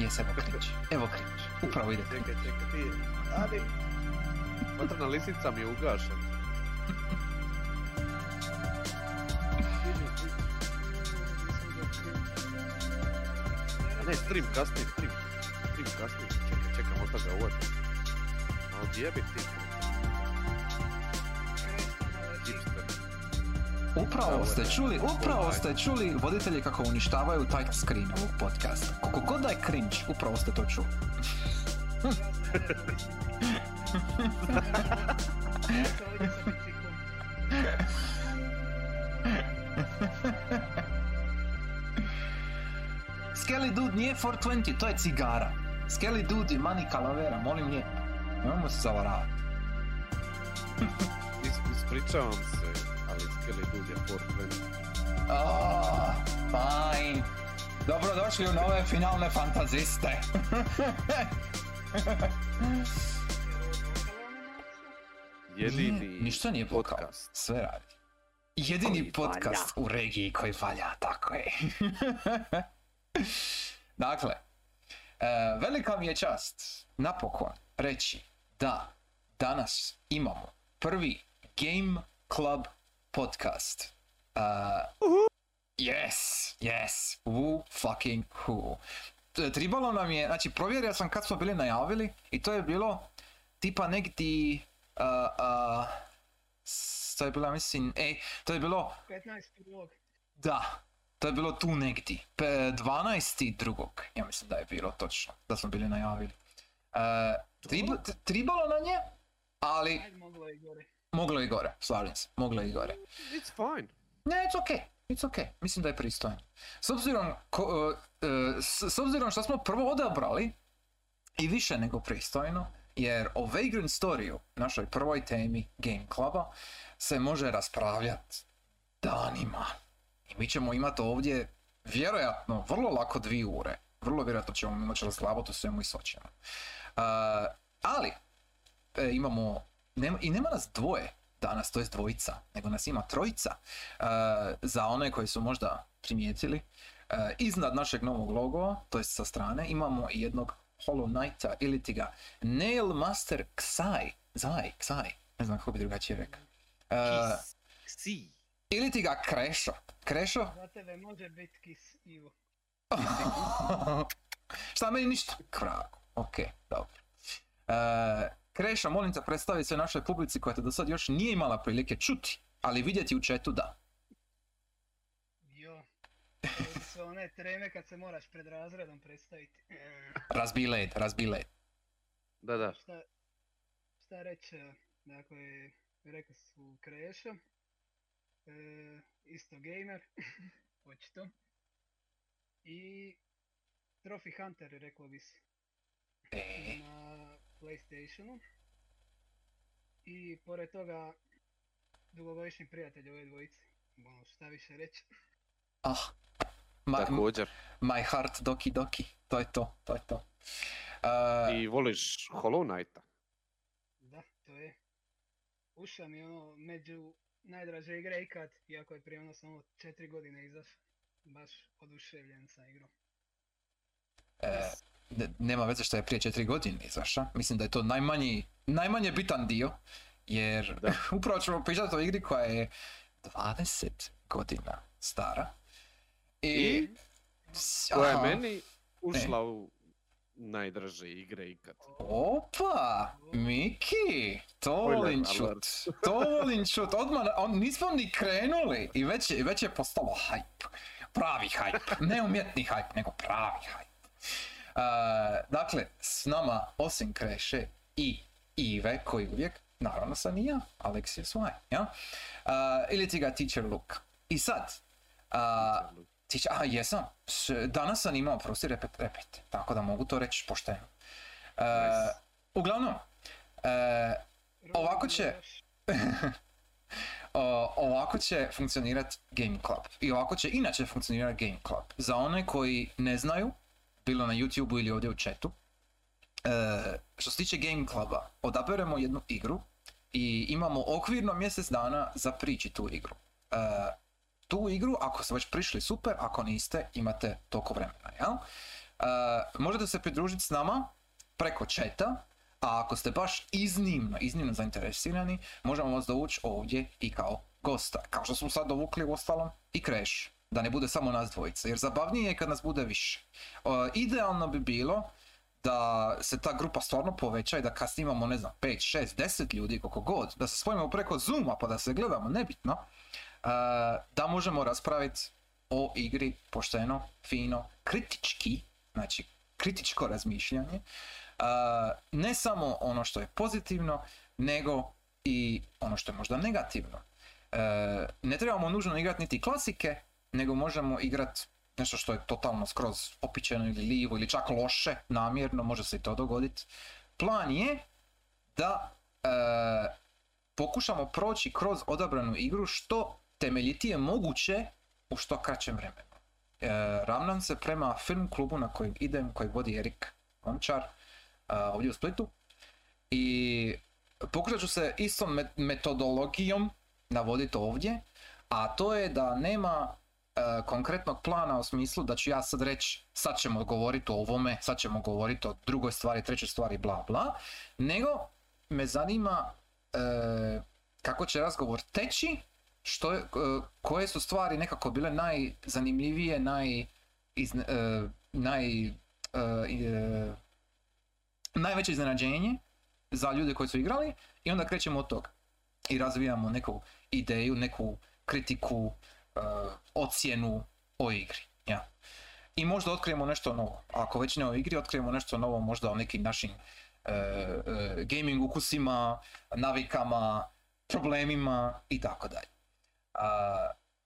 Jes, evo cringe. Evo cringe. Upravo ide Čekaj, čekaj, ti. Ali... Lisica mi je ugašena. A ne, stream kasnije, stream. Stream kasnije. Čekaj, čekaj, možda ga uvatim. A odjebit ti. Upravo ste čuli, upravo ovaj. ste čuli voditelji kako uništavaju title screen ovog podcasta. Koliko god da je cringe, upravo ste to čuli. Skelly Dude nije 420, to je cigara. Skelly Dude je mani kalavera, molim lijepo. Nemojmo se zavaravati. Is- Ispričavam se, ali Skelly Dude je 420. Oh, fine. Dobrodošli u nove finalne fantaziste. Jedini ništa nije podcast. Sve radi. Jedini Koji podcast u regiji koji valja, tako je. dakle, e, velika mi je čast napokon reći da danas imamo prvi Game Club podcast. Uh, Yes, yes, who fucking who. Tribalo nam je, znači provjerio sam kad smo bili najavili i to je bilo tipa negdje, uh, uh, to je bilo, mislim, ej, to je bilo, 15. blog. da, to je bilo tu negdje, Pe- 12. drugog, ja mislim da je bilo točno, da smo bili najavili. Uh, tribalo, t- tribalo na nje, ali moglo je i gore. slažem se, moglo i gore. It's fine. Ne, it's okay. It's okay. Mislim da je pristojno. S obzirom, ko, uh, uh, s, s obzirom što smo prvo odabrali i više nego pristojno, jer o Vagrant Storyu, našoj prvoj temi Game Cluba, se može raspravljati danima. I mi ćemo imati ovdje vjerojatno vrlo lako dvije ure. Vrlo vjerojatno ćemo moći razglabati o svemu i svačemu. Uh, ali, e, imamo, nema, i nema nas dvoje danas, to jest dvojica, nego nas ima trojica. E, za one koji su možda primijetili, e, iznad našeg novog logova, to jest sa strane, imamo jednog Hollow Knighta ili ti ga Nail Master Xai, Zai, Xai, ne znam kako bi drugačije rekao. E, Si. ili ti ga Krešo. Krešo? Za tebe može biti kis Ivo. Šta meni ništa? Kragu. Ok, dobro. E, Krešo, molim te predstavi se našoj publici koja te do sad još nije imala prilike čuti, ali vidjeti u četu da. Jo. To su one treme kad se moraš pred razredom predstaviti. E, Razbi led, razbi led. Da, da. Šta, šta reći, e, dakle, rekao su Krešo, e, isto gamer, očito. I Trophy Hunter, reklo bi se, E, na Playstationu. I pored toga, dugogodišnji prijatelj ove dvojice. Ono, šta više reći. ah, my, Također. my heart doki doki, to je to, to je to. E, I voliš Hollow Knighta? Da, to je. Ušao mi ono među najdraže igre ikad, iako je prije ono samo četiri godine izašao. Baš oduševljen sa igrom. e, nema veze što je prije četiri godine izaša. Mislim da je to najmanji, najmanje bitan dio, jer Da. upravo ćemo pričati o igri koja je 20 godina stara. I, I? Koja je meni ušla u najdraže igre ikad. Opa, Miki, to volim čut, to volim čut, odmah, on, nismo ni krenuli i već je, već je postalo hype, pravi hype, ne umjetni hype, nego pravi hype. Dakle, s nama osim Kreše i Ive, koji uvijek, naravno sam i ja, Alexius Y, ja? Uh, ili ti ga Teacher Luke. I sad, uh, Tić, a jesam, danas sam imao prosti repet, repet, tako da mogu to reći pošteno. Nice. uglavnom, e, Ovako će- o- ovako će funkcionirati Game Club. I ovako će inače funkcionirati Game Club. Za one koji ne znaju, bilo na YouTube-u ili ovdje u chatu, e, što se tiče Game Cluba, odaberemo jednu igru i imamo okvirno mjesec dana za prići tu igru. E, tu igru, ako ste već prišli super, ako niste, imate toliko vremena, jel? možete se pridružiti s nama preko četa, a ako ste baš iznimno, iznimno zainteresirani, možemo vas dovući ovdje i kao gosta. Kao što smo sad dovukli u ostalom i Crash. Da ne bude samo nas dvojica, jer zabavnije je kad nas bude više. Idealno bi bilo da se ta grupa stvarno poveća i da kasnije imamo, ne znam, 5, 6, 10 ljudi, koliko god, da se spojimo preko Zooma pa da se gledamo, nebitno, uh, da možemo raspraviti o igri pošteno, fino, kritički, znači kritičko razmišljanje, uh, ne samo ono što je pozitivno, nego i ono što je možda negativno. Uh, ne trebamo nužno igrati niti klasike, nego možemo igrati nešto što je totalno skroz opičeno ili livo ili čak loše, namjerno, može se i to dogoditi. Plan je da e, pokušamo proći kroz odabranu igru što temeljitije moguće u što kraćem vremenu. E, ravnam se prema film klubu na kojeg idem, kojeg vodi Erik Momčar e, ovdje u Splitu i pokušat ću se istom metodologijom navoditi ovdje, a to je da nema E, konkretnog plana u smislu da ću ja sad reći sad ćemo govoriti o ovome, sad ćemo govoriti o drugoj stvari, trećoj stvari, bla bla, nego me zanima e, kako će razgovor teći, što je, koje su stvari nekako bile najzanimljivije, naj, iz, naj, najveće iznenađenje za ljude koji su igrali i onda krećemo od toga i razvijamo neku ideju, neku kritiku, ocjenu o igri. Ja. I možda otkrijemo nešto novo. Ako već ne o igri, otkrijemo nešto novo možda o nekim našim uh, uh, gaming ukusima, navikama, problemima i tako dalje.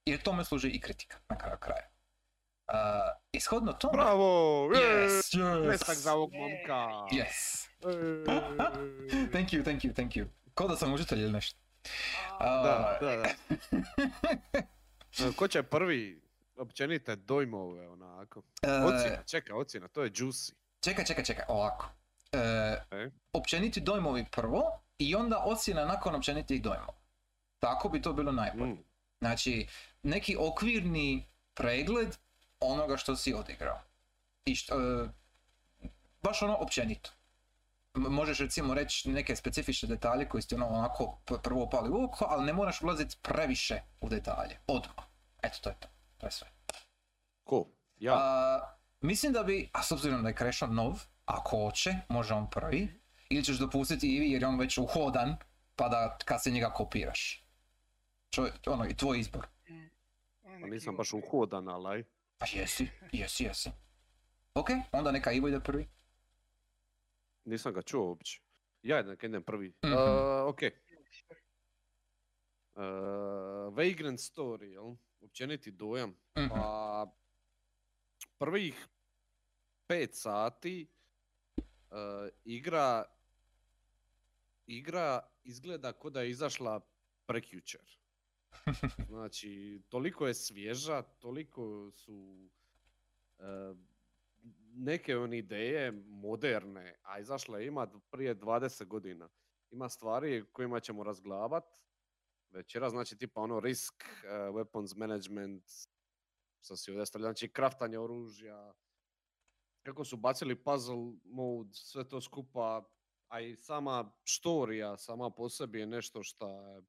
Jer tome služi i kritika na kraju kraja. Uh, ishodno tome... Bravo! Yes, yes. Za ovog momka! Yes. thank you, thank you, thank you. Ko da sam učitelj ili nešto. Da, da, da. E, ko će prvi općenite dojmove onako? E, ocjena, čeka, ocjena, to je juicy. Čekaj, čekaj, čekaj, ovako. E, e? Općeniti dojmovi prvo i onda ocjena nakon općenitih dojmova. Tako bi to bilo najbolje. Mm. Znači, neki okvirni pregled onoga što si odigrao. I što, e, baš ono općenito. možeš recimo reći neke specifične detalje koji ste ono onako prvo pali u oko, ali ne moraš ulaziti previše u detalje. Odmah. Eto, to je to. To je sve. Cool. Ja. mislim da bi, a s obzirom da je Crashon nov, ako hoće, može on prvi, ili ćeš dopustiti Ivi jer je on već uhodan, pa da kad se njega kopiraš. Čo, ono, i tvoj izbor. Pa nisam baš uhodan, ali... Pa jesi, jesi, jesi. Ok, onda neka Ivo ide prvi. Nisam ga čuo uopće. Ja jednak idem prvi. Mm-hmm. Uh, ok. Uh, Vagrant Story, jel? općeniti dojam. Mhm. Pa prvih pet sati uh, igra igra izgleda kao da je izašla prekjučer. Znači, toliko je svježa, toliko su uh, neke on ideje moderne, a izašla je ima prije 20 godina. Ima stvari kojima ćemo razglabat, večera, znači tipa ono risk, uh, weapons management, što si ovdje stavlja, znači kraftanje oružja, kako su bacili puzzle mode, sve to skupa, a i sama štorija sama po sebi je nešto što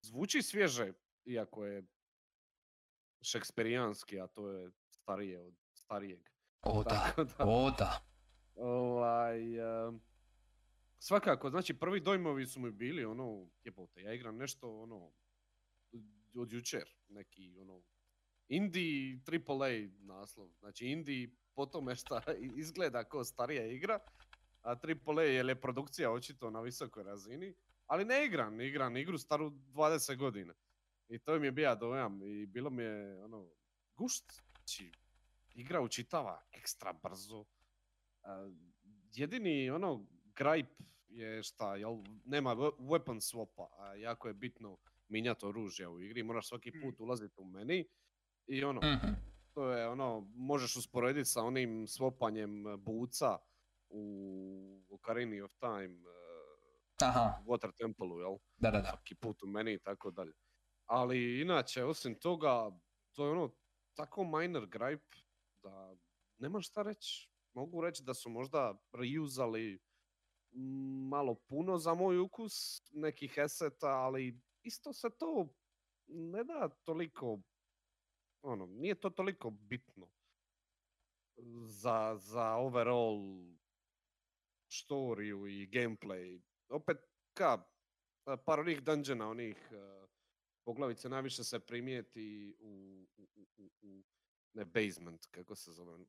zvuči svježe, iako je šeksperijanski, a to je starije od starijeg. O da, o da. Ovaj, Svakako, znači prvi dojmovi su mi bili ono, jebote, ja igram nešto ono, od jučer, neki ono, indie AAA naslov. Znači indie po tome šta izgleda kao starija igra, a AAA je produkcija očito na visokoj razini, ali ne igram, igram igru staru 20 godina. I to mi je bija dojam i bilo mi je ono, gušt, znači igra učitava ekstra brzo. jedini ono gripe je šta, jel, nema weapon swapa, a jako je bitno minjati oružje u igri, moraš svaki mm. put ulaziti u meni i ono, mhm. to je ono, možeš usporediti sa onim swopanjem buca u Ocarina of Time, uh, Aha. Water Temple, jel? Da, da, da. Svaki put u meni i tako dalje. Ali inače, osim toga, to je ono, tako minor gripe da nema šta reći. Mogu reći da su možda reuzali mm, malo puno za moj ukus nekih eseta, ali isto se to ne da toliko, ono, nije to toliko bitno za, za overall storiju i gameplay. Opet, ka, par onih dungeona, onih a, poglavice najviše se primijeti u, u, u, u- u ne basement, kako se zove,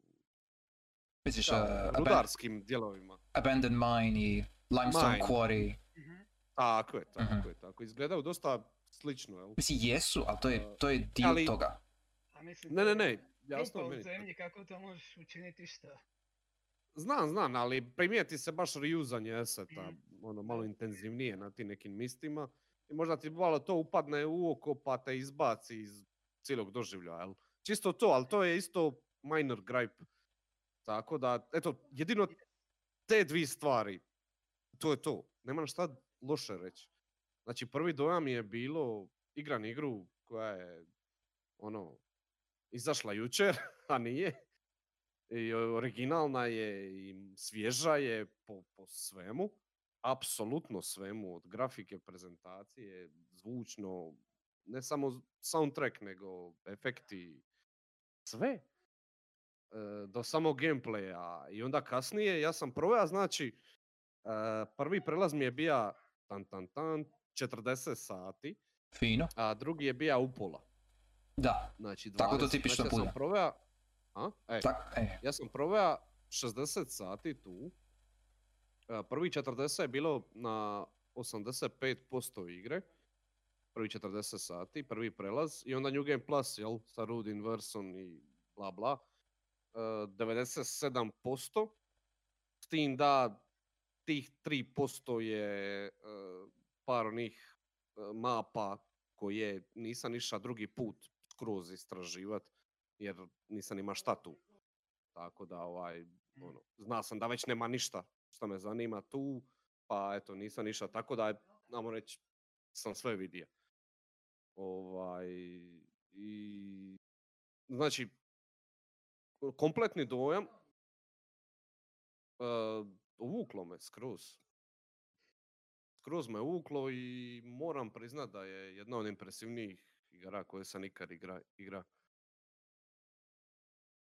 Misliš, da, uh, aban- rudarskim dijelovima. Abandoned Mine i Limestone Mine. Quarry. Mhm. Tako je, tako Mhm. je, tako. Izgledaju dosta slično, jel? Mislim, jesu, ali to je, to je dio ali- toga. A mislim, Ne, ne, ne, jasno meni. zemlji, kako to možeš učiniti šta? Znam, znam, ali primijeti se baš reuzanje eseta, Mhm. ono malo intenzivnije na tim nekim mistima. I možda ti malo to upadne u oko pa te izbaci iz cijelog doživljaja, jel? Čisto to, ali to je isto minor gripe. Tako da, eto, jedino te dvije stvari, to je to. Nema šta loše reći. Znači, prvi dojam je bilo igran igru koja je, ono, izašla jučer, a nije. I originalna je i svježa je po, po svemu. Apsolutno svemu, od grafike, prezentacije, zvučno, ne samo soundtrack, nego efekti, sve. E, do samog gameplaya. I onda kasnije ja sam proveo, znači, e, prvi prelaz mi je bio tan tan tan 40 sati, Fino. a drugi je bio upola. Da, Znači 20. Tako to tipično znači, ja sam bude. proveo, a? E, tak, ja sam proveo 60 sati tu. Prvi 40 je bilo na 85% igre. Prvi 40 sati, prvi prelaz. I onda New Game Plus, jel? Sa Rude Inverson i bla bla. E, 97%. S tim da tih 3% je par onih mapa koje nisam išao drugi put skroz istraživat jer nisam ima šta tu. Tako da ovaj, ono, zna sam da već nema ništa što me zanima tu, pa eto nisam ništa. Tako da, namo reći, sam sve vidio. Ovaj, i, znači, kompletni dojam uh, uvuklo me skroz. Skroz me uvuklo i moram priznat da je jedna od impresivnijih igara koje sam ikad igra, igra.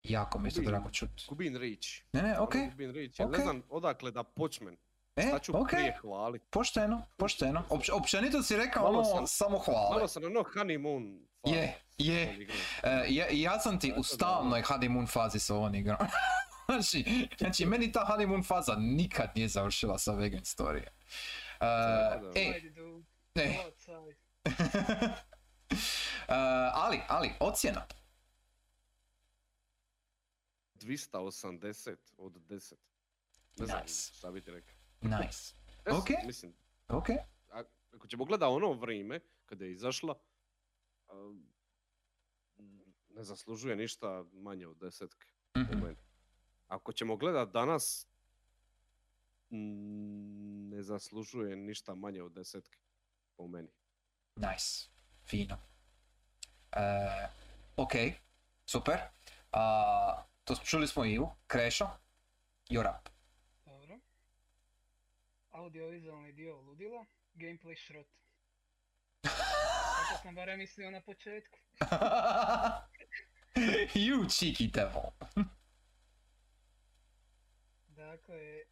jako mi je to Gubi- drago čut. Gubin riječ. Ne, ne, okej, Gubin jer okej. ne znam odakle da počnem. E, ću okej, prije hvalit? pošteno, pošteno. Opć, općenito si rekao Malo ono sam- samo hvale. Malo sam ono honeymoon faz Je, je. E, ja, ja sam ti u stalnoj honeymoon fazi sa ovom igrom. znači, znači, meni ta honeymoon faza nikad nije završila sa vegan story. Da, e, e, e, ali, ali, ocjena. 280 od 10. Ne znam Nice. šta bi ti rekao. Nice. Okej. Mislim, Ok. ako ćemo gledat ono vrijeme kada je izašla, a, m, ne zaslužuje ništa manje od desetke po Mhm. meni. Ako ćemo gledat danas, ne zaslužuje ništa manje od desetke po meni. Nice. Fino. E, ok. Super. A, to čuli smo Ivu. Krešo. You're up. Audiovizualni dio ludila, gameplay šrot. Tako sam barem mislio na početku. you cheeky devil. Dakle,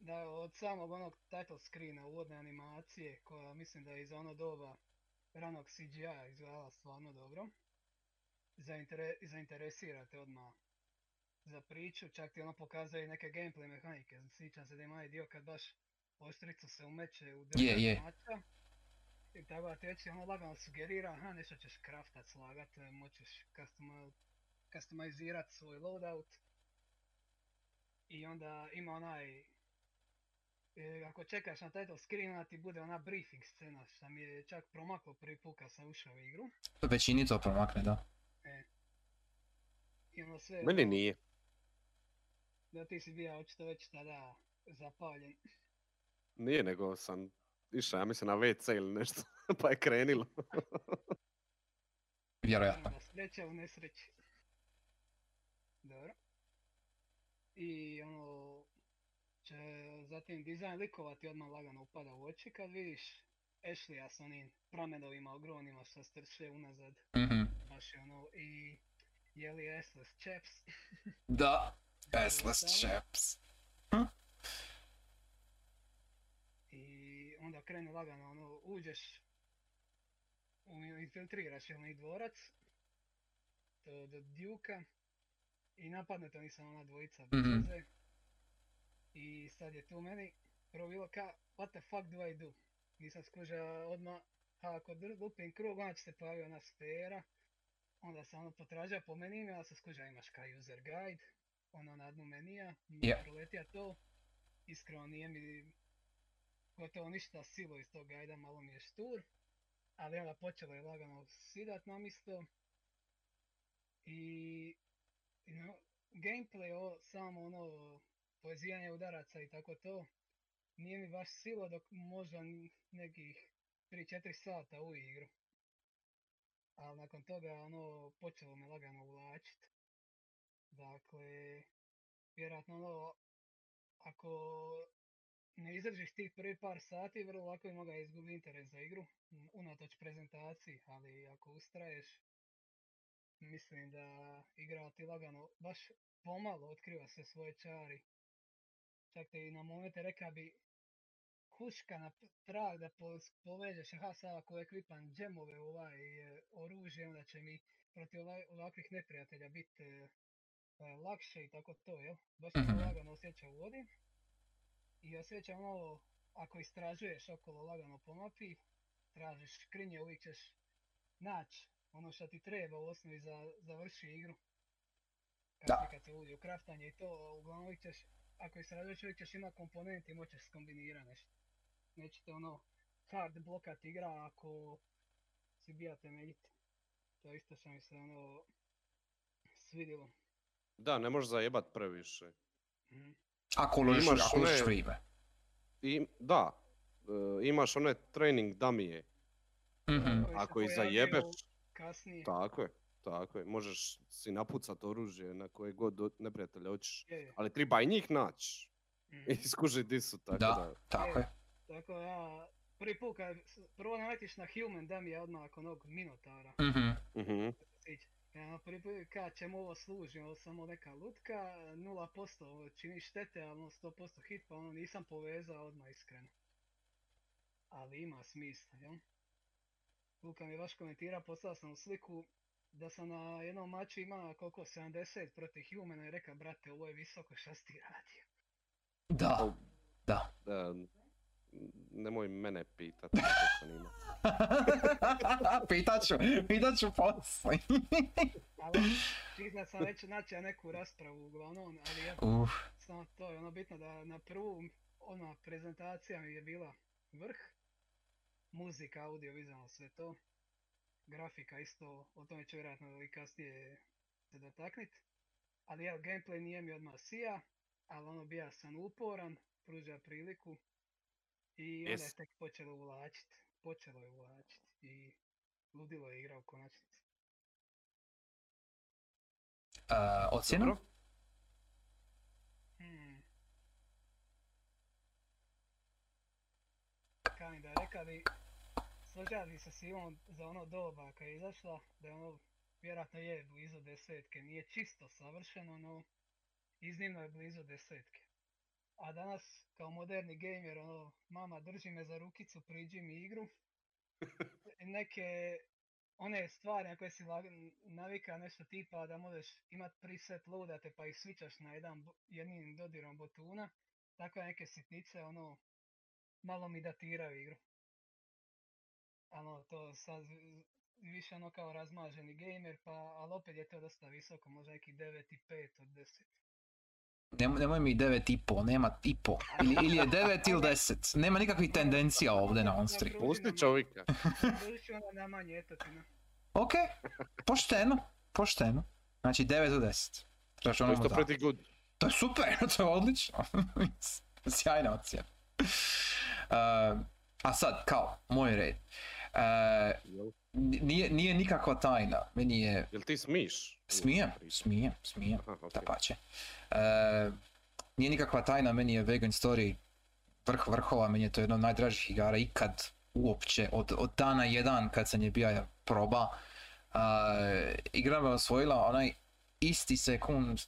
da od samog onog title screena, uvodne animacije, koja mislim da je iz ono doba ranog CGI izgledala stvarno dobro. Zaintere, zainteresirate odmah za priču, čak ti ono pokazuje i neke gameplay mehanike. Sjećam se da ima dio kad baš ostrica se umeće u Je, je. mača. I tako da ti već ono lagano sugerira, aha, nešto ćeš craftat, slagat, e, moćeš customizirat svoj loadout. I onda ima onaj, e, ako čekaš na title screen, onda ti bude ona briefing scena, što mi je čak promaklo prvi put kad sam ušao u igru. Većini to promakne, da. I ono sve, Meni nije. da ti si bio očito već tada zapaljen. Nije, nego sam išao, ja mislim, na WC ili nešto, pa je krenilo. Vjerojatno. Sreća u nesreći. Dobro. i ono, će zatim dizajn likova ti odmah lagano upada u oči kad vidiš Ashleya s onim pramenovima ogromnima što strše unazad, Mhm. baš je ono, i je li Assless Chaps, Da. Assless chaps. i onda krene lagano, ono, uđeš, infiltriraš onaj dvorac, do, do Duka, i napadne to nisam ona dvojica Mhm. veze. I sad je tu meni prvo bilo ka, what the fuck do I do? Nisam skužio odmah, a ako lupim krug, onda će se pojavi ona sfera. Onda sam ono potražio po meniju, onda sam skužio imaš ka user guide, ono na dnu menija, Je. proletija to. Iskreno nije mi gotovo ništa silo iz tog gajda, malo mi je štur. Ali onda počelo je lagano sidat na misto. I no, gameplay, ovo, samo ono, povezivanje udaraca i tako to, nije mi baš silo dok možda nekih 3-4 sata u igru. Ali nakon toga ono, počelo me lagano uvlačit. Dakle, vjerojatno ono, ako ne izdržiš tih prvi par sati, vrlo lako bi mogao izgubiti interes za igru, unatoč prezentaciji, ali ako ustraješ, mislim da igra ti lagano baš pomalo otkriva sve svoje čari. Čak te i na momente reka bi huška na trag da povežeš, aha sad ako ekvipam džemove u ovaj e, oružje, onda će mi protiv ovakvih neprijatelja biti e, e, lakše i tako to, jel? Baš se Mhm. lagano osjeća u vodi. I osjećam ono, ako istražuješ okolo lagano po mapi, tražiš skrinje, uvijek ćeš naći ono što ti treba u osnovi za završi igru. Kad, Da. kad se uđe u kraftanje i to, uglavnom uvijek ćeš, ako istražuješ uvijek ćeš imati komponente i moćeš skombinirati nešto. Nećete ono hard blokat igra ako si bija temeljit. To isto što mi se ono svidjelo. Da, ne možeš zajebat previše. Mhm. Ako uložiš, Imaš ako uložiš one- vrijeme. I, da, e, imaš one training. Mhm. Koji se Ako ih zajebeš, Kasnije. tako je, tako je. Možeš si napucat oružje na koje god do- neprijatelja hoćeš. Je, je. Ali treba i njih naći Mhm. i skužit di su, tako Da, da. tako je. Tako ja, prvi put kad prvo naletiš na human da mi je odmah nakon onog minotara. Mhm. Mhm. Ja ono prvi put ka čemu ovo služi, ovo samo neka lutka, 0% ovo čini štete, ali ono 100% hit, pa ono nisam povezao odmah iskreno. Ali ima smisla, jel? Luka mi je baš komentira, poslao sam mu sliku da sam na jednom maču ima koliko 70 protiv humana i reka, brate, ovo je visoko, šta si ti radio? Da, da. Da, nemoj mene pitat. Pitaću, pitaću poslije. Ali čitao sam već naći neku raspravu uglavnom, ali ja Uf, samo to je ono bitno da na prvu ona prezentacija mi je bila vrh, muzika, audio, vizualno sve to, grafika isto, o tome ću vjerojatno i kasnije se dotaknit, ali evo gameplay nije mi odmah sija, ali ono bija sam uporan, pruža priliku i onda je tek počelo uvlačit, počelo je uvlačit i ludilo je igra u konačnici. uh, ocjenu? Dobro. Hmm. Kinda, reka bi, složila bi se s Ivom za ono doba kad je izašla, da je ono, vjerojatno je blizu desetke, nije čisto savršeno, no iznimno je blizu desetke. A danas, kao moderni gamer, ono, mama drži me za rukicu, priđi mi igru. Neke, one stvari na koje si navika nešto tipa da možeš imat preset loadate pa ih switchaš na jedan, jednim dodirom botuna, takve neke sitnice, ono, malo mi datiraju igru. Ano, to sad više ono kao razmaženi gamer, pa, ali opet je to dosta visoko, možda neki 9,5 od 10. Nemoj, nemoj mi 9,5, nema i po. Ili, ili je 9 ili 10. Nema nikakvih tendencija ovdje na on-stream. Pusti čovjeka. Ok, pošteno, pošteno. Znači 9 od 10. To je Računamo isto da. pretty good. To je super, to je odlično. Sjajna ocjena. Uh, a sad, kao, moj red. Jel, nije, nije nikakva tajna, meni je... jel ti smiš? Smijem, smijem, smijem, Aha, ok. dapače. E, nije nikakva tajna, meni je Vegan Story vrh vrhova, meni je to jedno od najdražih igara ikad uopće, od, od dana jedan kad sam je bija proba. E, igra me osvojila onaj isti sekund,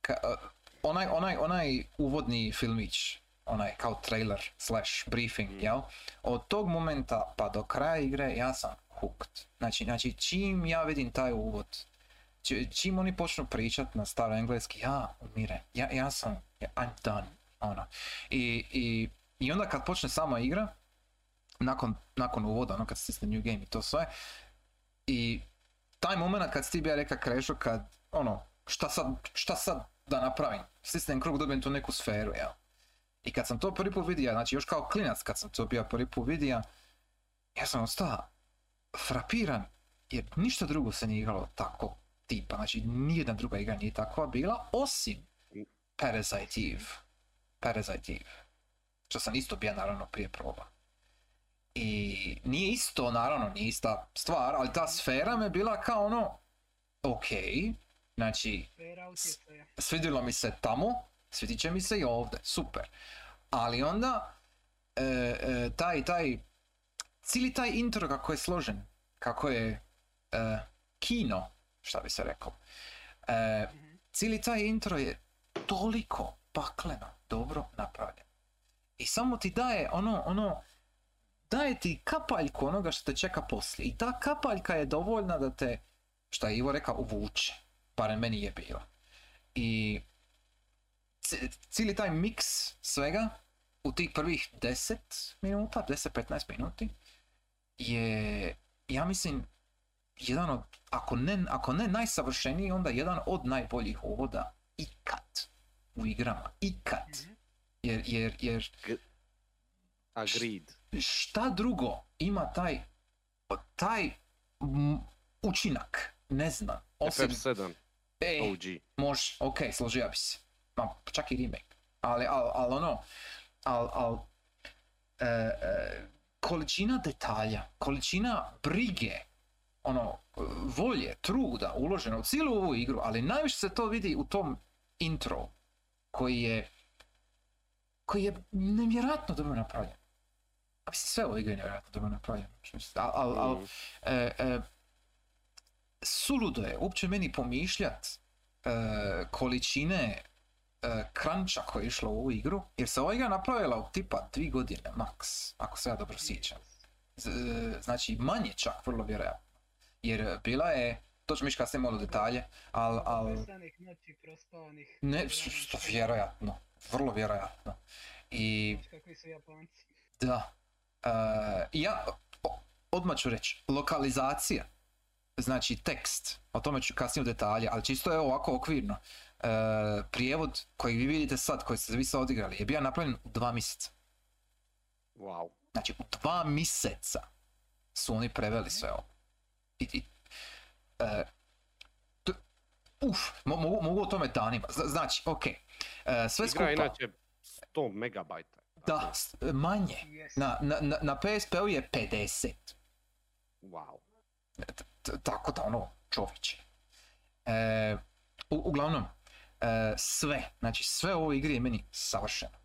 ka, e, onaj, onaj, onaj uvodni filmić, onaj kao trailer slash briefing, Mm. jel? Od tog momenta pa do kraja igre ja sam hooked. Znači, znači čim ja vidim taj uvod, či- čim oni počnu pričat na staro engleski, ja umire, ja, ja sam, ja, I'm done, ono. I, i, I onda kad počne sama igra, nakon, nakon uvoda, ono kad stisne new game i to sve, i taj moment kad ti bija reka Krešo, kad, ono, šta sad, šta sad da napravim? Stisnem krug, dobijem tu neku sferu, jel? I kad sam to prvi put vidio, znači još kao klinac kad sam to bio prvi put vidio, ja sam ostao frapiran, jer ništa drugo se nije igralo tako tipa, znači nijedna druga igra nije takva bila, osim Parasite Eve. Parasite Eve. Što sam isto bio naravno prije proba. I nije isto, naravno, nije ista stvar, ali ta sfera me bila kao ono, ok, znači, svidjelo mi se tamo, svidit će mi se i ovdje, super. Ali onda, e, e, taj, taj, cijeli taj intro kako je složen, kako je e, kino, šta bi se rekao, e, Mhm. cijeli taj intro je toliko pakleno dobro napravljen. I samo ti daje ono, ono, daje ti kapaljku onoga što te čeka poslije. I ta kapaljka je dovoljna da te, šta je Ivo rekao, uvuče. Barem meni je bila. I ci- cijeli taj miks svega u tih prvih 10 minuta, 10-15 minuti je, ja mislim, jedan od, ako ne, ako ne najsavršeniji, onda jedan od najboljih uvoda ikad u igrama. Ikad. Mhm. Jer, jer, jer Agreed. šta drugo ima taj, taj m, učinak, ne znam, osim... FF7 Ej, OG. Može, ok, složio bi se. Ma, čak i remake. Ali, al, al ono, al, al, e, e, količina detalja, količina brige, ono, volje, truda uloženo u cijelu ovu igru, ali najviše se to vidi u tom intro, koji je, koji je nevjerojatno dobro napravljen. A mislim, sve ove igre je nevjerojatno dobro napravljeno. Al, al, al, Mm. e, e, suludo je uopće meni pomišljat e, količine e, kranča koja je išla u ovu igru, jer se ova igra napravila u tipa dvi godine max, ako se ja dobro sjećam. Z- znači manje čak, vrlo vjerojatno. Jer bila je, to ćemo ići kasnije malo detalje, ali al, ne, što vjerojatno, vrlo vjerojatno. I Znaš kakvi su Japanci. da, e, ja odmah ću reći, lokalizacija, znači tekst, o tome ću kasnije u detalje, ali čisto je ovako okvirno. E, prijevod koji vi vidite sad, koji ste vi sad odigrali, je bio napravljen u dva mjeseca. Wow. Znači u dva mjeseca su oni preveli sve ovo. I, i, e, t- uf, mo- mogu, mogu o tome danima. Zna- Znači, ok, e, sve Igra skupa, inače 100 megabajta. da, manje. Yes. Na, na, na, PSP-u je 50. Wow. T- tako da ono, čovječe. E, u- uglavnom, e, sve, znači sve u ovoj igri je meni savršeno.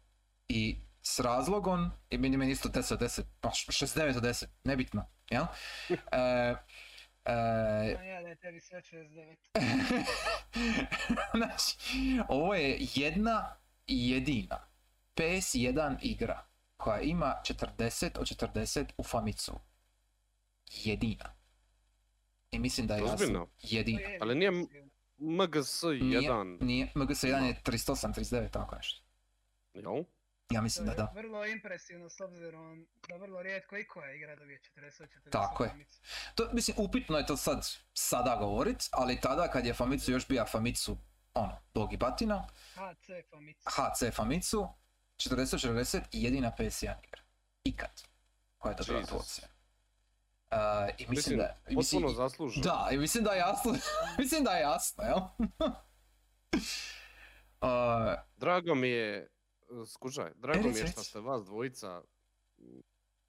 I s razlogom, i meni, meni isto 10 od 10, pa 69 od 10, nebitno, jel? E, e, Znam ja da je tebi sve 69. znači, ovo je jedna i jedina PS1 igra koja ima 40 od 40 u Famicu. Jedina. I mislim da je jasno. Jedina. Ali nije mislim. MGS Nije, 1. nije, MGS1 je 38, 39, tako nešto. Jel? Ja mislim da je da. vrlo impresivno s obzirom da vrlo rijetko i koja igra dobije 40 40 Tako je. Famicu. To, mislim, upitno je to sad, sada govorit, ali tada kad je Famitsu još bija Famitsu, ono, Bog i batina, HC Famicu. HC Famitsu, 40-40 i jedina PS1 igra. Ikad. Koja je dobila tu ocjenu. Uh, I mislim Mislim, da... i Mislim, potpuno zasluženo. da, i mislim da je jasno, mislim da je jasno, jel? uh, Drago mi je, skužaj, drago mi je što ste vas dvojica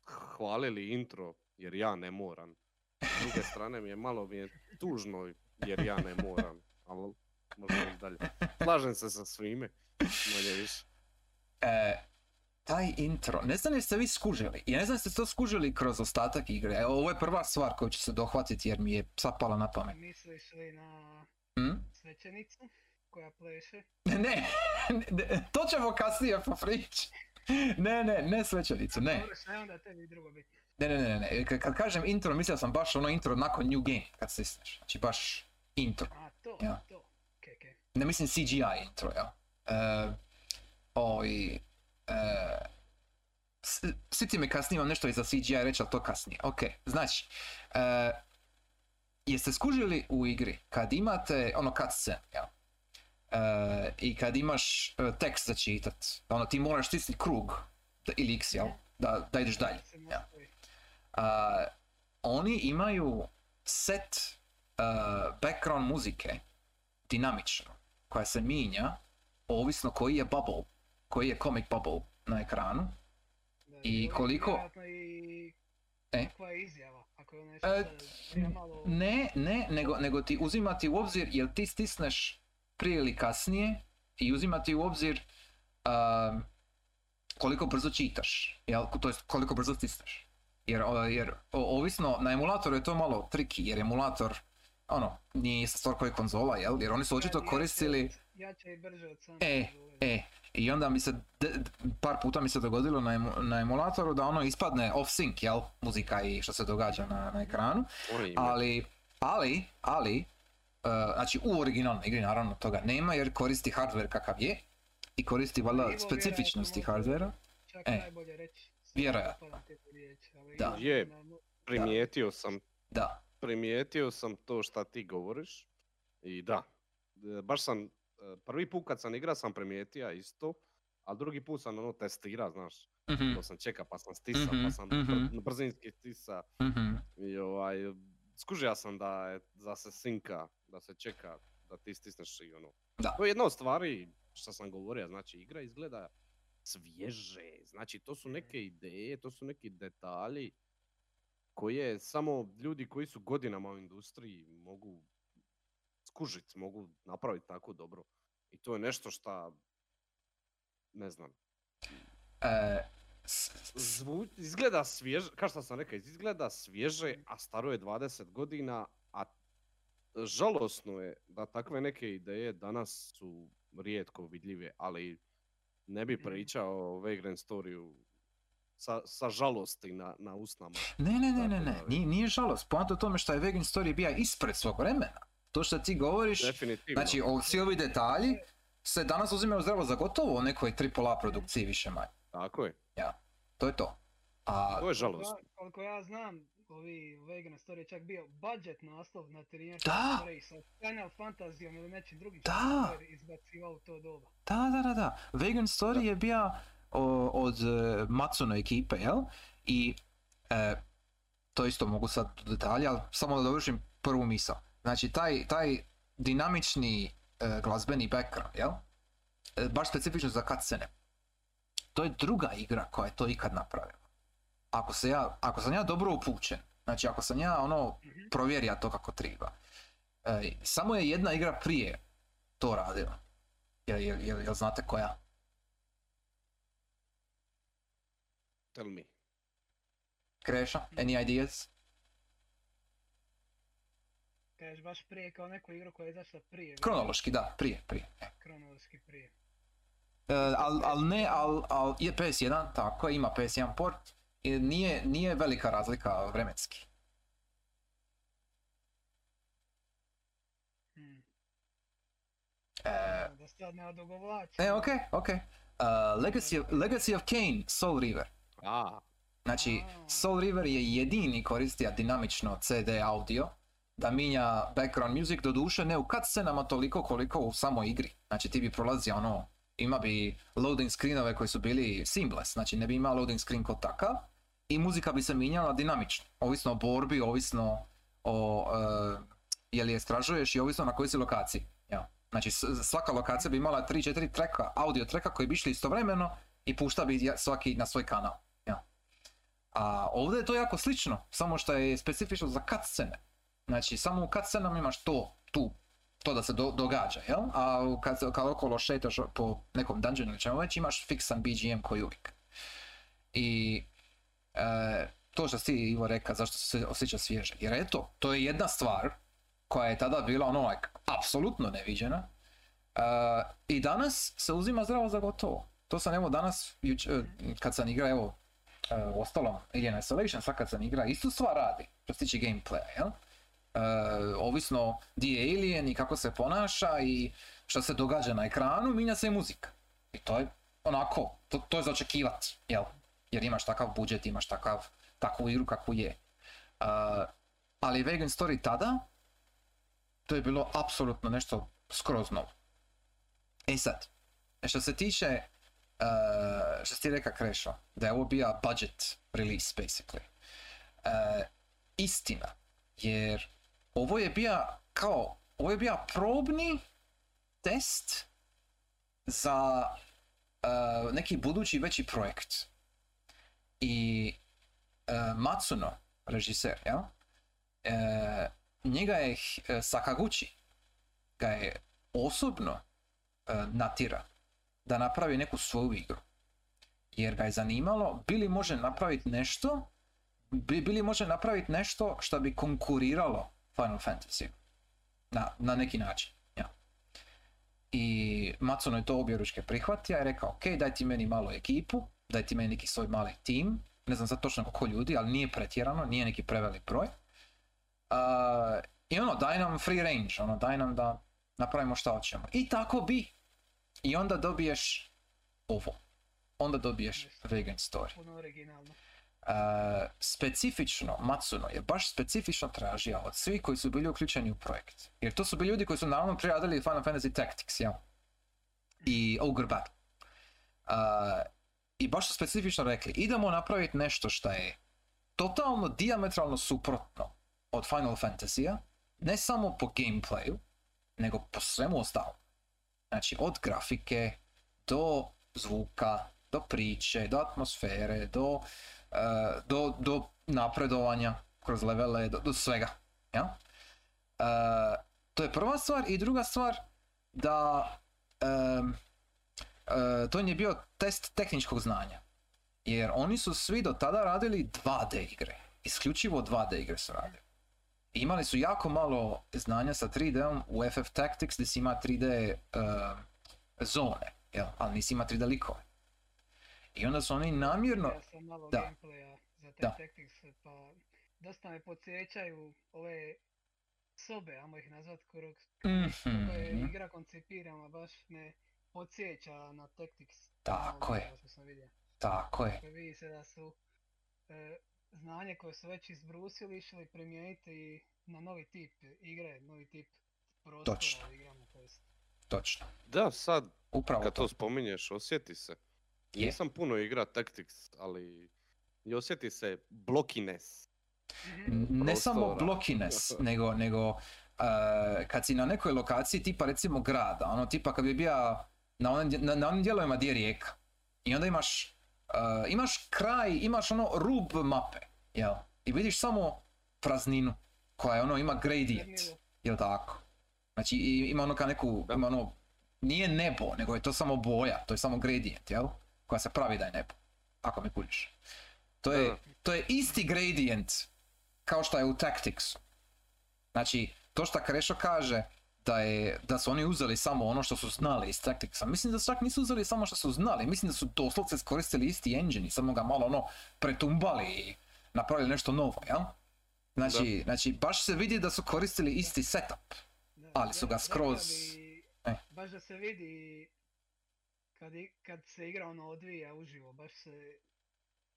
hvalili intro jer ja ne moram. S druge strane mi je malo mi je tužno jer ja ne moram, ali možemo dalje. Slažem se sa svime, manje više. E, taj intro, ne znam jeste vi skužili, ja ne znam jeste to skužili kroz ostatak igre, Evo, ovo je prva stvar koju ću se dohvatiti jer mi je sad pala na pamet. Misliš li na Hm? svećenicu koja pleše? Ne, ne, to ćemo kasnije poprići. Ne, ne, ne svećanicu, ne. Dobro, onda tebi drugo bitno? Ne, ne, ne, ne, Kad, kažem intro, mislio sam baš ono intro nakon New Game, kad stisneš. Znači baš intro. A, to, Ja. to. Okej, okej. Ne mislim CGI intro, jel? E, oj, e, s- siti me kasnije, imam nešto iza CGI reći, ali to kasnije. Ok, znači, e, jeste skužili u igri kad imate ono cutscene, jel? E, I kad imaš e, tekst za čitat, ono ti moraš stisniti krug da, ili x, jel? Da, da ideš dalje. A, oni imaju set uh, background muzike dinamično koja se mijenja ovisno koji je bubble, koji je comic bubble na ekranu. Da, I koliko- i... E? Je izjava? Ako je nešto E, sad, ja malo... Ne, ne, nego, nego ti uzimati u obzir jel ti stisneš prije ili kasnije i uzimati u obzir um, koliko brzo čitaš, jel, to jest koliko brzo stisneš. Jer, jer ovisno, na emulatoru je to malo triki, jer emulator, ono, nije ista stvar koja je konzola, jel, jer oni su očito koristili, Jače i brže od same E, konzole. e, i onda mi se, par puta mi se dogodilo na, emu- na emulatoru da ono ispadne off sync, jel, muzika i što se događa na, na ekranu. Ali, ali, ali, uh, znači u originalnoj igri naravno toga nema jer koristi hardware kakav je i koristi valjda specifičnosti vjerojatno hardvera. Čak e, najbolje reći. vjerojatno. Da. Je. Primijetio sam, Da, primijetio sam to šta ti govoriš i da, e, baš sam, prvi put kad sam igra sam primijetio isto, a drugi put sam ono testira, znaš, mhm, to sam čeka pa sam stisa, Mhm, pa sam mhm. br- brzinski stisa mhm, i ovaj, skužio sam da, je, da se sinka, da se čeka, da ti stisneš i ono. Da. To je jedna od stvari što sam govorio, znači igra izgleda svježe, znači to su neke ideje, to su neki detalji koje samo ljudi koji su godinama u industriji mogu skužit, mogu napraviti tako dobro. I to je nešto šta, ne znam, E, s- s- Zvu, izgleda svježe, kao što sam rekao, izgleda svježe, a staro je 20 godina, a žalosno je da takve neke ideje danas su rijetko vidljive, ali ne bi Mhm. pričao o Vagrant Storyu sa, sa žalosti na, na usnama. ne, ne, ne, ne, ne, nije, nije žalost. Poanta u tome što je Vegan Story bija ispred svog vremena. To što ti govoriš, Definitivno. znači o, svi ovi detalji se danas uzimaju zdravo za gotovo u nekoj AAA produkciji više manje. Tako je, To je to. A to je žalostno. Ja, koliko ja znam, ovi Vegan Story je čak bio budget naslov na 13 Da. story sa Final Fantasyom ili nečim drugim Da. izbacivao u to doba. Da, da, da, da. Vegan Story je bio o, od uh, Matsuno ekipe, jel? I e, to isto mogu sad u detalje, ali samo da dovršim prvu misao. Znači, taj, taj dinamični e, glazbeni background, jel? E, baš specifično za cutscene. To je druga igra koja je to ikad napravila. Ako, se ja, ako sam ja dobro upućen, znači ako sam ja ono Mhm. provjerio to kako treba, e, samo je jedna igra prije to radila. Jel, jel, jel, jel znate koja? Tell me. Kreša? Any ideas? Kažeš baš prije kao neku igru koja je izašla prije. Kronološki, da, prije, prije. E, Kronološki prije. ali al ne, al, al je PS1, tako ima PS1 port. I nije, nije velika razlika vremenski. Hmm. E, Da sad ne odugovlači. e okej, okej. Uh, Legacy, of, Legacy of Kane, Soul River. A, Znači. Soul River je jedini koristija dinamično CD audio da minja background music, doduše ne u cutscenama toliko koliko u samoj igri. Znači ti bi prolazio ono, ima bi loading screenove koji su bili seamless, znači ne bi imao loading screen kod takav i muzika bi se minjala dinamično, ovisno o borbi, ovisno o uh, je li je istražuješ i ovisno na kojoj si lokaciji. Ja. Znači svaka lokacija bi imala 3-4 treka, audio treka koji bi išli istovremeno i pušta bi svaki na svoj kanal. Ja. A ovdje je to jako slično, samo što je specifično za cutscene. Znači, samo u cutscenama imaš to, tu, to da se do- događa, jel? A kad, kad okolo šetaš po nekom dungeonu ili čemu već, imaš fiksan BGM koji uvijek. I e, to što si Ivo reka, zašto se osjeća svježe. Jer eto, to je jedna stvar koja je tada bila ono, like, apsolutno neviđena. E, I danas se uzima zdravo za gotovo. To sam evo danas, juč, e, kad sam igra, evo, e, ostalom, Alien Isolation, sad kad sam igra, istu stvar radi, što se tiče gameplaya, jel? E, ovisno di je alien i kako se ponaša i što se događa na ekranu, mijenja se i muzika. I to je onako, to, to je za očekivat, jel? Jer imaš takav budžet, imaš takav, takvu igru kakvu je. Uh, ali Vegan Story tada, to je bilo apsolutno nešto skroz novo. E sad, što se tiče, uh, što si ti reka Krešo, da je ovo bio budget release, basically. Uh, istina, jer ovo je bio kao, ovo je bio probni test za uh, neki budući veći projekt. I uh, Matsuno, režiser, jel? Uh, njega je Sakaguchi ga je osobno uh, natira da napravi neku svoju igru. Jer ga je zanimalo bili može napraviti nešto bi, bili može napraviti nešto što bi konkuriralo Final Fantasy na, na neki način. Ja. I Matsuno je to objeručke prihvatio i rekao, ok, daj ti meni malo ekipu, daj ti meni neki svoj mali tim, ne znam sad točno koliko ljudi, ali nije pretjerano, nije neki prevelik broj. Uh, I ono, daj nam free range, ono, daj nam da napravimo šta hoćemo. I tako bi. I onda dobiješ ovo. Onda dobiješ vegan story. Puno originalno. Uh, specifično, Matsuno je baš specifično tražio od svih koji su bili uključeni u projekt. Jer to su bili ljudi koji su naravno prije radili Final Fantasy Tactics, jel? I Ogre Battle. Uh, I baš su specifično rekli, idemo napraviti nešto što je totalno diametralno suprotno od Final Fantasy-a, ne samo po gameplayu, nego po svemu ostalom. Znači, od grafike, do zvuka, do priče, do atmosfere, do do, do napredovanja kroz levele, do, do svega. Ja? Uh, to je prva stvar i druga stvar da uh, to je bio test tehničkog znanja. Jer oni su svi do tada radili 2D igre. Isključivo 2D igre su radili. Imali su jako malo znanja sa 3D-om u FF Tactics gdje si ima 3D uh, zone, jel? ali nisi ima 3D likove. I onda su oni namjerno... Ja sam malo da. gameplaya za te Da. Tactics, pa dosta me podsjećaju ove sobe, ajmo ih nazvat kroz kako je Mhm, igra koncipirana, baš me podsjeća na Tactics. Tako ono je. Što sam vidio. Tako je. Dakle, vidi se da su e, znanje koje su već izbrusili išli primijeniti na novi tip igre, novi tip prostora Točno. u igrama. To jest. Točno. Da, sad Upravo kad to. to spominješ, osjeti se. Je. Nisam puno igra Tactics, ali i osjeti se blokines. N- Ne samo blokines, nego, nego uh, kad si na nekoj lokaciji tipa recimo grada, ono tipa kad bi bio na onim, na, na onim dijelovima gdje je rijeka i onda imaš, uh, imaš kraj, imaš ono rub mape, jel? I vidiš samo prazninu koja je ono ima gradient, jel tako? Znači ima ono kao neku, ima ono, nije nebo, nego je to samo boja, to je samo gradient, jel? Koja se pravi da je nebo, ako me kužiš. To je, Da. to je isti gradient kao što je u Tacticsu. Znači, to što Krešo kaže da, je, da su oni uzeli samo ono što su znali iz Tacticsa, mislim da čak nisu uzeli samo što su znali, mislim da su doslovce iskoristili isti engine i samo ga malo ono pretumbali i napravili nešto novo, jel? Znači, znači, baš se vidi da su koristili isti setup. Da, Ali su ga skroz- bi, e. Baš da se vidi kad, i- kad se igra ono odvija uživo, baš se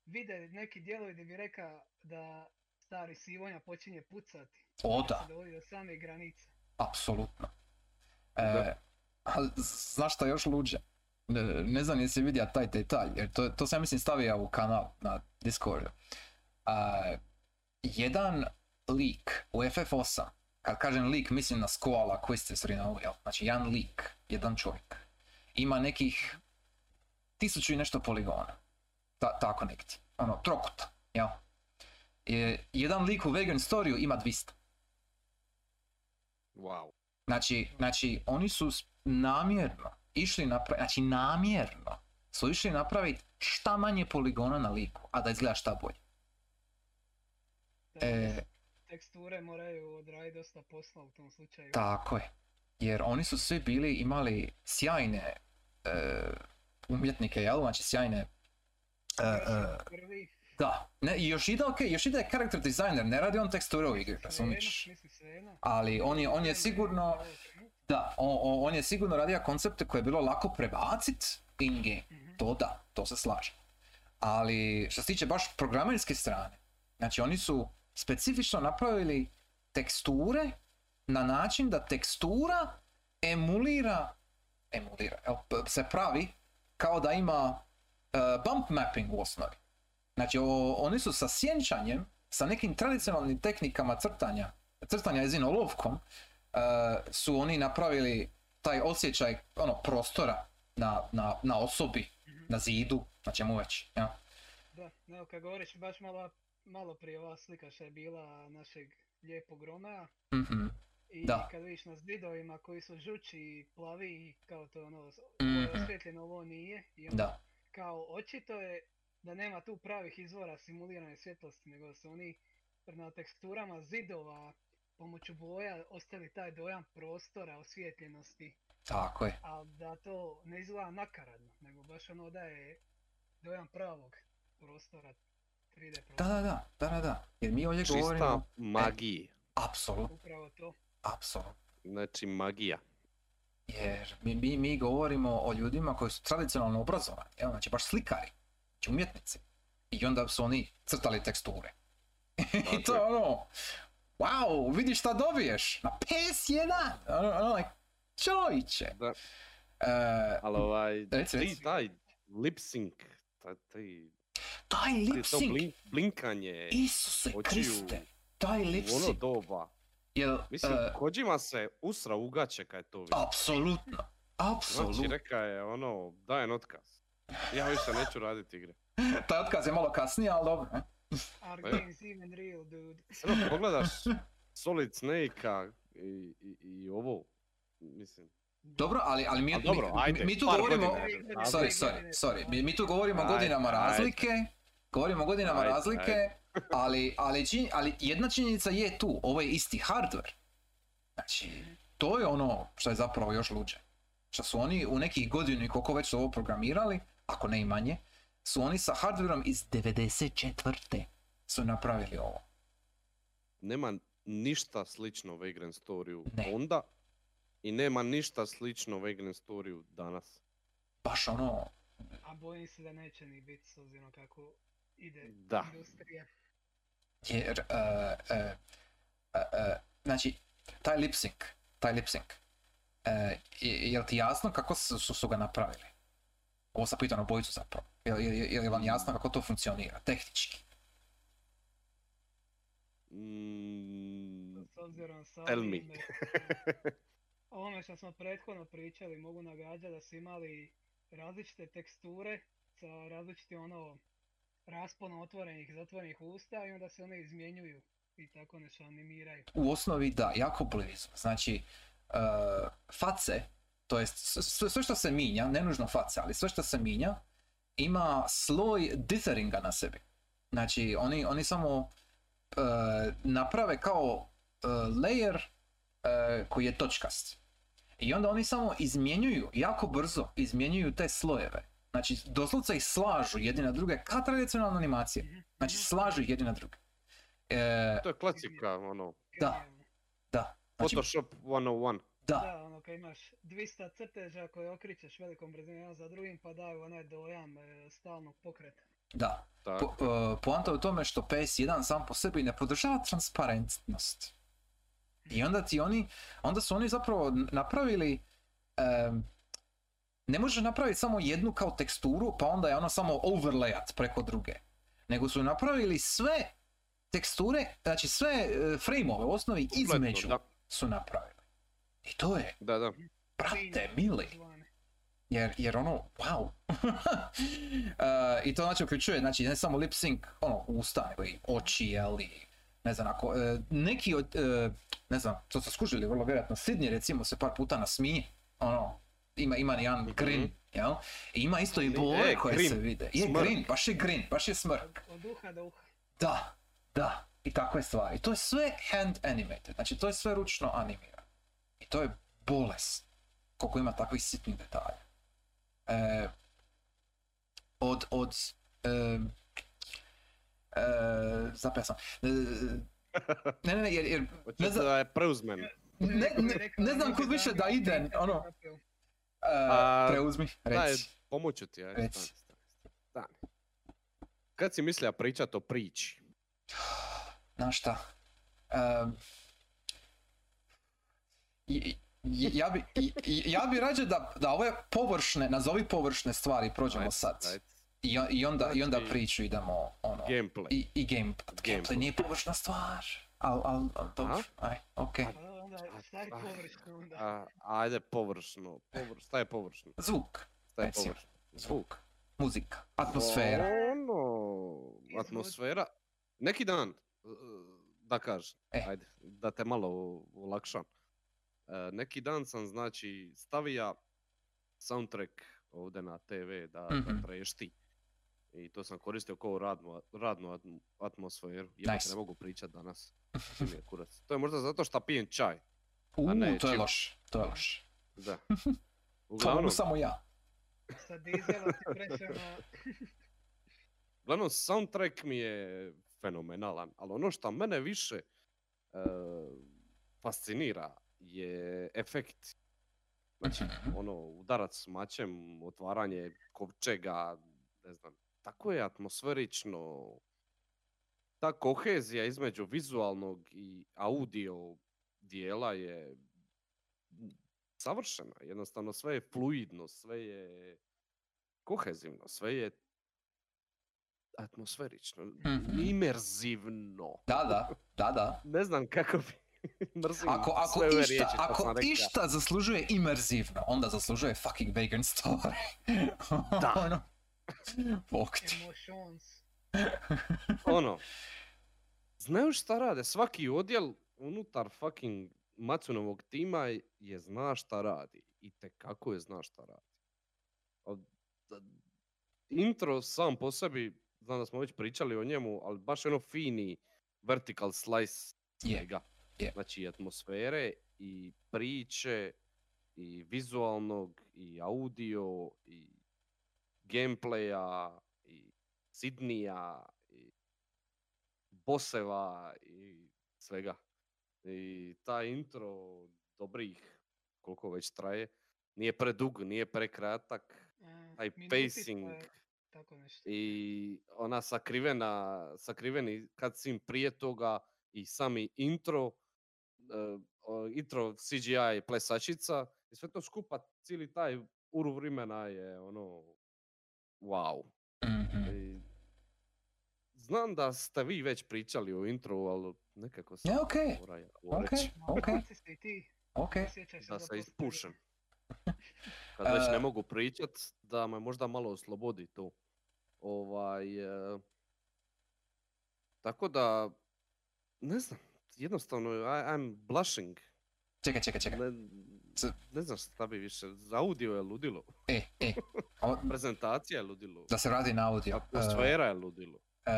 vide neki dijelovi gdje bi rekao da stari Sivonja počinje pucati. O kad da, se dovodi do same granice. apsolutno. E, Da. ali z- znaš šta je još luđe? Ne, ne znam jesi vidio taj detalj, jer to, to sam mislim stavio u kanal na Discordu. A, jedan lik u FF8, kad kažem lik mislim na Skoala, Quistis, Rinoa, jel? Znači jedan lik, jedan čovjek, ima nekih tisuću i nešto poligona. Ta, tako nekti. Ono, trokuta. Jel? Je, jedan lik u Vagrant Storyu ima 200. Wow. Znači, znači oni su namjerno išli napraviti, znači namjerno su išli napraviti šta manje poligona na liku, a da izgleda šta bolje. E, Teksture moraju odraditi dosta posla u tom slučaju. tako je. Jer oni su svi bili, imali sjajne e, umjetnike, jel? Znači sjajne... e, e, Prvi, da, ne, i još ide, ok, još ide character designer, ne radi on teksture u igri, razumiješ? Ali on je, on je sigurno, da, on, on- on je sigurno radio koncepte koje je bilo lako prebacit in game. Mhm. To da, to se slaže. Ali što se tiče baš programerske strane, znači oni su specifično napravili teksture na način da tekstura emulira, emulira, se pravi kao da ima e, bump mapping u osnovi. Znači o- oni su sa sjenčanjem, sa nekim tradicionalnim tehnikama crtanja, crtanja jezino olovkom, e, su oni napravili taj osjećaj ono, prostora na, na, na osobi, na zidu, na čemu već. Ja. Da, evo kad govoriš baš malo, malo prije ova slika što je bila našeg lijepog Romea Mhm. I Da. kad vidiš na zidovima koji su žuči i plavi i kao to ono, Mhm. je osvjetljeno, ovo nije i onda Da, kao očito je da nema tu pravih izvora simulirane svjetlosti, nego su oni na teksturama zidova pomoću boja ostavili taj dojam prostora, osvjetljenosti, tako je. ali da to ne izgleda nakaradno, nego baš ono da je dojam pravog prostora, 3D Da, prostora, da, da, da, da, da. Jer mi ovdje Čista govorimo... magija. Apsolutno, upravo to. Apsolutno. Znači magija. Jer mi, mi, mi govorimo o ljudima koji su tradicionalno obrazovani, jel? znači baš slikari, znači umjetnici. I onda su oni crtali teksture. I to je ono, wow, vidiš šta dobiješ na PS1, ono, ono, like, čovječe. Da. E, Ali ovaj, Reci, reci. taj lip sync, taj, taj, taj lip sync, blink, blinkanje Isuse očiju Kriste, taj lip ono sync, doba. Jel, Mislim, e, Kojima se usra ugaće kad je to vidio. apsolutno, Znači, apsolutno. reka je ono, dajem otkaz. Ja više neću raditi igre. Taj otkaz je malo kasnije, ali dobro. je. games even real, dude? Ono, pogledaš Solid Snake-a i, i, i ovo, mislim, Dobro, ali, ali mi, A dobro, mi, ajde, mi tu govorimo, godina, ajde. sorry, sorry, sorry, mi, mi tu govorimo o Ajde, godinama ajde. razlike, govorimo o godinama Ajde, razlike, ali, ali, činj- ali jedna činjenica je tu, ovo je isti hardware. Znači, to je ono što je zapravo još luđe. Što su oni u nekih godinu i koliko već su ovo programirali, ako ne i manje, su oni sa hardwareom iz 94. su napravili ovo. nema ništa slično Vagrant Storyu Ne. onda i nema ništa slično Vagrant Storyu danas. Baš ono, A bojim se da neće ni biti s obzirom kako ide Da. industrija. Jer, e, e, e, znači, taj lip sync, taj lip sync, e, je, je li ti jasno kako su, su, su ga napravili? Ovo sam pitao na bojicu zapravo. Je, je, je, vam jasno kako to funkcionira, tehnički? Mm, Tell me. ovime, o ovome što smo prethodno pričali, mogu nagađati da su imali različite teksture sa različitim ono rasponom otvorenih i zatvorenih usta i onda se one izmjenjuju i tako nešto animiraju. U osnovi da, jako blizu. Znači, e, face, to jest sve, sve što se minja, ne nužno face, ali sve što se minja, ima sloj ditheringa na sebi. Znači, oni, oni samo e, naprave kao e, layer koji je točkast. I onda oni samo izmjenjuju, jako brzo izmjenjuju te slojeve. Znači, doslovce ih slažu jedni na druge, kao tradicionalna animacija. Znači, slažu ih jedni na druge. E, to je klasika, ono, Da. Da, znači, Photoshop 101. da, Da, ono kad imaš 200 crteža koje okričeš velikom brzinom jedan za drugim pa daju onaj dojam e, stalnog pokreta. da. Po, e, poanta je u tome što PS1 sam po sebi ne podržava transparentnost. I onda ti oni, onda su oni zapravo napravili, em, ne može napraviti samo jednu kao teksturu, pa onda je ono samo overlayat preko druge. Nego su napravili sve teksture, znači sve e, frame-ove u osnovi između da. su napravili. I to je, Da, da. brate mili. Jer, jer ono, wow. E, I to znači uključuje, znači ne samo lip sync, ono, usta, nego i oči, ali ne znam, ako, e, neki od, e, ne znam, to ste skužili vrlo vjerojatno, Sidney recimo se par puta nasmije, ono, ima, ima jedan grin, jel? I ima isto i boje E, koje grin, se vide. Je smrk. grin, baš je grin, baš je smrk. Od, od uha do uha. Da, da, i takve stvari. To je sve hand animated, znači to je sve ručno animirano. I to je bolest, koliko ima takvih sitnih detalja. E, od, od, e, e, zapeo sam. E, ne, ne, ne, jer, jer ne znam, preuzmem. ne, ne, ne da znam kud više da idem, ono, A, preuzmi, reci. pomoću ti, ajde, Reci. stani, stani, stani. Kad si mislio pričat o priči? Znaš šta? Em, i- ja bi, i- ja bi rađe da, da ove površne, nazovi površne stvari prođemo sad. I, i onda, i onda Znači- priču idemo, ono, Gameplay. i, i game, gameplay Gameplay. nije površna stvar. Al, al, al, dobro, aj, okej. Pa onda stavi Ah, površno onda. A, ajde površno. Površ, šta je površno? Zvuk, Šta je Recimo. površno? zvuk, muzika, atmosfera. Ono, atmosfera. Neki dan, uh, da kažem, E. ajde, da te malo olakšam. E, neki dan sam znači stavija soundtrack ovdje na TV da, da Mhm. trešti. I to sam koristio kao radnu, radnu atm- atmosferu. Jebote, Nice. ne mogu pričat danas. Što mi je kurac. To je možda zato što pijem čaj. Uuu, ne, to je loš, to je loš. Da. To Uglavnom, samo ja. Sa dizela na... Uglavnom, soundtrack mi je fenomenalan, ali ono što mene više e, fascinira je efekt. Znači, Mhm. ono, udarac s mačem, otvaranje kovčega, ne znam, tako je atmosferično. Ta kohezija između vizualnog i audio dijela je savršena. Jednostavno sve je fluidno, sve je kohezivno, sve je atmosferično, Mhm. imerzivno. Da, da, da, da. Ne znam kako bi mrzim Ako, ako, sve ove išta, riječi ako išta zaslužuje imerzivno, onda zaslužuje fucking Vagrant Story. Da. ono, bog ti. Emotions. ono, znaju šta rade, svaki odjel unutar fucking Matsunovog tima je zna šta radi i kako je zna šta radi. Intro sam po sebi, znam da smo već pričali o njemu, ali baš je ono fini vertical slice Je, svega. je. Znači i atmosfere i priče i vizualnog i audio i gameplaya i Sidnija i boseva i svega. I taj intro dobrih, koliko već traje, nije predug, nije prekratak, A, taj pacing Tako nešto. i ona sakrivena, sakriveni cutscene prije toga i sami intro, e, o, intro CGI plesačica i sve to skupa, cijeli taj uru vremena je ono, wow. Mhm. I znam da ste vi već pričali o intru, ali nekako sam Ja, okej, okej, okej, da se ispušem. Kad već ne E. mogu pričat, da me možda malo oslobodi to. Ovaj, e, tako da, ne znam, jednostavno, I, I'm blushing. Čekaj, čekaj, čekaj. Ne, ne znam šta bi više, za audio je ludilo, E, e, prezentacija je ludilo, da se vrati na audio. Atmosfera je ludilo. E,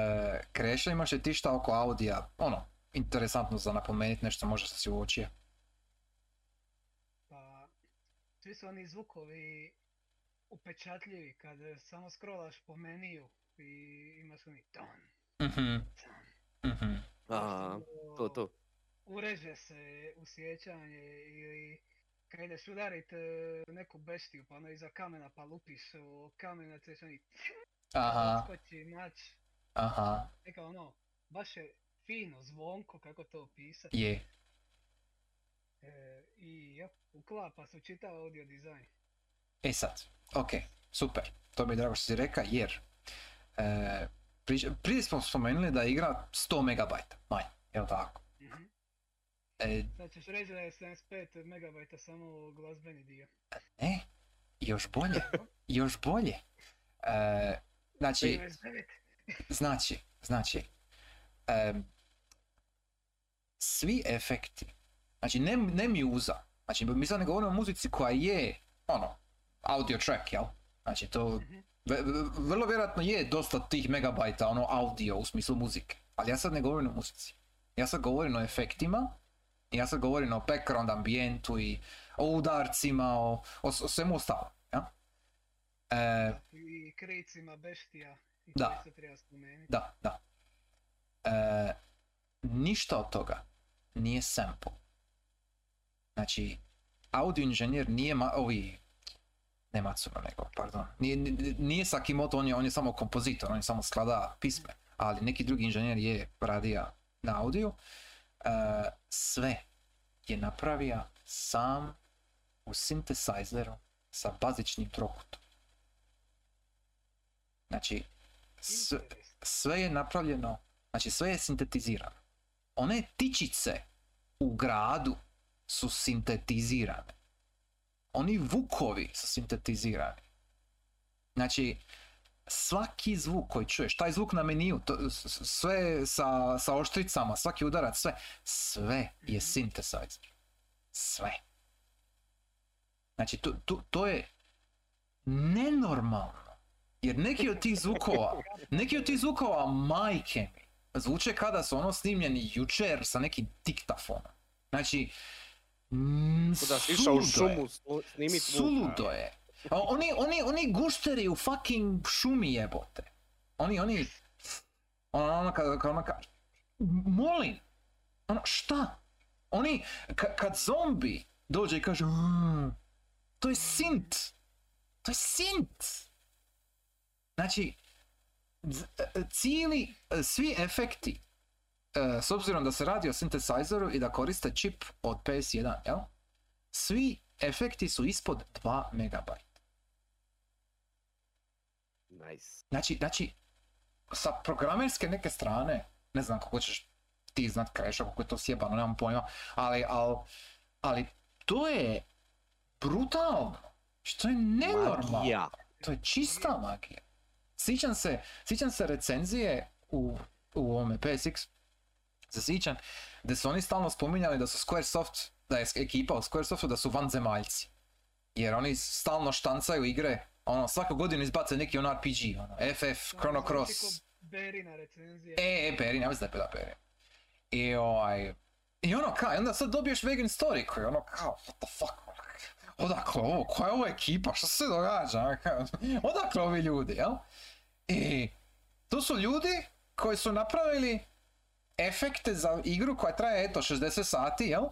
Krešo, imaš li ti šta oko audija, ono, interesantno za napomenuti, nešto možda što si uočio? Pa, svi su oni zvukovi upečatljivi kad samo scrollaš po meniju i imaš oni ton, Mhm, ton. mhm. Aha, to, to. Ureže se u sjećanje ili kad ideš udarit e, neku beštiju pa ono iza kamena pa lupiš o kamena ćeš oni Aha, skoči mač. Aha, Neka ono, baš je fino, zvonko kako to opisat. je. E, I ja, uklapa se u čitav audio dizajn. E sad, ok, super. To mi je drago što si reka, jer e, prič- prije smo spomenuli da je igra 100 megabajta, manje, jel tako? Mhm. E, Sad ćeš reći da je 75 megabajta samo glazbeni dio. ne, još bolje, još bolje. E, znači, 99. znači, znači, em, svi efekti, znači ne, ne muza, znači mi sad ne govorimo o muzici koja je, ono, audio track, jel? Znači to, Mhm. ve- vrlo vjerojatno je dosta tih megabajta, ono, audio u smislu muzike, ali ja sad ne govorim o muzici. Ja sad govorim o efektima, ja sad govorim o background ambijentu i o udarcima, o, o, o svemu ostalom, ja? E, I kricima beštija. I Da. isto treba spomenuti. Da, da. E, ništa od toga nije sample. Znači, audio inženjer nije ma, ovi, ne Matsuro nego, pardon, nije, nije- Sakimoto, on je, on je samo kompozitor, on je samo sklada pisme, ali neki drugi inženjer je radio na audio. E, sve je napravio sam u synthesizeru sa bazičnim trokutom. Znači, sve je napravljeno, znači sve je sintetizirano. One tičice u gradu su sintetizirane. Oni vukovi su sintetizirani. Znači, svaki zvuk koji čuješ, taj zvuk na meniju, to, sve sa, sa oštricama, svaki udarac, sve, sve je synthesizer. Sve. Znači, to, to, to je nenormalno. Jer neki od tih zvukova, neki od tih zvukova, majke mi, zvuče kada su ono snimljeni jučer sa nekim diktafonom. Znači, mm, da u suludo je. Suludo je. A Oni, oni, oni gušteri u fucking šumi jebote. Oni, oni, ono, ono, kad, ono, kad, molim, ono, šta? Oni, ka- kad zombi dođe i kaže, "Mm", to je sint. To je sint. Znači, z- e, cijeli, e, svi efekti, e, s obzirom da se radi o synthesizeru i da koriste čip od PS1, jel? Svi efekti su ispod 2 megabajta. Nice. Znači, znači, sa programerske neke strane, ne znam kako ćeš ti znat kreša, kako je to sjebano, nemam pojma, ali, ali, ali to je brutalno. Što je nenormalno. To je čista magija. Sjećam se, sjećam se recenzije u, u ovome PSX, se sjećam, da su oni stalno spominjali da su Squaresoft, da je ekipa u Squaresoftu da su vanzemaljci. Jer oni stalno štancaju igre, ono, svaku godinu izbace neki on RPG, ono, FF, Chrono Zvuči Cross, ko Berina recenzija. E, e, Peri, nema se da je Peri. I ovaj... I ono kao, onda sad dobiješ Vegan Story koji ono kao, what the fuck, ono, odakle ovo, koja je ovo ekipa, što se događa, odakle ovi ljudi, jel? I to su ljudi koji su napravili efekte za igru koja traje, eto, 60 sati, jel?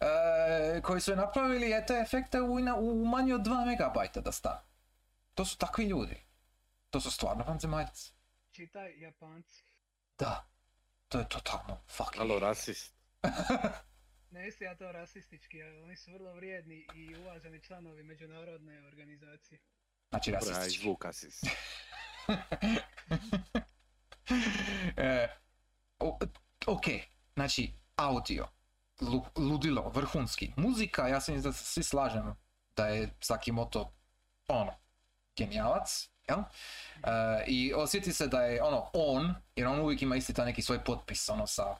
E, koji su napravili, eto, efekte u, u manje od 2 megabajta da stane. To su takvi ljudi. To su stvarno vanzemaljci. Čitaj Japanci. Da. To je totalno fucking... Alo, rasist. Ne mislim ja to rasistički, ali oni su vrlo vrijedni i uvaženi članovi međunarodne organizacije. Znači rasistički. zvuka si. e, ok, znači audio. Lu- ludilo, vrhunski. Muzika, ja se mislim da se svi slažemo da je Sakimoto ono, genijalac, jel? E, I osjeti se da je ono on, jer on uvijek ima isti taj neki svoj potpis, ono sa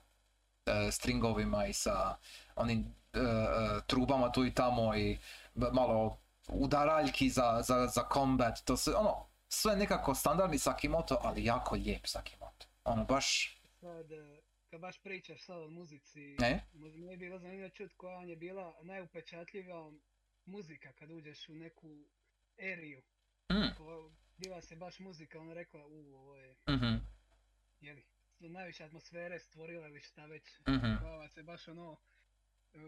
stringovima i sa onim e, e, trubama tu i tamo i malo udaraljki za, za, za combat, to se ono, sve nekako standardni Sakimoto, ali jako lijep Sakimoto. Ono, baš, Sad, e, kad baš pričaš sad o muzici, ne? možda mi je bilo zanimljivo čut koja vam je bila najupečatljivija muzika kad uđeš u neku eriju. Mm, Ko, bila se baš muzika, ona rekla, u, ovo je, mhm, jeli, su najviše atmosfere stvorila ili šta već. mhm, Hvala se baš ono, e,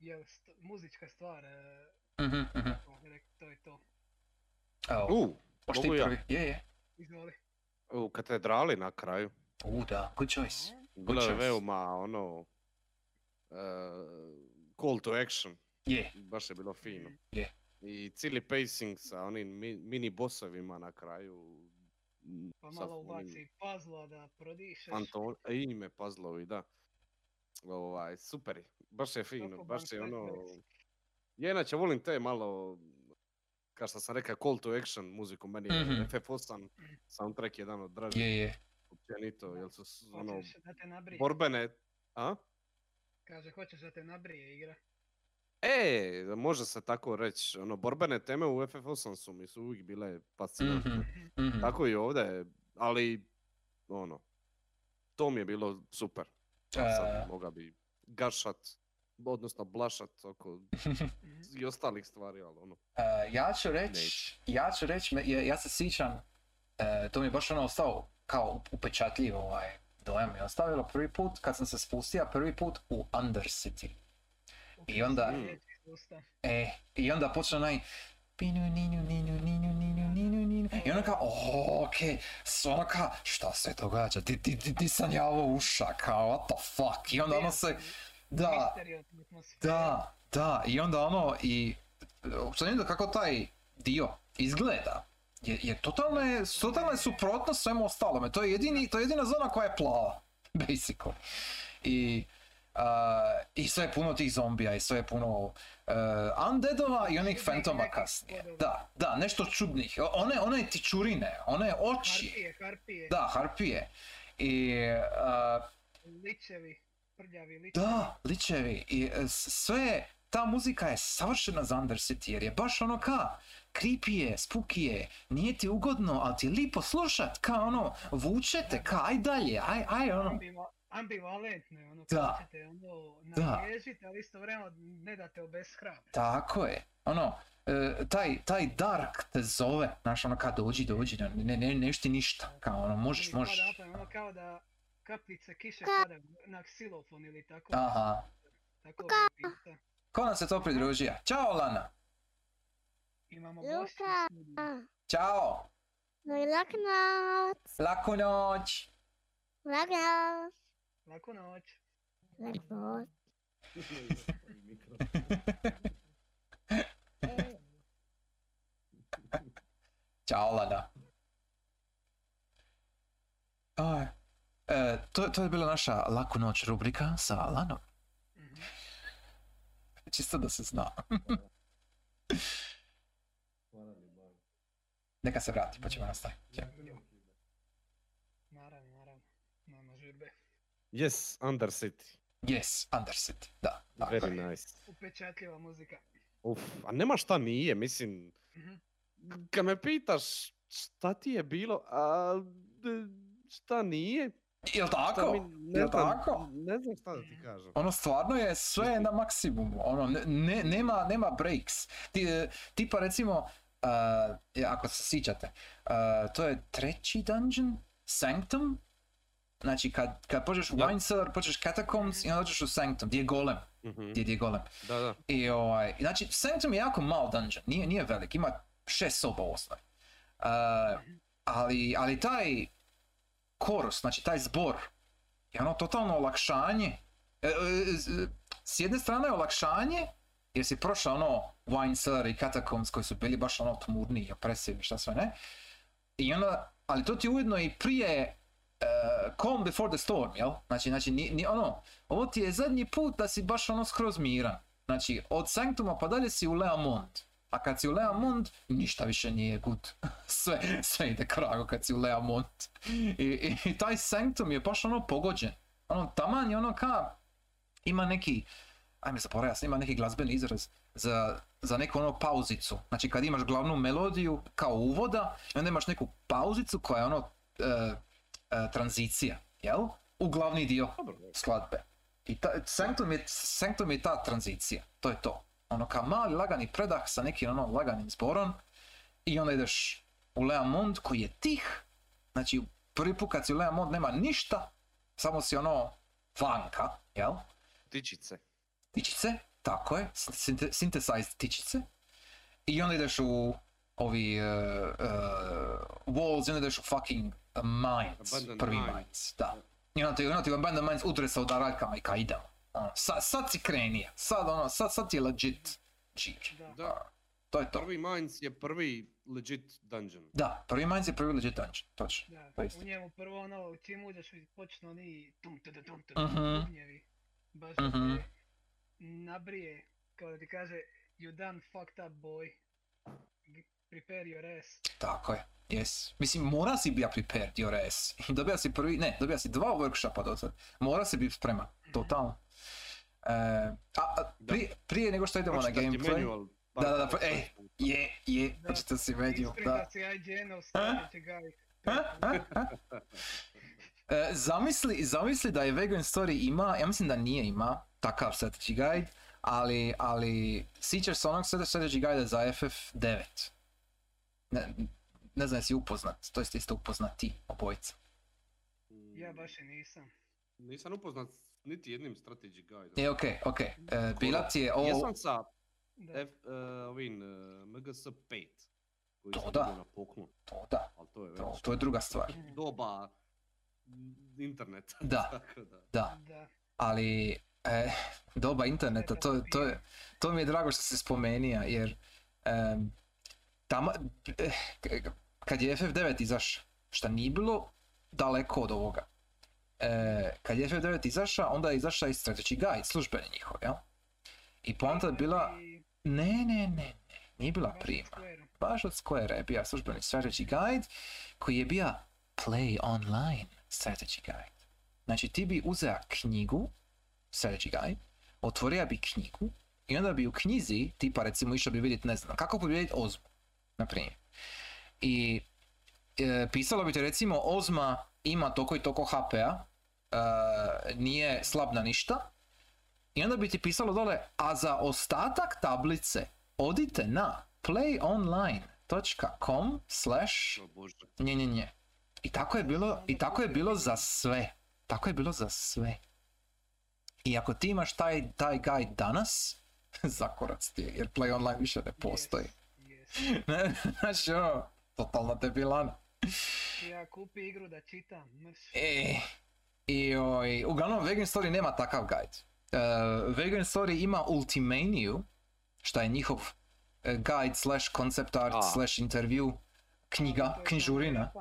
jel, st- muzička stvar, mhm. tako, rek- to je to. U, ti mogu ja? prvi? Je, je. Izvoli. u katedrali na kraju. U, da, good choice. Bilo je veoma ono... e, call to action. Je, Baš je bilo fino. Je. I cijeli pacing sa onim mi- mini bossovima na kraju. Pa malo ubaci puzzla da prodišeš. Anton, e, ime puzzlovi, da. Ovaj, super je. Baš je fino. Kako Baš je ono... Ja inače volim te malo kao što sam rekao, call to action muziku, meni je Mhm. FF8 soundtrack jedan od dražih Je, je. općenito, jer su ono, Hoćeš da te nabrije. borbene, a? Kaže, hoćeš da te nabrije igra. E, može se tako reći, ono, borbene teme u FF8 su mi su uvijek bile fascinantne. Mhm, mhm. Tako i ovdje, ali, ono, to mi je bilo super. Sad moga bi gašat, odnosno blašat oko i ostalih stvari, ali ono, E, ja ću reći, ja ću reći, ja, ja se sjećam, e, to mi je baš ono ostao kao upečatljiv ovaj dojam mi je ostavilo prvi put kad sam se spustio prvi put u Undercity. I onda- sustav. E, i onda počne onaj pinu, ninu, ninu, ninu, ninu, ninu, ninu. I onda kao, o, okej, s- ono kao, šta se događa, di, di, di, di sam ja ovo uša, kao, what the fuck, i onda ono se, da, da, da, i onda ono, i, općenito kako taj dio izgleda, je, je totalno, je, totalno je suprotno svemu ostalome, to je jedini, to je jedina zona koja je plava, basically. I, a, i sve je puno tih zombija i sve je puno uh, undeadova i onih fantoma kasnije. Da, da, nešto čudnih. One, one tičurine, one oči. Harpije, harpije, Da, harpije. I, a, ličevi, prljavi ličevi. da, ličevi. I s- sve, ta muzika je savršena za Undercity jer je baš ono ka, creepy je, spooky je, nije ti ugodno, ali ti je lipo slušat, ka ono, vučete, ka aj dalje, aj, aj ono. Ambiva- ambivalentno je ono, Da. ćete ono Da. naježiti, ali istovremeno ne da te. Tako je. Ono, e, taj, taj dark te zove, znaš, ono, kad dođi, dođi, ne, ne, ne, ti ništa, kao ono, možeš, možeš. ono kao da kapljice kiše pada na ksilofon ili tako. Aha. Tako bi. Ko nam se to pridružija? Ćao, Lana. Imamo Luka. gošće u studiju. Ćao. No i laku noć. Laku noć. Laku noć. Laku noć. Laku noć. Ćao, Lana. Aj, e, to, to je bila naša Laku noć rubrika sa Lanom. Mhm. Čisto da se zna. Neka se vrati, pa ćemo nastaviti. Naravno, naravno. Nema žurbe. Yes, Undercity, Yes, Undercity, da. tako je. very nice. Upečatljiva muzika. Uf, a nema šta nije, mislim, Mhm. kad me pitaš šta ti je bilo, a šta nije, Jel šta tako? mi, ne, Jel znam, tako? ne znam šta da ti kažem. Ono stvarno je sve na maksimumu, ono, ne- ne, nema, nema breaks. Ti, e, tipa recimo, uh, ako se sjećate, uh, to je treći dungeon, Sanctum, znači kad, kad pođeš u. Wine Cellar, pođeš Catacombs i onda dođeš u Sanctum, gdje je golem, Mhm, gdje je golem. Da, da. I ovaj, znači Sanctum je jako mal dungeon, nije, nije velik, ima šest soba u osnovi. Uh, ali, ali taj korus, znači taj zbor, je ono totalno olakšanje. E, e, e, s jedne strane je olakšanje, jer si prošao ono Wine Cellar i Catacombs koji su bili baš ono tmurni i opresivni, šta sve ne. I onda, ali to ti ujedno i prije uh, calm before the storm, jel? Znači, znači ni, ni, ono, ovo ti je zadnji put da si baš ono skroz miran. Znači, od Sanctuma pa dalje si u Leamond. A kad si u Leamond, ništa više nije good. sve, sve ide krago kad si u Leamond. I, i, i taj Sanctum je baš ono pogođen. Ono, taman je ono ka, ima neki, ajme porajasni, ima neki glazbeni izraz za, za neku ono pauzicu. Znači kad imaš glavnu melodiju kao uvoda, i onda imaš neku pauzicu koja je ono e, e, tranzicija, jel? U glavni dio skladbe. I ta, Sanctum, je, Sanctum je ta tranzicija, to je to. Ono kao mali lagani predah sa nekim ono laganim zborom i onda ideš u Leamond koji je tih, znači prvi put kad si u Leamond nema ništa, samo si ono vanka, jel? Tičice. Tičice, tako je, sinte- synthesized tičice. I onda ideš u ovi uh, uh, walls, i onda ideš u fucking uh, mines, Abandoned prvi mines. mines, da. I onda ti, onda ti abandoned mines udre sa udaraljkama i ka idemo. Ono, sad, sad si krenija, sad ono, sad, sad ti je legit Jeep. Da. To je to. prvi Mines je prvi legit dungeon. Da, prvi mines je prvi legit dungeon, točno. Da, To je isto. u njemu prvo ono, čim uđeš i počnu oni tum tum tum tum Mhm. bubnjevi. Baš da te nabrije, kao da ti kaže you done fucked up boy. prepare your ass. Tako je, yes. Mislim, mora si bija prepared your ass. I dobija si prvi, ne, dobija si dva workshopa do sad. Mora si biti spreman, totalno. E, a, a, prije, prije nego što idemo na Pročitat ti gameplay, manual, Da, da, da, pa, ej. je, je, Da. pročitaj si menu, da. E, zamisli, zamisli da je Vegan Story ima, ja mislim da nije ima takav strategy guide, ali, ali sjećaš se onog strategy guide za FF9. Ne, ne znam jesi upoznat, to jeste isto upoznat ti, obojica. Ja baš i nisam. Nisam upoznat niti jednim strategy guide. E, okej, okej. E, bila ti je ovo... Jesam sa Da. F, uh, ovim uh, MGS 5 koji To da. na poklon, To da, ali to je već to, to je druga stvar. doba interneta. Da. tako da. Da, Da. ali e, doba interneta, to, to, je, to mi je drago što si spomenija, jer em, tamo, k- kad je FF9 izašao, šta nije bilo daleko od ovoga. E, kad je FF9 izašao, onda je izašao i strategy guide, službeni njihov, jel? I poanta je bila, ne, ne, ne, ne, nije bila prima. Baš od Square je bio službeni strategy guide koji je bio play online strategy guide. Znači ti bi uzeo knjigu, strategy guide, otvorio bi knjigu i onda bi u knjizi, tipa recimo išao bi vidjeti, ne znam, kako pobijediti Ozmu, na primjer. I e, pisalo bi ti recimo Ozma ima toliko i toliko HP-a, e, nije slab na ništa, i onda bi ti pisalo dole, a za ostatak tablice odite na playonline.com slash nje, nje, nje. I tako je bilo, i tako je bilo za sve. Tako je bilo za sve. I ako ti imaš taj, taj guide danas, zakorac ti je, jer Play Online više ne postoji. Yes, yes. Znači ono, totalna debilana. Ja kupi igru da čitam, mrš. E, i oj, uglavnom Vegan Story nema takav guide. Uh, Vegan Story ima Ultimaniju, šta je njihov uh, guide slash concept art A. slash interview knjiga, knjižurina.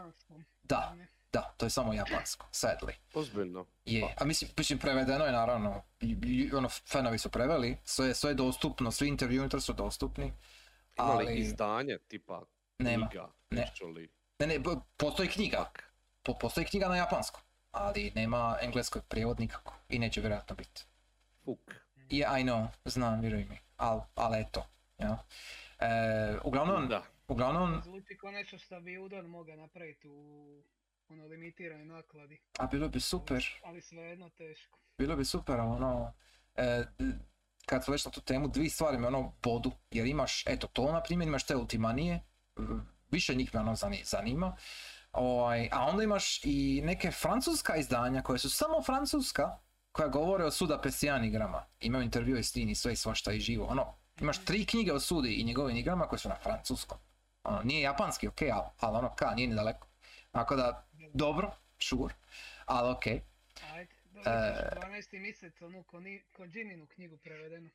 Da, da, to je samo japansko, sadly. Ozbiljno. Je, a mislim, mislim prevedeno je naravno, i- i- ono, fanovi su preveli, sve, sve je dostupno, svi intervju unutar su dostupni. Ima li Ali- izdanje tipa Nema, knjiga? ne. actually? Ne, ne, postoji knjiga, po, postoji knjiga na japanskom, ali nema engleskog prijevod nikako i neće vjerojatno biti. Fuk. Yeah, I know, znam, vjeruj mi, al, ali eto, ja. E, uglavnom, Da. uglavnom, Zvuči kao nešto što bi Udon mogao napraviti u ono limitiranoj nakladi. a bilo bi super, Ali svejedno teško. bilo bi super, ono, e, kad smo već na tu temu, dvije stvari me ono bodu, jer imaš, eto to na primjer, imaš te ultimanije, više njih me ono zani- zanima, ovaj, a onda imaš i neke francuska izdanja koje su samo francuska, koja govore o Suda Pesijan igrama, imaju intervjue s tim i sve i svašta i živo, ono, imaš tri knjige o Sudi i njegovim igrama koje su na francuskom, ono, nije japanski, ok, ali, ali ono, ka, nije ni daleko, tako da, dobro, sure, ali okej. Ajde, E. dobit ćeš 12. mjesec onu Koni- Kojiminu knjigu prevedenu.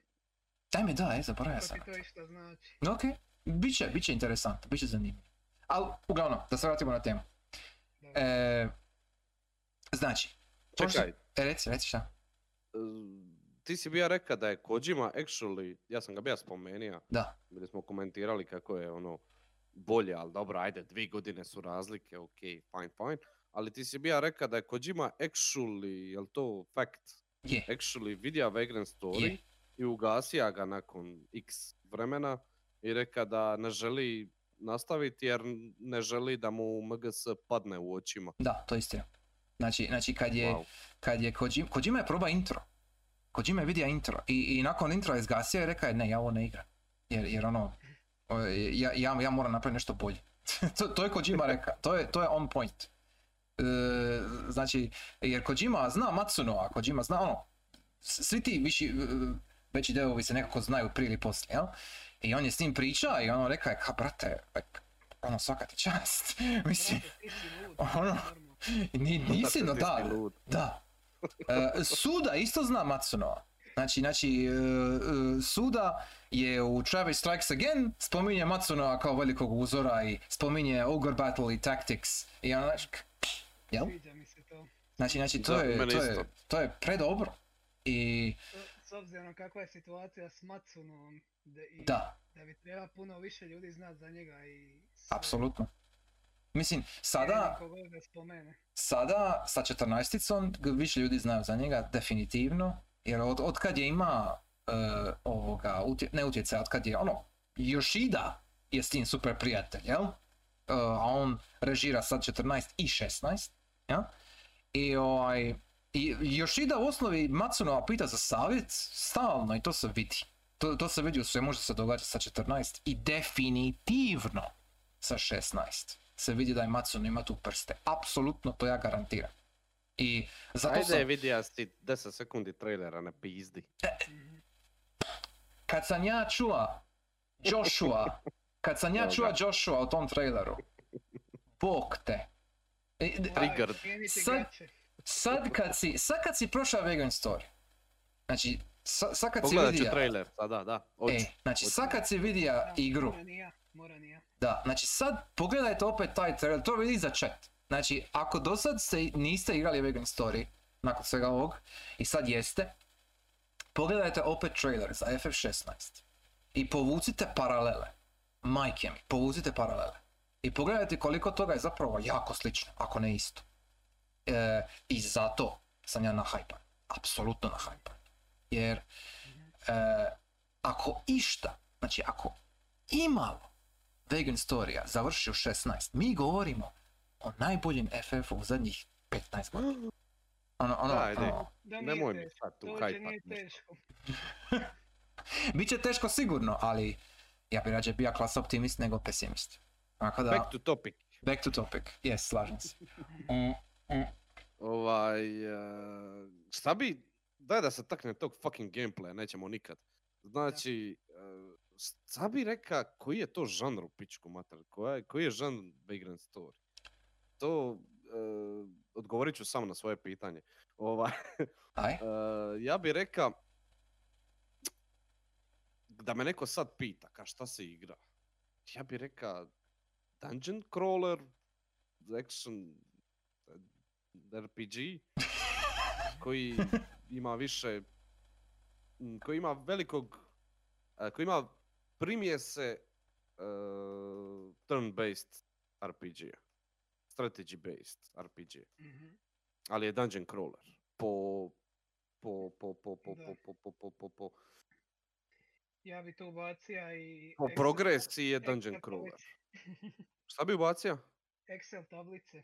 Daj mi da, e, zaboravio sam. ti to išta znači? Ok, bit će, bit će interesantno, bit će zanimljivo. Ali, uglavnom, da se vratimo na temu. E, znači, Čekaj, e, reci, reci šta? e, ti si bija reka da je Kojima actually, ja sam ga bija spomenija, Da, bili smo komentirali kako je ono bolje, ali dobro, ajde, dvije godine su razlike, ok, fine, fine. Ali ti si bija reka da je Kojima actually, jel to fact, je, actually vidja Vagrant Story Je. i ugasija ga nakon x vremena i reka da ne želi nastaviti jer ne želi da mu MGS padne u očima. da, to je istina. Znači, znači kad je, Wow. kad je Kojima, Kojima je proba intro. Kojima je vidio intro i, i nakon intro je zgasio i rekao je ne, ja ovo ne igram. Jer, jer ono, ja, ja, ja moram napraviti nešto bolje. to, to je Kojima rekao, to je, to je on point. E, znači, jer Kojima zna Matsuno, a Kojima zna ono, svi ti viši, e, veći delovi se nekako znaju prije ili poslije, jel? I on je s njim priča i ono rekao je, ka brate, like, ono svaka ti čast. Mislim, ono, nisi no da, da. E, Suda isto zna Matsuno. Znači, znači, e, e, Suda je u Travis Strikes Again spominje Matsunoa kao velikog uzora i spominje Ogre Battle i Tactics i ono, znači, jel? Znači, znači, to je, to je, to je predobro. I, s obzirom kakva je situacija s Matsunom da, i Da, da bi treba puno više ljudi znat za njega i sve. apsolutno. Mislim, sada, sada sa 14 g- više ljudi znaju za njega, definitivno, jer od, od kad je ima e, ovoga, utje, ne utjecaj, od kad je ono, Yoshida je s tim super prijatelj, jel? E, a on režira sad 14 i 16, jel? I ovaj, i Yoshida u osnovi Matsunova pita za savjet stalno i to se vidi. To, to se vidi u svemu što se događa sa 14 i definitivno sa 16 se vidi da je Matsuno ima tu prste. Apsolutno, to ja garantiram. I zato Ajde, sam, vidi ja si 10 sekundi trailera na pizdi. Mhm. kad sam ja čula Joshua, kad sam ja čula. Joshua u tom traileru, bog te. I- d- Ovaj, Triggered. Sad-. Sad kad si, sad kad si prošao Vegan Story, znači, sa- sad kad si Pogledat ću vidio, trailer, sada, da. Hoću. e, znači sad kad si vidio Da, igru, Mora ni ja, mora ni ja. Da, znači sad pogledajte opet taj trailer, to vidi za chat. Znači, ako do sad ste, niste igrali Vegan Story, nakon svega ovog, i sad jeste, pogledajte opet trailer za FF16 i povucite paralele. Majke mi, povucite paralele. I pogledajte koliko toga je zapravo jako slično, ako ne isto. E, I zato sam ja nahajpan. Apsolutno nahajpan. Jer e, ako išta, znači ako imalo Vegan Storija završi u 16, mi govorimo o najboljem FF-u u zadnjih 15 godina. Ono, ono, Ajde. ono, Da Nemoj mi sad tu to uopće hajpat nije nešto. teško. bit će teško sigurno, ali ja bi rađe bio klas optimist nego pesimist. Tako da, Back to topic. back to topic, yes, slažem se. Mm, mm. Ovaj, e, šta bi, daj da se takne tog fucking gameplaya, nećemo nikad. Znači, e, šta bi reka, koji je to žanr u pičku mater, koja koji je žanr Vagrant Story? To, e, odgovorit ću samo na svoje pitanje. Ovaj, Aj, ja bi reka, da me neko sad pita, ka šta se igra? Ja bi reka Dungeon Crawler, Action RPG, koji ima više, koji ima velikog, eh, koji ima primjese eh, turn-based RPG-a, strategy-based RPG, Mhm. ali je dungeon crawler. Po, po, po, po, po, po, po, po, po, po, po, Ja bi tu ubacija i... po progresiji je dungeon crawler. Šta bi ubacio? Excel tablice.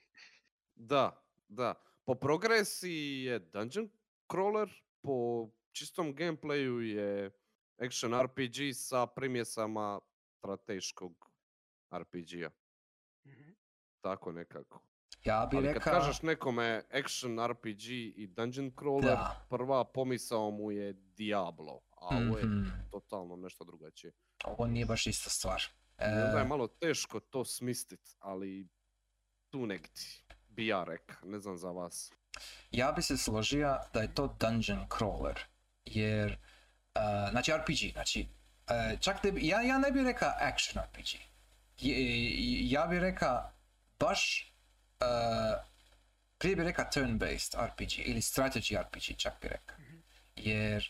Da, da. Po progresiji je dungeon crawler, po čistom gameplayu je action RPG sa primjesama strateškog RPG-a. Mhm. Tako nekako. ja bi Ali kad kažeš nekome action RPG i dungeon crawler, Da. prva pomisao mu je Diablo, a ovo je Mhm. totalno nešto drugačije. Ovo nije baš ista stvar. I onda je E, malo teško to smislit, ali tu negdje bi ja reka, ne znam za vas. ja bi se složio da je to dungeon crawler, jer, uh, znači RPG, znači, uh, čak ne bi, ja, ja ne bih rekao action RPG. Je- ja bih rekao baš, uh, prije bih rekao turn-based RPG ili strategy RPG čak bih rekao. Jer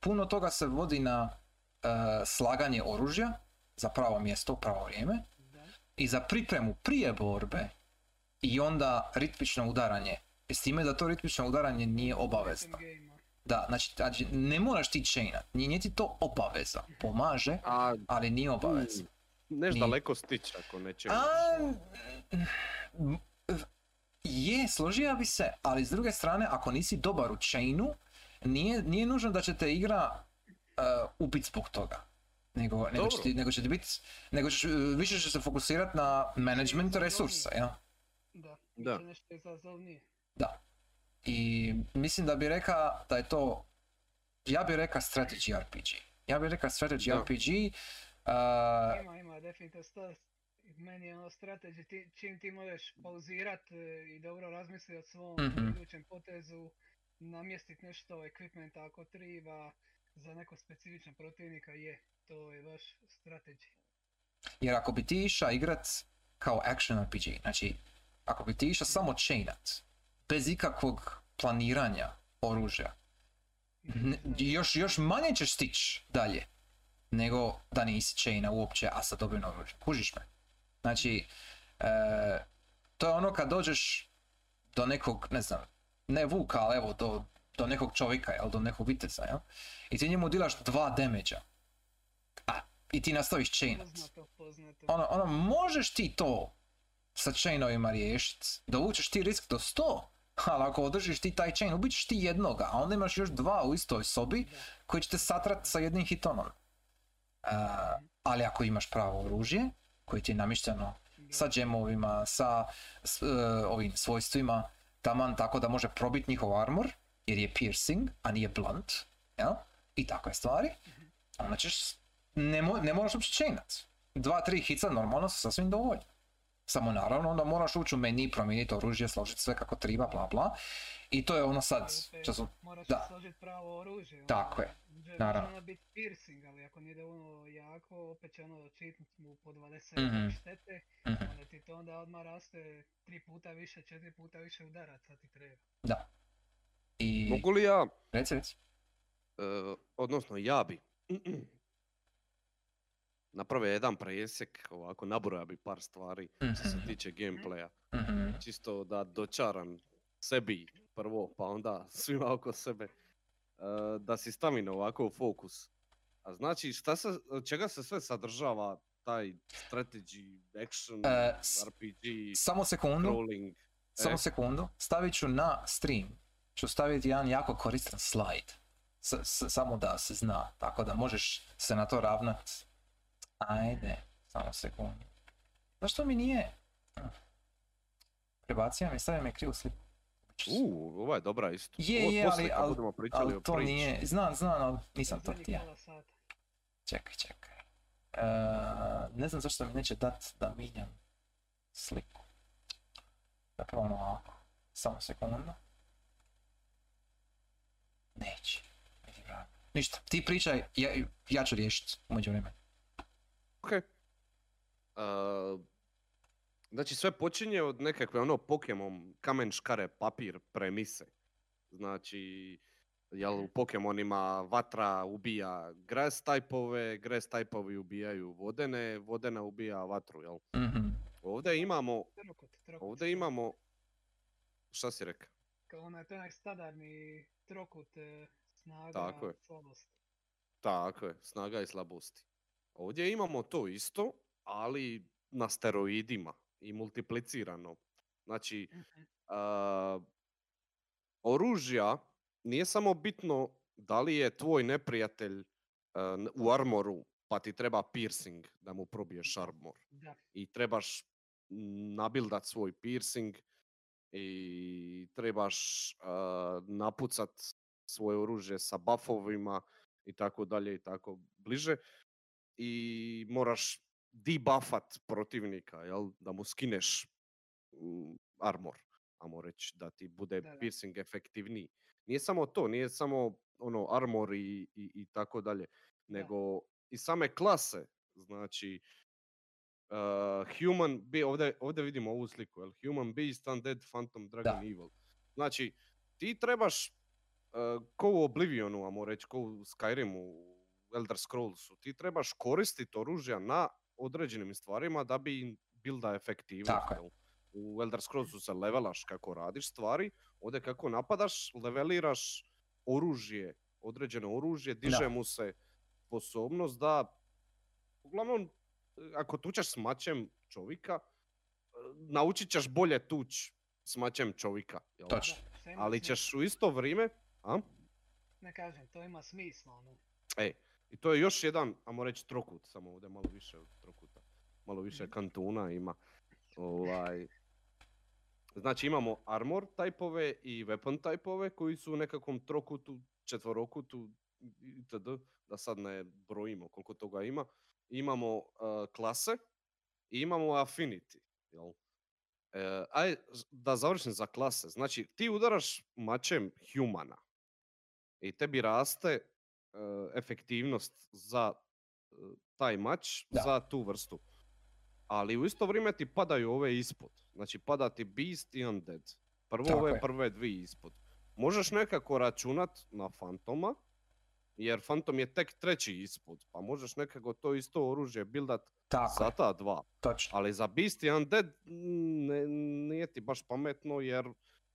puno toga se vodi na uh, slaganje oružja za pravo mjesto u pravo vrijeme i za pripremu prije borbe i onda ritmično udaranje. S time da to ritmično udaranje nije obavezno. Da, znači, znači ne moraš ti chainat, nije, nije ti to obaveza. Pomaže, A ali nije obavezno. neš Nije. daleko stići ako neće. A, je, složio bi se, ali s druge strane, ako nisi dobar u chainu, nije, nije nužno da će te igra uh, ubit zbog toga. Nego, nego, će ti, nego će ti bit, nego ćeš, uh, više će se fokusirati na management resursa, ja? Da. Da. Nešto izazovnije. Da. I mislim da bi rekao da je to, ja bih rekao strategy RPG. Ja bih rekao strategy Da. RPG, uh, Ima, ima, definitivno sto, meni je ono strategy, ti, čim ti možeš pauzirat e, i dobro razmisliti o svom Mhm. idućem potezu, namjestiti nešto equipmenta ako treba za neko specifičan protivnika, je, to je baš strategy. jer ako bi ti išao igrat kao action RPG, znači ako bi ti išao samo chainat, bez ikakvog planiranja oružja, još, još manje ćeš stić dalje nego da nisi chaina uopće, a sa dobrim oružjem. Kužiš me? Znači, e, to je ono kad dođeš do nekog, ne znam, ne vuka, ali evo do, do nekog čovjeka, jel, do nekog viteza, jel? I ti njemu dilaš dva damage A, i ti nastaviš chainat. Ono, ono, možeš ti to sa chainovima riješit, dovučeš ti risk do 100, ali ako održiš ti taj chain, ubićeš ti jednoga, a onda imaš još dva u istoj sobi koji će te satrat sa jednim hitonom. E, ali ako imaš pravo oružje, koje ti je namješteno sa džemovima, sa e, ovim svojstvima, taman tako da može probit njihov armor, jer je piercing, a nije blunt, jel? I takve stvari, onda ćeš, ne, mo- ne moraš uopće chainat. Dva, tri hica normalno su sasvim dovoljno. Samo naravno onda moraš ući u meni, promijeniti oružje, složiti sve kako treba, bla bla. I to je ono sad, što sam, Moraš da. složiti pravo oružje. ono, Tako je, naravno. Može ono biti piercing, ali ako nije dovoljno jako, opet će ono čitnut mu po 20 Mhm. štete, mhm, onda ti to onda odmah raste tri puta više, četiri puta više udaraca ti treba. da. I, Mogu li ja, reci, reci. e, odnosno ja bi, napravio jedan presjek, ovako nabroja bi par stvari što se Mhm, tiče gameplaya. mhm. Čisto da dočaram sebi prvo, pa onda svima oko sebe, e, da si stavim ovako u fokus. A znači, šta se, čega se sve sadržava taj strategy, action, E, s- RPG, Samo sekundu, rolling? samo E. sekundu. Stavit ću na stream. Ću staviti jedan jako koristan slajd. S- s- samo da se zna. Tako da možeš se na to ravnat. Ajde, samo sekundu. Zašto mi nije? Prebacija mi, stavio mi krivu sliku. U, ova je dobra isto. Je, Ovo je, ali, ali, budemo pričali ali to nije, znam, znam, ali nisam to htio. Čekaj, čekaj. E, ne znam zašto mi neće dat da mijenjam sliku. Zapravo ono ovako. Samo sekundu. Neće. Ništa, ti pričaj, ja, ja ću riješiti umeđu vremenu. Ok. Uh, znači sve počinje od nekakve ono Pokemon kamen škare papir premise. Znači, jel u Pokemonima vatra ubija grass tajpove, grass tajpovi ubijaju vodene, vodena ubija vatru, jel? Mhm. Ovdje imamo, Trokut, trokut. ovdje imamo, šta si rekao? Kao onaj, to je onaj standardni trokut e, snaga, Tako je. slabost. Tako je, snaga i slabosti. Ovdje imamo to isto, ali na steroidima i multiplicirano. Znači, a, oružja nije samo bitno da li je tvoj neprijatelj n- u armoru pa ti treba piercing da mu probiješ armor. Da, i trebaš nabildat svoj piercing i trebaš a, napucat svoje oružje sa buffovima i tako dalje i tako bliže i moraš debuffat protivnika, jel? da mu skineš mm, armor, amo reći, da ti bude Da, da. piercing efektivniji. Nije samo to, nije samo ono armor i, i, i tako dalje, nego i same klase, znači uh, human, be, ovdje, ovdje vidimo ovu sliku, jel? human beast, undead, phantom, dragon, Da. evil. Znači, ti trebaš, uh, ko u Oblivionu, amo reći, ko u Skyrimu, u Elder Scrollsu, ti trebaš koristiti oružja na određenim stvarima da bi im bilda efektivnost. Tako je. jel? U Elder Scrollsu se levelaš kako radiš stvari, ovdje kako napadaš, leveliraš oružje, određeno oružje, diže mu se sposobnost da, uglavnom, ako tučeš s mačem čovjeka, naučit ćeš bolje tuć s mačem čovjeka. jel? Točno. Ali ćeš u isto vrijeme, a? Ne kažem, to ima smisla, ono. E, i to je još jedan, ajmo reći, trokut, samo ovdje malo više od trokuta. Malo više Mhm. kantuna ima. Ovaj, znači imamo armor tajpove i weapon tajpove koji su u nekakvom trokutu, četvorokutu itd. Da sad ne brojimo koliko toga ima. Imamo uh, klase i imamo affinity. Jel? E, aj, da završim za klase. Znači, ti udaraš mačem humana i tebi raste efektivnost za e, taj mač, Da. za tu vrstu. Ali u isto vrijeme ti padaju ove ispod. Znači pada ti Beast i Undead. Prvo Tako ove je. prve dvije ispod. možeš nekako računat na Fantoma, jer Fantom je tek treći ispod, pa možeš nekako to isto oružje buildat Tako za ta dva. točno. Ali za Beast i Undead mm, ne, nije ti baš pametno jer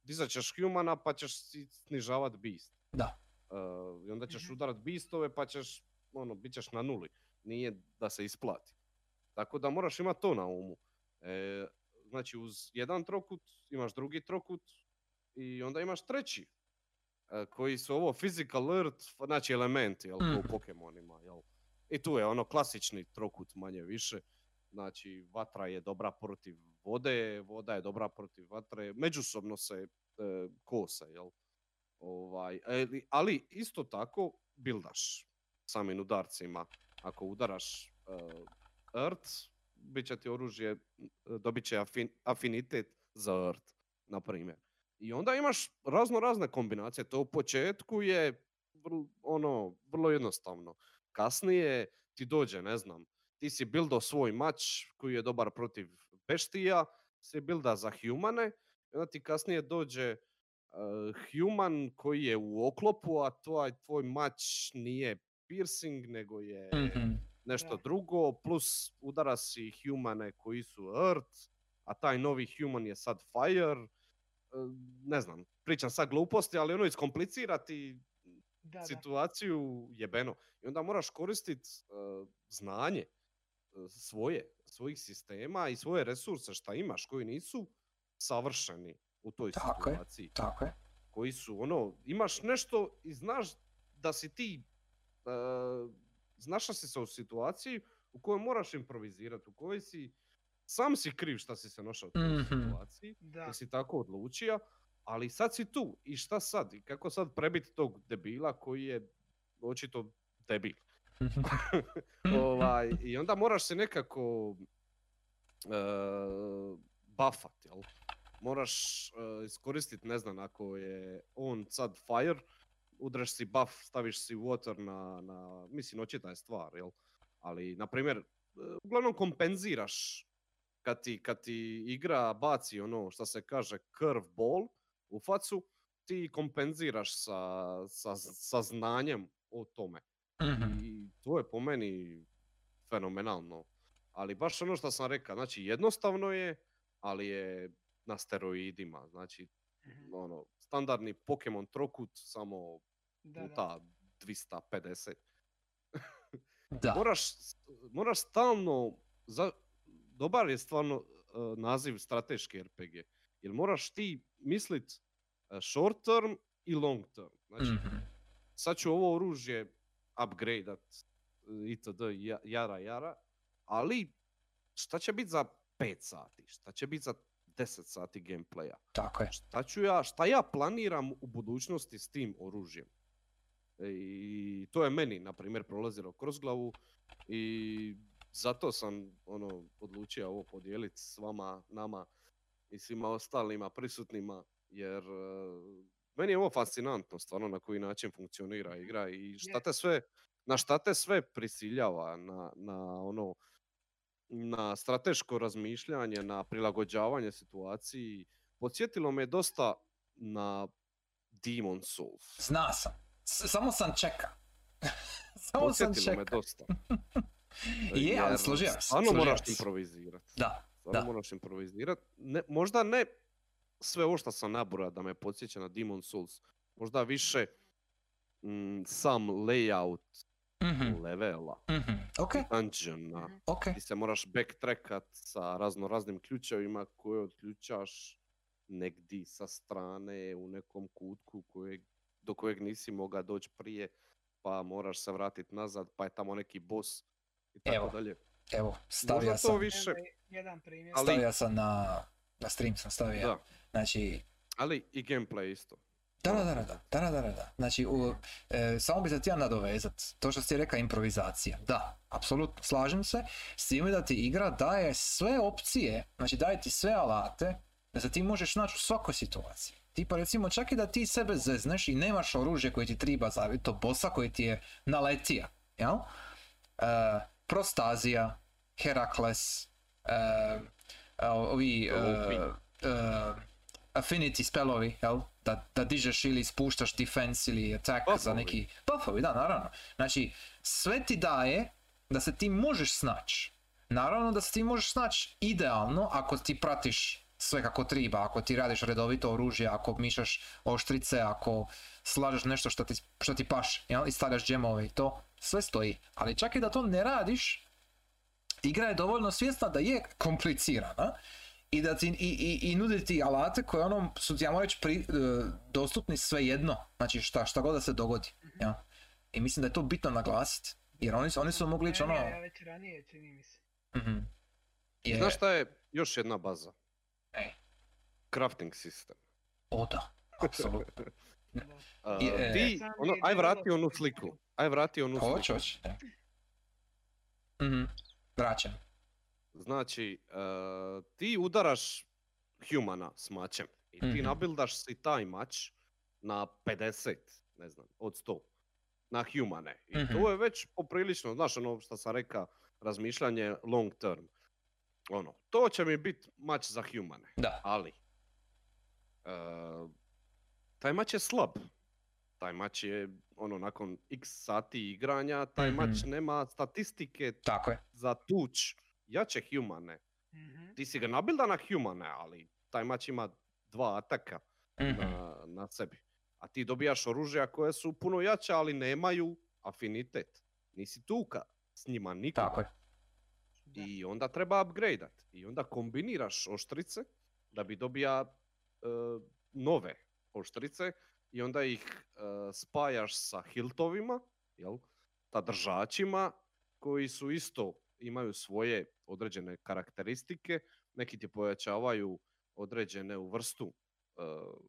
dizat ćeš humana pa ćeš snižavat Beast. Da. Uh, I onda ćeš Mhm. udarat Beastove pa ćeš, ono, bit ćeš na nuli. Nije da se isplati. Tako da moraš imati to na umu. E, znači uz jedan trokut imaš drugi trokut i onda imaš treći. e, koji su ovo physical alert, znači elementi, jel, kao u. Pokemonima, jel. I tu je ono klasični trokut manje više. Znači, vatra je dobra protiv vode, voda je dobra protiv vatre, međusobno se e, kose, jel? Ovaj, e, li- ali isto tako bildaš samim udarcima. Ako udaraš e, Earth, bit će ti oružje, e, dobit će afin- afinitet za Earth, na primjer. I onda imaš razno razne kombinacije. To u početku je vrl- ono, vrlo jednostavno. Kasnije ti dođe, ne znam, ti si buildao svoj mač koji je dobar protiv beštija, si builda za humane, i onda ti kasnije dođe uh, human koji je u oklopu, a tvoj, tvoj mač nije piercing, nego je Mhm. nešto drugo, plus udara si humane koji su earth, a taj novi human je sad fire. e, Ne znam, pričam sad gluposti, ali ono iskomplicirati Da, da. situaciju jebeno. I onda moraš koristiti znanje e, svoje, svojih sistema i svoje resurse šta imaš koji nisu savršeni u toj Tako je. situaciji. Tako je. Koji su ono, imaš nešto i znaš da si ti, e, znaš da si se u situaciji u kojoj moraš improvizirati, u kojoj si, sam si kriv šta si se našao u toj Mhm. situaciji Da, jer si tako odlučio, ali sad si tu i šta sad? I kako sad prebiti tog debila koji je očito debil? ovaj, I onda moraš se nekako uh, buffat, jel? Moraš uh, iskoristiti, ne znam, ako je on sad fire, udraš si buff, staviš si water na, na mislim, očita je stvar, jel? Ali, na primjer, uh, uglavnom kompenziraš kad ti, kad ti igra baci ono što se kaže curveball u facu, ti kompenziraš sa, sa, sa znanjem o tome. Mhm. I to je po meni fenomenalno. Ali baš ono što sam rekao, znači jednostavno je, ali je na steroidima. Znači, Mhm. ono, standardni Pokemon trokut, samo da, da. puta 250. Da. Moraš, moraš stalno, za, dobar je stvarno uh, naziv strateški RPG, jer moraš ti mislit uh, short term i long term. Znači, Mhm. sad ću ovo oružje upgradeat uh, itd. ja- jara jara, ali šta će biti za 5 sati, šta će biti za 10 sati gameplaya, Tako je. šta ću ja, šta ja planiram u budućnosti s tim oružjem. E, I to je meni, na primjer, prolazilo kroz glavu i zato sam ono odlučio ovo podijeliti s vama, nama i svima ostalima prisutnima, jer e, meni je ovo fascinantno stvarno na koji način funkcionira igra i šta te sve, na šta te sve prisiljava, na, na ono, na strateško razmišljanje, na prilagođavanje situaciji. Podsjetilo me dosta na Demon Souls. Zna sam. S- samo sam čeka. samo sam Podsjetilo me čeka. dosta. Je, ali Jer složio se, Stvarno moraš improvizirati. Da, Stvarno da. moraš improvizirati. Ne, možda ne sve ovo što sam nabrojao da me podsjeća na Demon Souls. Možda više mm, sam layout Mhm, levela, mhm. Ok, dungeona, Mhm. ok. ti se moraš backtrackat sa razno raznim ključevima koje odključaš negdje sa strane u nekom kutku kojeg, do kojeg nisi mogao doći prije, pa moraš se vratiti nazad, pa je tamo neki boss i tako Evo, dalje. Evo, stavio Možda to sam, više, Evo Jedan primjer. Ali- stavio sam na, na stream sam stavio. da, Znači, ali i gameplay isto. Da, da, da, da, da, da, da. Znači, u, e, samo bi se htio nadovezat, to što si rekla improvizacija, da, apsolutno, slažem se, s time da ti igra daje sve opcije, znači daje ti sve alate, da se ti možeš naći u svakoj situaciji. Tipa recimo čak i da ti sebe zezneš i nemaš oružje koje ti triba za to bossa koji ti je naletija, jel? E, prostazija, Herakles, e, e ovi... E, affinity spellovi, jel? Da, da dižeš ili spuštaš defense ili attack za Buffovi. neki... Buffovi, da, naravno. Znači, sve ti daje da se ti možeš snaći. Naravno da se ti možeš snaći idealno ako ti pratiš sve kako treba, ako ti radiš redovito oružje, ako mišaš oštrice, ako slažeš nešto što ti, što ti paše, jel? I stavljaš džemove i to, sve stoji. Ali čak i da to ne radiš, igra je dovoljno svjesna da je komplicirana i da ti i, i, i nudi ti alate koje ono su ti ja reći pri, e, dostupni svejedno, znači šta, šta god da se dogodi. Ja. I mislim da je to bitno naglasiti. Jer oni, su- oni su mogli ići ono... Ja već ranije, čini mi se. Mhm. Je- Znaš šta je još jedna baza? Ej. Crafting system. O da, apsolutno. Uh, Je- ti, ono, aj vrati onu sliku. Aj vrati onu sliku. Hoće, hoće. Mhm. Vraćam. Znači, uh, ti udaraš humana s mačem i ti Mhm. nabildaš si taj mač na 50, ne znam, od 100 na humane. I Mhm. to je već poprilično, znaš ono što sam rekao, razmišljanje long term. Ono, to će mi biti mač za humane, Da. ali uh, taj mač je slab. Taj mač je, ono, nakon x sati igranja, taj mač Mhm. nema statistike Tako je. za tuč jače humane. Mhm. Ti si ga nabilda na humane, ali taj mač ima dva ataka Mhm. na, na sebi. A ti dobijaš oružja koje su puno jača, ali nemaju afinitet. Nisi tuka s njima nikoga. Tako je. Da. I onda treba upgradeat. I onda kombiniraš oštrice da bi dobija e, nove oštrice i onda ih e, spajaš sa hiltovima, jel? Ta držačima koji su isto imaju svoje određene karakteristike. Neki ti pojačavaju određene u vrstu e,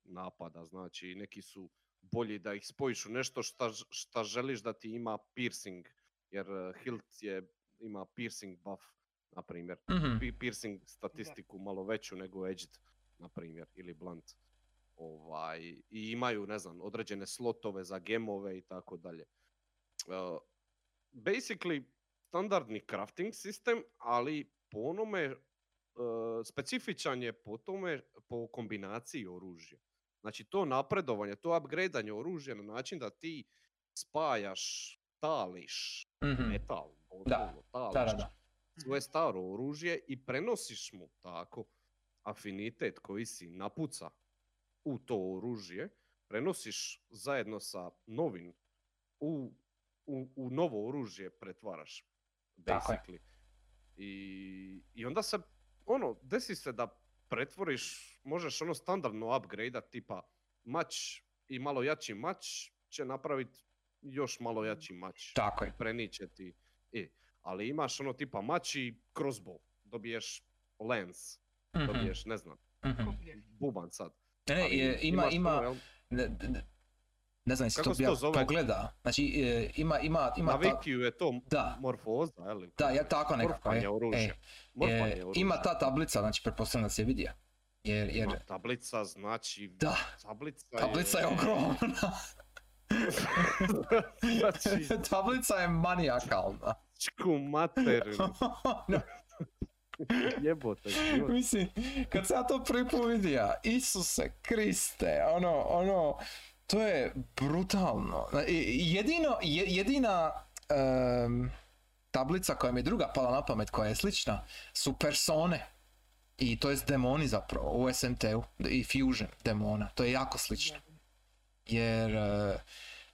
napada, znači neki su bolji da ih spojiš u nešto šta, šta želiš da ti ima piercing, jer e, hilt je, ima piercing buff, na primjer. Mhm. Pi- piercing statistiku malo veću nego edged, na primjer, ili blunt. Ovaj, I imaju, ne znam, određene slotove za gemove i tako dalje. Uh, basically, standardni crafting sistem, ali po onome, uh, specifičan je po tome, po kombinaciji oružja. Znači to napredovanje, to upgradeanje oružja na način da ti spajaš, tališ Mhm. metal, Da, doslovno, Da, tališ da. svoje staro oružje i prenosiš mu tako afinitet koji si napuca u to oružje, prenosiš zajedno sa novim u, u, u novo oružje pretvaraš. Basically. I, I onda se, ono, desi se da pretvoriš, možeš ono standardno upgrade tipa mač i malo jači mač će napraviti još malo jači mač Tako je. preniće ti. E, ali imaš ono tipa mač i crossbow. Dobiješ lens, Mhm. dobiješ, ne znam, Mhm. Koplje. buban sad. Ne, ne, ima, imaš ima, ono, ne, znam jesi Kako to se bio zove? pogleda. Znači, e, ima, ima, ima na ta, Wikiju je to da. morfoza, je li? da, ja tako nekako, Morfanje je. E, Morfanje e, ima ta tablica, znači pretpostavljam da si je vidio. Jer, jer, Ma, tablica znači... da, Tablica, tablica je ogromna. znači, tablica je manijakalna. čku materinu, No, jebote. život. Mislim, kad sam ja to prvi put vidio, Isuse Kriste, ono, ono, to je brutalno. Jedino, je- jedina em, tablica koja mi je druga pala na pamet, koja je slična, su persone. I to je demoni zapravo, u SMT-u i Fusion demona, to je jako slično. Jer e,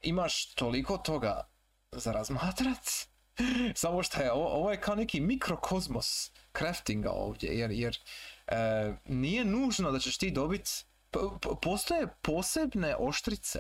imaš toliko toga za razmatrat, samo što je ovo, je kao neki mikrokozmos craftinga ovdje, jer, jer e, nije nužno da ćeš ti dobiti, postoje posebne oštrice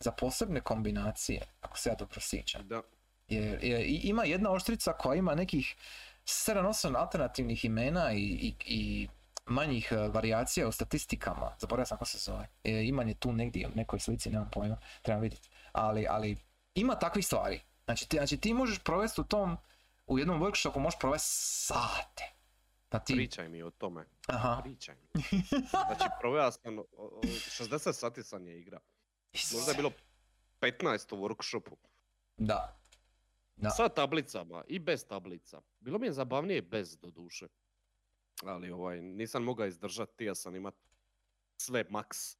za posebne kombinacije, ako se ja dobro sjećam. Da. Jer, jer ima jedna oštrica koja ima nekih 7-8 alternativnih imena i, i, i manjih e, varijacija u statistikama. Zaboravio sam kako se zove. E, iman je tu negdje u nekoj slici, nemam pojma, trebam vidjeti. Ali, ali ima takvih stvari. Znači ti, znači ti možeš provesti u tom, u jednom workshopu možeš provesti sate. Da ti... Pričaj mi o tome. Aha. Pričaj mi. Znači, proveo sam, o- o- 60 sati sam je igra. Možda je bilo 15 u workshopu. Da. Da. Sa tablicama i bez tablica. Bilo mi je zabavnije bez do duše. Ali ovaj, nisam mogao izdržati, htio sam imat sve maks.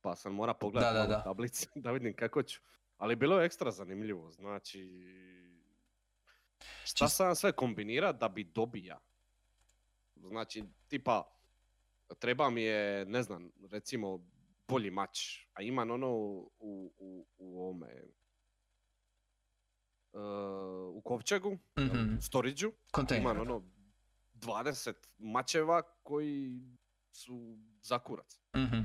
Pa sam mora pogledati Da, da, da. tablice da vidim kako ću. Ali bilo je ekstra zanimljivo, znači... Šta Čist- sam ja sve kombinira da bi dobija? Znači, tipa, treba mi je, ne znam, recimo, bolji mač. A imam ono u, u, u ovome... e, u Kovčegu, Mhm. u Kontejner. imam ono 20 mačeva koji su za kurac. Mhm.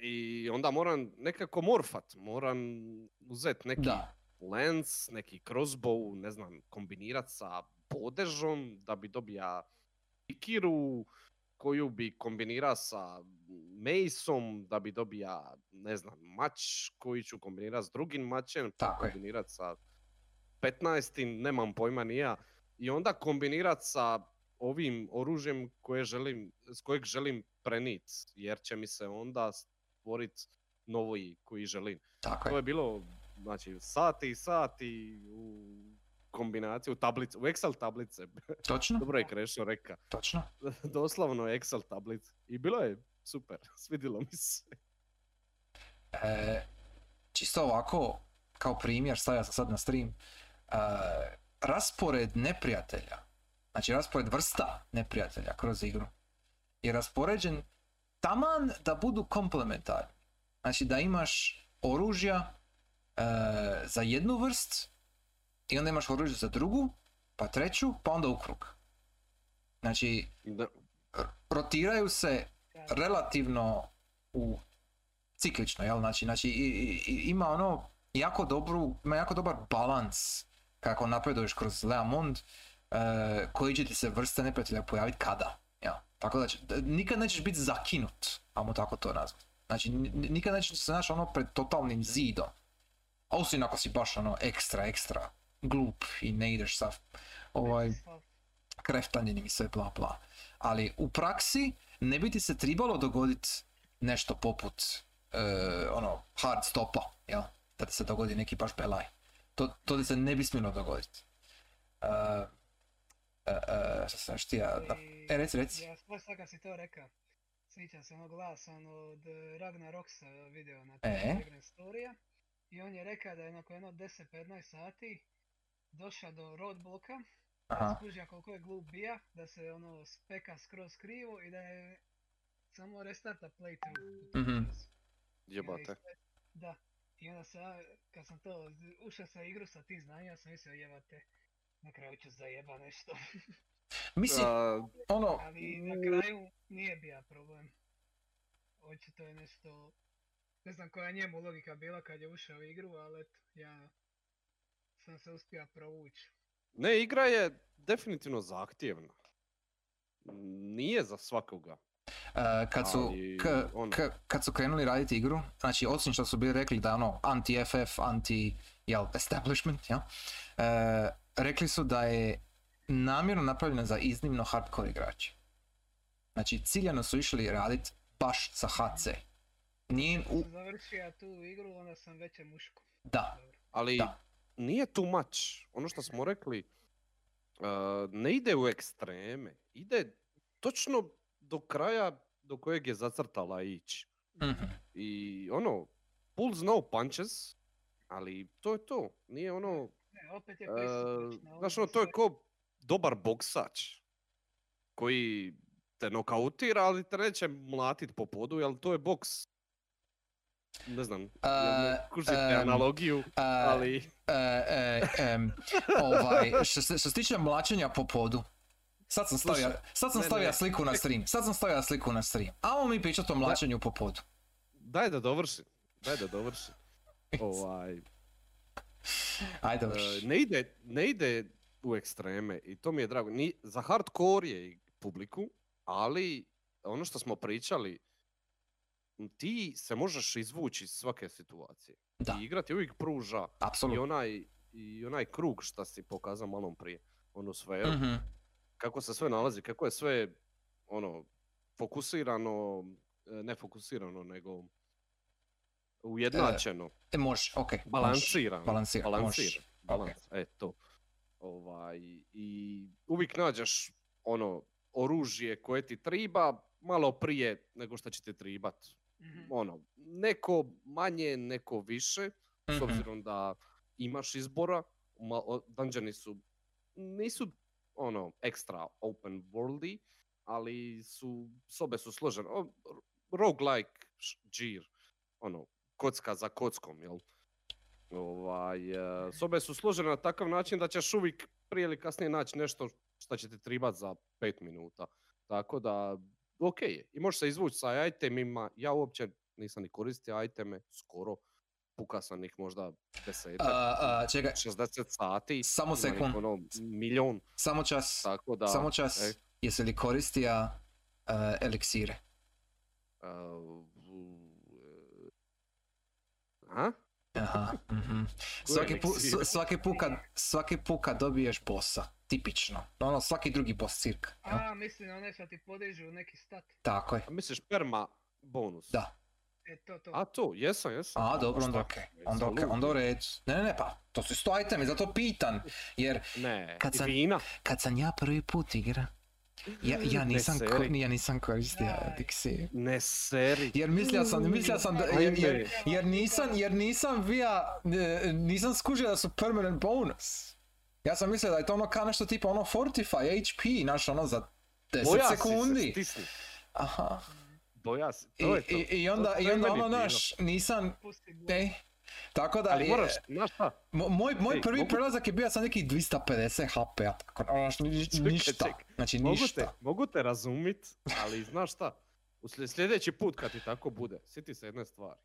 I onda moram nekako morfat, moram uzet neki Da. lens, neki crossbow, ne znam, kombinirat sa podežom da bi dobija pikiru koju bi kombinira sa maceom da bi dobija, ne znam, mač koji ću kombinirat s drugim mačem, Tako je. kombinirat sa 15. nemam pojma ni ja. I onda kombinirat sa ovim oružjem koje želim, s kojeg želim prenit, jer će mi se onda stvorit novi koji želim. Tako To je. je bilo, znači, sati i sati u kombinaciji, u tablice, u Excel tablice. Točno, Dobro je Krešo reka. točno. Doslovno Excel tablice. I bilo je super, svidilo mi se. E, čisto ovako, kao primjer, stavio sam sad na stream, e, raspored neprijatelja, znači raspored vrsta neprijatelja kroz igru, je raspoređen taman da budu komplementarni. Znači da imaš oružja e, za jednu vrst i onda imaš oružje za drugu, pa treću, pa onda ukrug. Znači, Da, r- rotiraju se relativno u ciklično, jel? Znači, znači i- i- ima ono jako dobru, ima jako dobar balans kako napreduješ kroz Leamond, e, koji će ti se vrste neprijatelja pojaviti kada, jel? Tako da će, nikad nećeš biti zakinut, ajmo tako to nazvati. Znači, ni- ni- nikad nećeš se naći ono pred totalnim zidom. Osim ako si baš ono ekstra, ekstra glup i ne ideš sa ovaj, kreftanjem i sve bla bla. Ali u praksi ne bi ti se trebalo dogoditi nešto poput e, ono hard stopa, jel? Da ti se dogodi neki baš belaj. To, to ti se ne bi smjelo dogoditi. E, e, e, šta sam štija, da, e, reci, reci. Ja baš sad kad si to reka, sjećam se onog glasa ono, od eh, Ragnaroksa video na E? Storija. I on je rekao da je nakon jedno 10-15 sati došao do roadblocka, da Aha, skužija koliko je glup bija, da se ono speka skroz krivo i da je samo restarta playthrough. Mhm. onda jebate. Da. I onda sam, kad sam to, ušao sam u igru sa tim znanjima, sam mislio jebate, na kraju ću zajeba nešto. mislim, A, ono, Ali na kraju nije bija problem. Očito je nešto... Ne znam koja je njemu logika bila kad je ušao u igru, ali eto, ja sam se uspio provući. ne, igra je definitivno zahtjevna. Nije za svakoga. E, kad su, Ali, k- ono. k- kad su krenuli raditi igru, znači osim što su bili rekli da ono anti-FF, anti jel, establishment, jel, e, rekli su da je namjerno napravljena za iznimno hardcore igrače. Znači ciljano su išli raditi baš za HC. Nije u... završio tu igru, onda sam već je muško. Da, Dobro. Ali Da. Nije too much. Ono što smo rekli, uh, ne ide u ekstreme. Ide točno do kraja do kojeg je zacrtala ići. mhm, I ono, pulls no punches, ali to je to. Nije ono, Ne, opet je uh, znaš ono, to je ko dobar boksač koji te nokautira, ali te neće mlatit po podu, jer to je boks. Ne znam, E, kužite em, analogiju, e, ali... e, e, em, ovaj, što se, što se tiče mlačenja po podu, sad sam stavio, sad sam ne, stavio ne. sliku na stream, sad sam stavio sliku na stream. Ajmo mi pričati o mlačenju po podu. Daj da dovršim, daj da dovršim. Ovaj, Ajde, e, vrši. ne, ide, ne ide u ekstreme i to mi je drago. Ni, za hardcore je i publiku, ali ono što smo pričali, ti se možeš izvući iz svake situacije. Da. I igrati uvijek pruža i onaj, i onaj krug što si pokazao malom prije. Onu sferu. Mhm. Kako se sve nalazi, kako je sve ono, fokusirano, e, ne fokusirano, nego ujednačeno. E, može, ok. Balansirano. Balansirano. Balansirano. Balans, e to. Ovaj, I uvijek nađeš ono oružje koje ti triba malo prije nego što će ti tribat. Mhm. ono, neko manje, neko više, s Mhm. obzirom da imaš izbora, dungeoni su, nisu ono, ekstra open worldy, ali su, sobe su složene, roguelike džir, ono, kocka za kockom, jel? Ovaj, e, sobe su složene na takav način da ćeš uvijek prije ili kasnije naći nešto što će ti tribat za 5 minuta. Tako da, ok je. I možeš se izvući sa itemima. Ja uopće nisam ni koristio iteme, skoro. Puka sam ih možda desetak, A, a, čekaj, 60 sati. samo sekund. Ono, milion, samo čas, tako da... samo čas. ej, Jesi li koristija uh, eliksire? e, A? Aha, mhm. Koje Svaki, pu, svaki, put kad, svaki put kad dobiješ bossa, tipično, ono svaki drugi boss cirka, jel? A, mislim one što ti podižu neki stat. tako je, A misliš perma bonus? Da. E, to, to. A to, jesam, jesam. a dobro, onda okej, onda okej, Apsolutno. onda u redu, ne, ne, ne, pa, to su isto itemi, zato pitan, jer Ne, Kad sam- vina. kad sam ja prvi put igra, ja, ja, nisam, ko, ja nisam koristio eliksir. Ne seri. Jer mislio sam, mislio sam da, jer, jer, jer nisam, jer nisam vija, e, nisam skužio da su permanent bonus. Ja sam mislio da je to ono kao nešto tipa ono Fortify HP, znaš ono za 10 Boja si sekundi. se, stisni. Aha. Boja to je to. i, i onda, To- i onda ono, naš, nisam, ne, tako da Ali je- moraš, znaš šta? mo- moj, moj Ej, prvi mogu- prelazak je bio sa nekih 250 HP-a, tako, ono, znaš, ništa, čekaj. znači Mogu te, ništa. mogu te razumit, ali znaš šta? U slje- sljedeći put kad ti tako bude, sjeti se jedne stvari.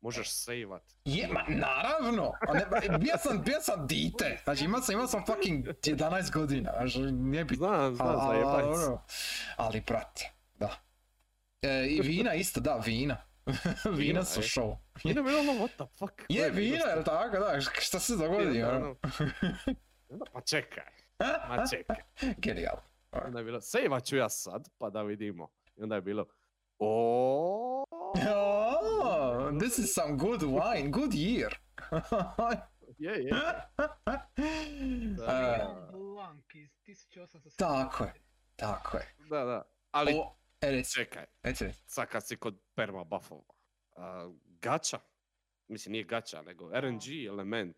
Možeš sejvat. Je, ma naravno, a ne, ba- bio sam, bio sam dite, znači imao sam, imao sam fucking 11 godina, znači nije bi Znam, znam, A- a- zajebanj a- se. ono, Ali prati, da. E, I vina isto, da, vina. vina su ej. show. I onda bilo ono, what the fuck? Je, vina, jel tako, da, šta se dogodi, ono? Pa čekaj, ma čekaj. Genijal. Onda je bilo, sejvat ću ja sad, pa da vidimo. I onda je bilo, o This is some good wine, good year. je, je. E, Blanc iz 1870. Tako je. tako je. Da, da. Ali O, e, reci, čekaj, reci, reci. sad kad si kod perma buffova. a, gača, mislim nije gača, nego RNG element.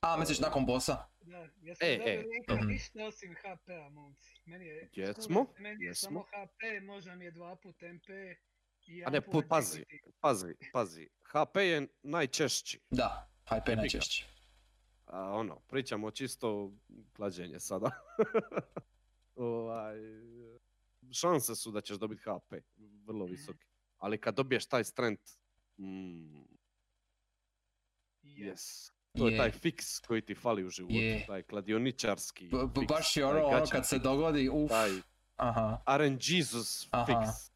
A, misliš nakon bossa? Da, jesam E, dobio e, linka mhm. ništa osim HP-a, momci. Meni je, Jesmo, meni je jesmo. samo HP, možda mi je dva put MP i A ne, pu- pazi. Pazi, pazi. HP je najčešći. Da, hype je najčešći. A ono, pričamo čisto klađenje sada. ovaj, šanse su da ćeš dobiti HP, vrlo Mhm. visoki. Ali kad dobiješ taj strength, mm, yes. To je Je. taj fiks koji ti fali u životu, Je. taj kladioničarski B- b- baš je ono, ono kad se dogodi, uf, Taj aha. RNGesus Aha. fiks.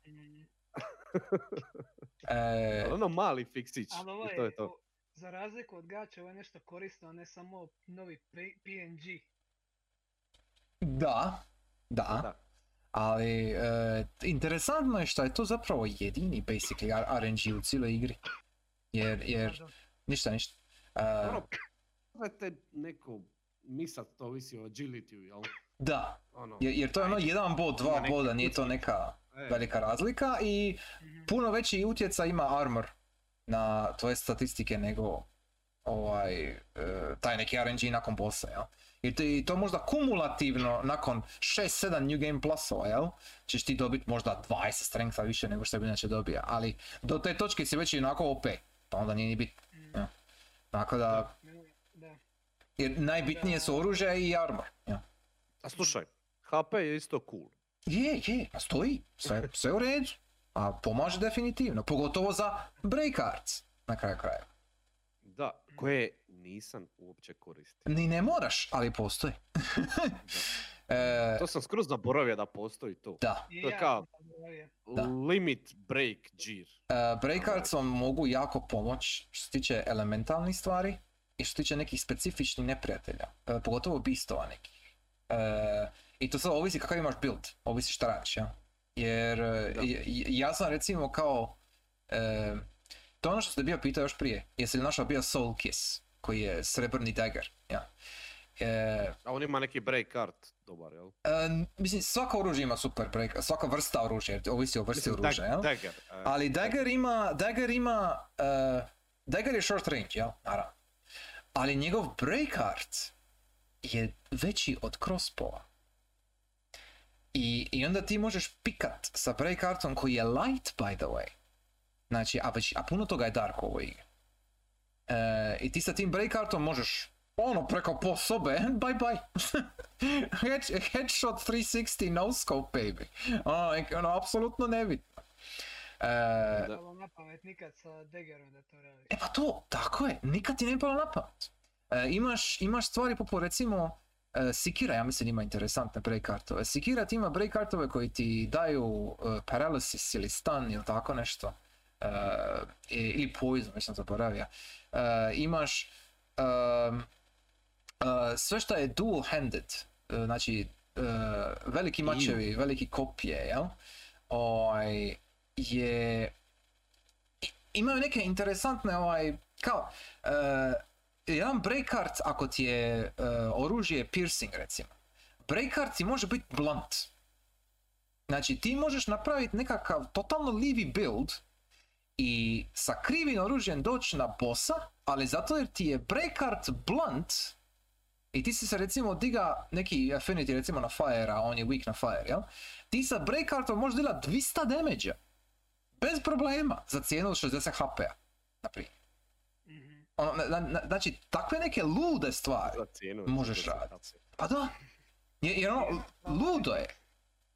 E, Ali ono mali fiksić Ali ovo to je to. o- za razliku od gača, ovo je nešto korisno, a ne samo novi PNG. da, da, Da. ali e, interesantno je što je to zapravo jedini basically RNG u cijeloj igri. Jer, jer, ništa, ništa. E, Ono, probajte neko misat to visi o agility jel? Da, Ono, jer, jer to je ono jedan bod, dva boda, nije to neka E, velika razlika i puno veći utjecaj ima armor na tvoje statistike nego ovaj, e, taj neki RNG nakon bossa, jel? I to, i to možda kumulativno nakon 6-7 New Game Plusova, jel? Ćeš ti dobiti možda 20 strengtha više nego što bi inače dobija, ali do te točke si već i onako OP, pa onda nije ni bit. Ja. Tako da, Da. jer najbitnije su oružje i armor. Ja. A slušaj, HP je isto cool. Je, je, pa stoji, sve, sve u redu. A pomaže definitivno, pogotovo za break arts, na kraju kraja. Da, koje nisam uopće koristio. Ni ne moraš, ali postoji. e, To sam skroz zaboravio da postoji to. da, To je kao-. Da. Limit break gear. e, break arts vam mogu jako pomoć što se tiče elementalnih stvari i što se tiče nekih specifičnih neprijatelja, e, pogotovo bistova nekih. E, I to sad ovisi kakav imaš build, ovisi šta radiš, ja. Jer e, j- ja sam recimo kao, e, to je ono što ste bio pitao još prije, jesi li našao bio Soul Kiss, koji je srebrni dagger, ja. E, A on ima neki break art, dobar, jel? e, mislim, svako oružje ima super break, svaka vrsta oružja, ovisi o vrsti Mislim, oružja, jel? dagger. e, Ali Dagger ima, Dagger ima, Dagger je short range, jel? Naravno. Ali njegov break art je veći od crossbowa. I, I onda ti možeš pikat sa break artom koji je light, by the way. Znači, a, već, a puno toga je dark u ovoj igri. E, I ti sa tim break artom možeš ono preko po sobe, bye bye. Head, headshot 360 no scope baby. Ono, ono apsolutno nebitno. E, Da. Nikad sa Daggerom da to radi. E pa to, tako je, nikad ti ne palo na pamet. E, imaš, imaš stvari poput recimo e, Sikira, ja mislim ima interesantne break artove. Sikira ti ima break artove koji ti daju e, paralysis ili stun ili tako nešto. E, i- ili poison, već sam zaboravio. E, imaš e, sve što je dual handed, znači veliki mačevi, veliki kopije, jel? Ovaj, je i- imaju neke interesantne ovaj, kao, e, jedan break art ako ti je e, oružje piercing recimo, break art ti može biti blunt. Znači ti možeš napraviti nekakav totalno livi build i sa krivim oružjem doći na bossa, ali zato jer ti je break art blunt i ti si se recimo diga neki affinity recimo na fire, a on je weak na fire, jel? Ti sa break artom možeš dila 200 damage bez problema za cijenu od 60 HP-a, naprimjer. Ono, na- na- na- znači, takve neke lude stvari. Cijenu. Možeš za radit. 10 Pa da, jer, jer ono, ludo je.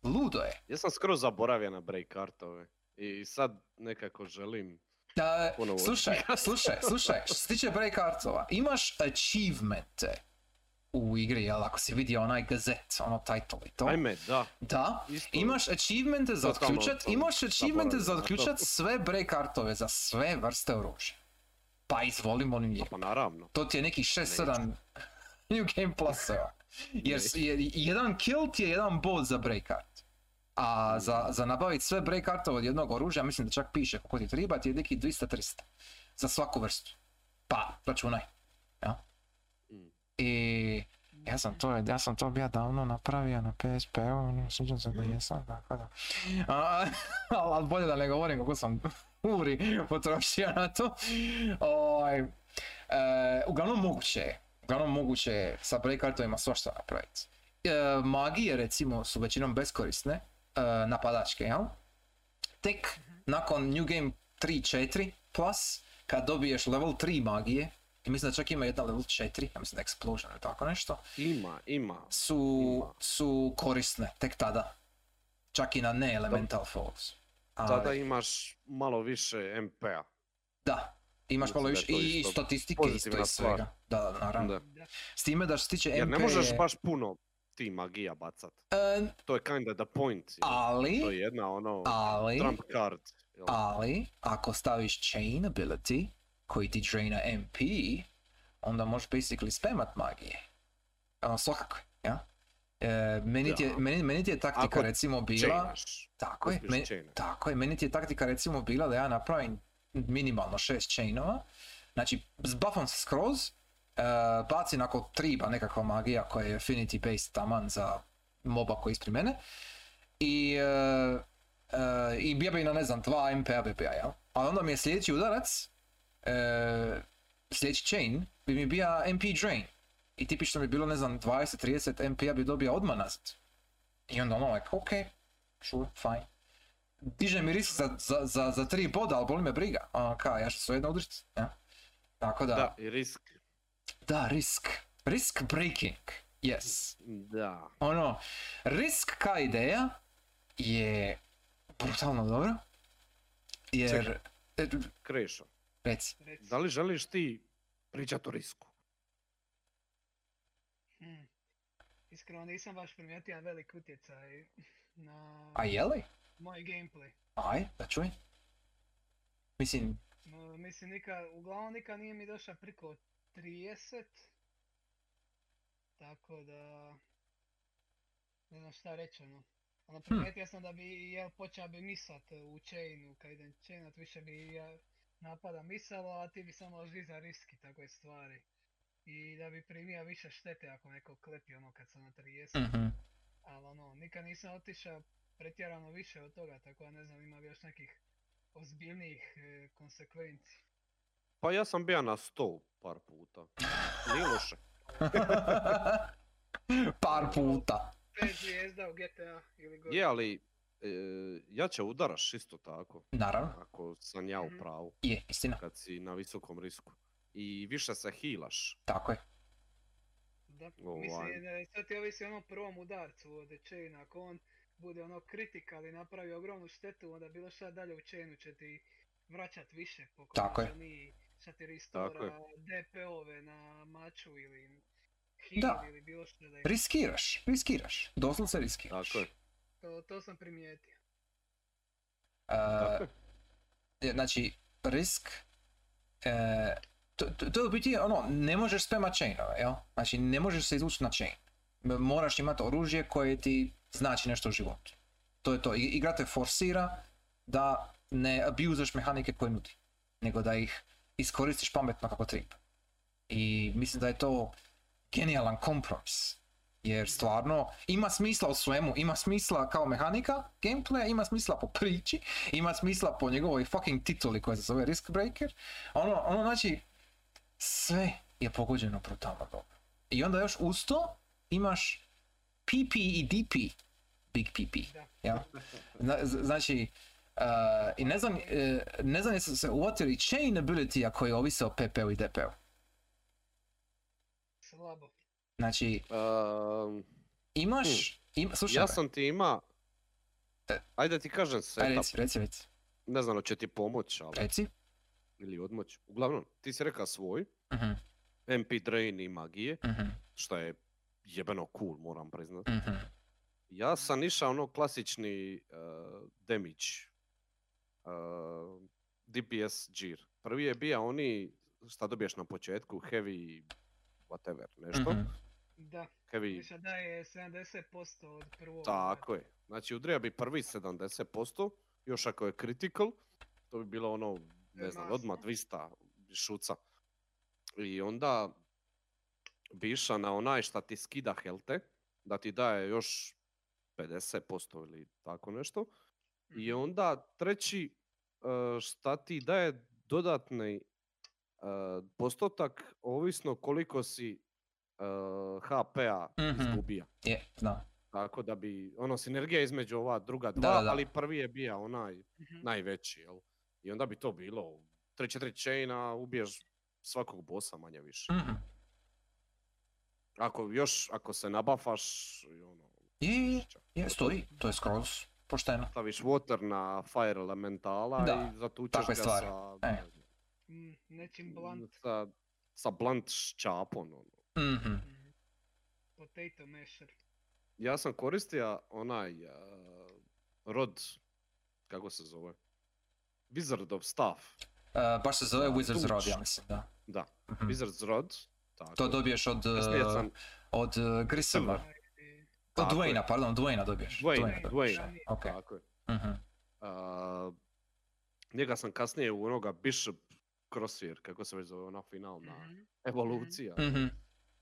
Ludo je. Ja sam skroz zaboravio na break artove. I sad nekako želim... Da, slušaj, slušaj, slušaj, što se tiče break artova, imaš achievemente u igri, jel, ako si vidio onaj gazet, ono title i to. Ajme, da. Da, Isto. imaš achievemente za otključat, imaš achievemente za otključat sve break artove za sve vrste oružja. Pa izvoli molim A lijepo. pa naravno. To ti je nekih 6-7 New Game Pluseva. Jer, jer jedan kill ti je jedan bod za break art. A za, za nabaviti sve break artove od jednog oružja, mislim da čak piše koliko ti treba, ti je neki 200-300. Za svaku vrstu. Pa, računaj. Ja? Mm. I ja sam to, ja sam to bio davno napravio na PSP-u, ne sjećam se da jesam, tako da. Ali bolje da ne govorim kako sam uri potrošio na to. Ovaj, e, uglavnom moguće je. Uglavnom moguće je sa break artovima svašta napraviti. E, magije recimo su većinom beskorisne, e, napadačke, jel? Tek nakon New Game 3-4 plus, kad dobiješ level 3 magije, i mislim da čak ima jedna level 4, ja mislim da je Explosion ili tako nešto, Ima, ima. su, Ima. su korisne tek tada. Čak i na ne elemental foes. Tada imaš malo više MP-a. Da, imaš malo je više i isto statistike isto i svega. Da, da, naravno. Da. S time da što se tiče Jer MP... ne možeš baš puno ti magija bacat. E, To je kinda the point. jel? ali, To je jedna ono ali, trump card. jel? ali, ako staviš chain ability, koji ti draina MP, onda možeš basically spamat magije. Ono, svakako, ja? E, meni, ti je, meni, meni ti je taktika Ako recimo bila... Chainaš. Tako je, meni, chainat. tako je, meni ti je taktika recimo bila da ja napravim minimalno šest chainova, znači zbuffam se skroz, uh, bacim ako triba nekakva magija koja je affinity based taman za moba koji je ispred mene i, uh, uh, i bija bi na ne znam 2 MP-a bija, jel? A onda mi je sljedeći udarac, uh, sljedeći chain bi mi bija MP drain i tipično bi bilo ne znam 20-30 MP-a bi dobio odmah nazad. I onda ono like, ok, sure, fine. Diže mi risk za, za, za, za tri boda, ali boli me briga. A, ka, ja ću svejedno udriti. Ja? Tako da, Da, i risk. da, risk. Risk breaking. Yes. Da. Ono, risk ka ideja je brutalno dobro. Jer, Krešo, reci. Reci. da li želiš ti pričat o risku? Hmm. Iskreno nisam baš primijetio velik utjecaj na A je li? moj gameplay. Aj, da čuj. Mislim, mislim, uglavnom nikad nije mi došao priko 30. Tako da... Ne znam šta reći, ono. Ono, primijetio sam da bi, jel, počeo bi misat u chainu, kad idem chainat, više bi ja, napada misalo, a ti bi samo žiza riski takve stvari. I da bi primio više štete ako neko klepi ono kad sam na 30. Mhm. Ali ono, nikad nisam otišao pretjerano više od toga, tako da ne znam ima li još nekih ozbiljnijih e, konsekvenci. Pa ja sam bio na 100 par puta. Nije loše. Par puta. 5 zvijezda u GTA ili gore. Je, ali e, jače udaraš isto tako. Naravno, Ako sam ja u Mhm. pravu. je, istina. Kad si na visokom risku. I više se hilaš. Tako je. Da, Ovaj. mislim da sad ti ovisi ono prvom udarcu od chaina, ako on bude ono kritikal i napravi ogromnu štetu, onda bilo šta dalje u chainu će ti vraćat više po Tako je. šta ti je. ristora DP-ove na maču ili Da. heal ili bilo što da ih... Riskiraš, riskiraš. Doslovce riskiraš. Tako je. To, to sam primijetio. E, Tako je. je, znači, risk, e, to, to, to je u biti ono, ne možeš spemat chainove, jel? Znači, ne možeš se izvući na chain. Moraš imati oružje koje ti znači nešto u životu. To je to. I, igra te forsira da ne abuzeš mehanike koje nudi, nego da ih iskoristiš pametno kako treba. I mislim da je to genijalan kompromis. Jer stvarno ima smisla u svemu, ima smisla kao mehanika gameplaya, ima smisla po priči, ima smisla po njegovoj fucking tituli koja se zove Risk Breaker. Ono, ono znači, sve je pogođeno brutalno dobro. I onda još uz to imaš PP i DP, Big PP. Ja? Zna- znači, uh, i ne znam, uh, ne znam jesu se uvatili chain ability-a koji ovise o PP-u i DP-u. Slabo. Znači, Ehm, imaš, ima, slušaj, ja me, sam ti ima... E. Ajde ti kažem setup. reci, reci, reci, Ne znam će ti pomoć, ali... reci. Ili odmoć. Uglavnom, ti si rekao svoj. Mhm, MP Drain i magije. mhm, Što je jebeno cool, moram priznat. mhm. Ja sam išao ono klasični uh, damage. Uh, DPS gear. Prvi je bio oni šta dobiješ na početku, heavy whatever, nešto. Da, Heavy, više daje 70% od prvog. tako je. Znači udrija bi prvi 70%, još ako je critical, to bi bilo ono, ne znam, odmah 200 šuca. I onda bi išao na onaj šta ti skida helte, da ti daje još 50% ili tako nešto. I Mhm. onda treći e, šta ti daje dodatni e, postotak ovisno koliko si e, HP-a Mhm. izgubija. Je, znam. Tako da bi, ono, sinergija između ova druga dva, da, da. ali prvi je bio onaj Mhm. najveći, jel? I onda bi to bilo 3-4 chaina, ubiješ svakog bossa manje više. Mhm. Ako još, ako se nabafaš, i ono, Je, je, stoji, to je skroz pošteno. staviš water na fire elementala Da, i zatučeš ga stvari. sa, E. ne znam, Mm, nečim blunt. sa, sa blunt ščapom. Ono. Mhm. Mhm. Potato masher. Ja sam koristio onaj uh, rod, kako se zove? Wizard of Staff. E, baš se zove Da, Wizard's tuč. Rod, ja mislim, da. Da, Mhm. Wizard's Rod. Tako. To dobiješ od, e, sam od uh. Silver. I- Od Tako je. Dwayna, pardon, Dwayna dobiješ. Dwayne, Dwayna dobiješ. Dwayne. Ok. Tako je. Mhm. Uh, njega sam kasnije u onoga Bishop Crosshair, kako se već zove ona finalna Mhm. evolucija. Mhm.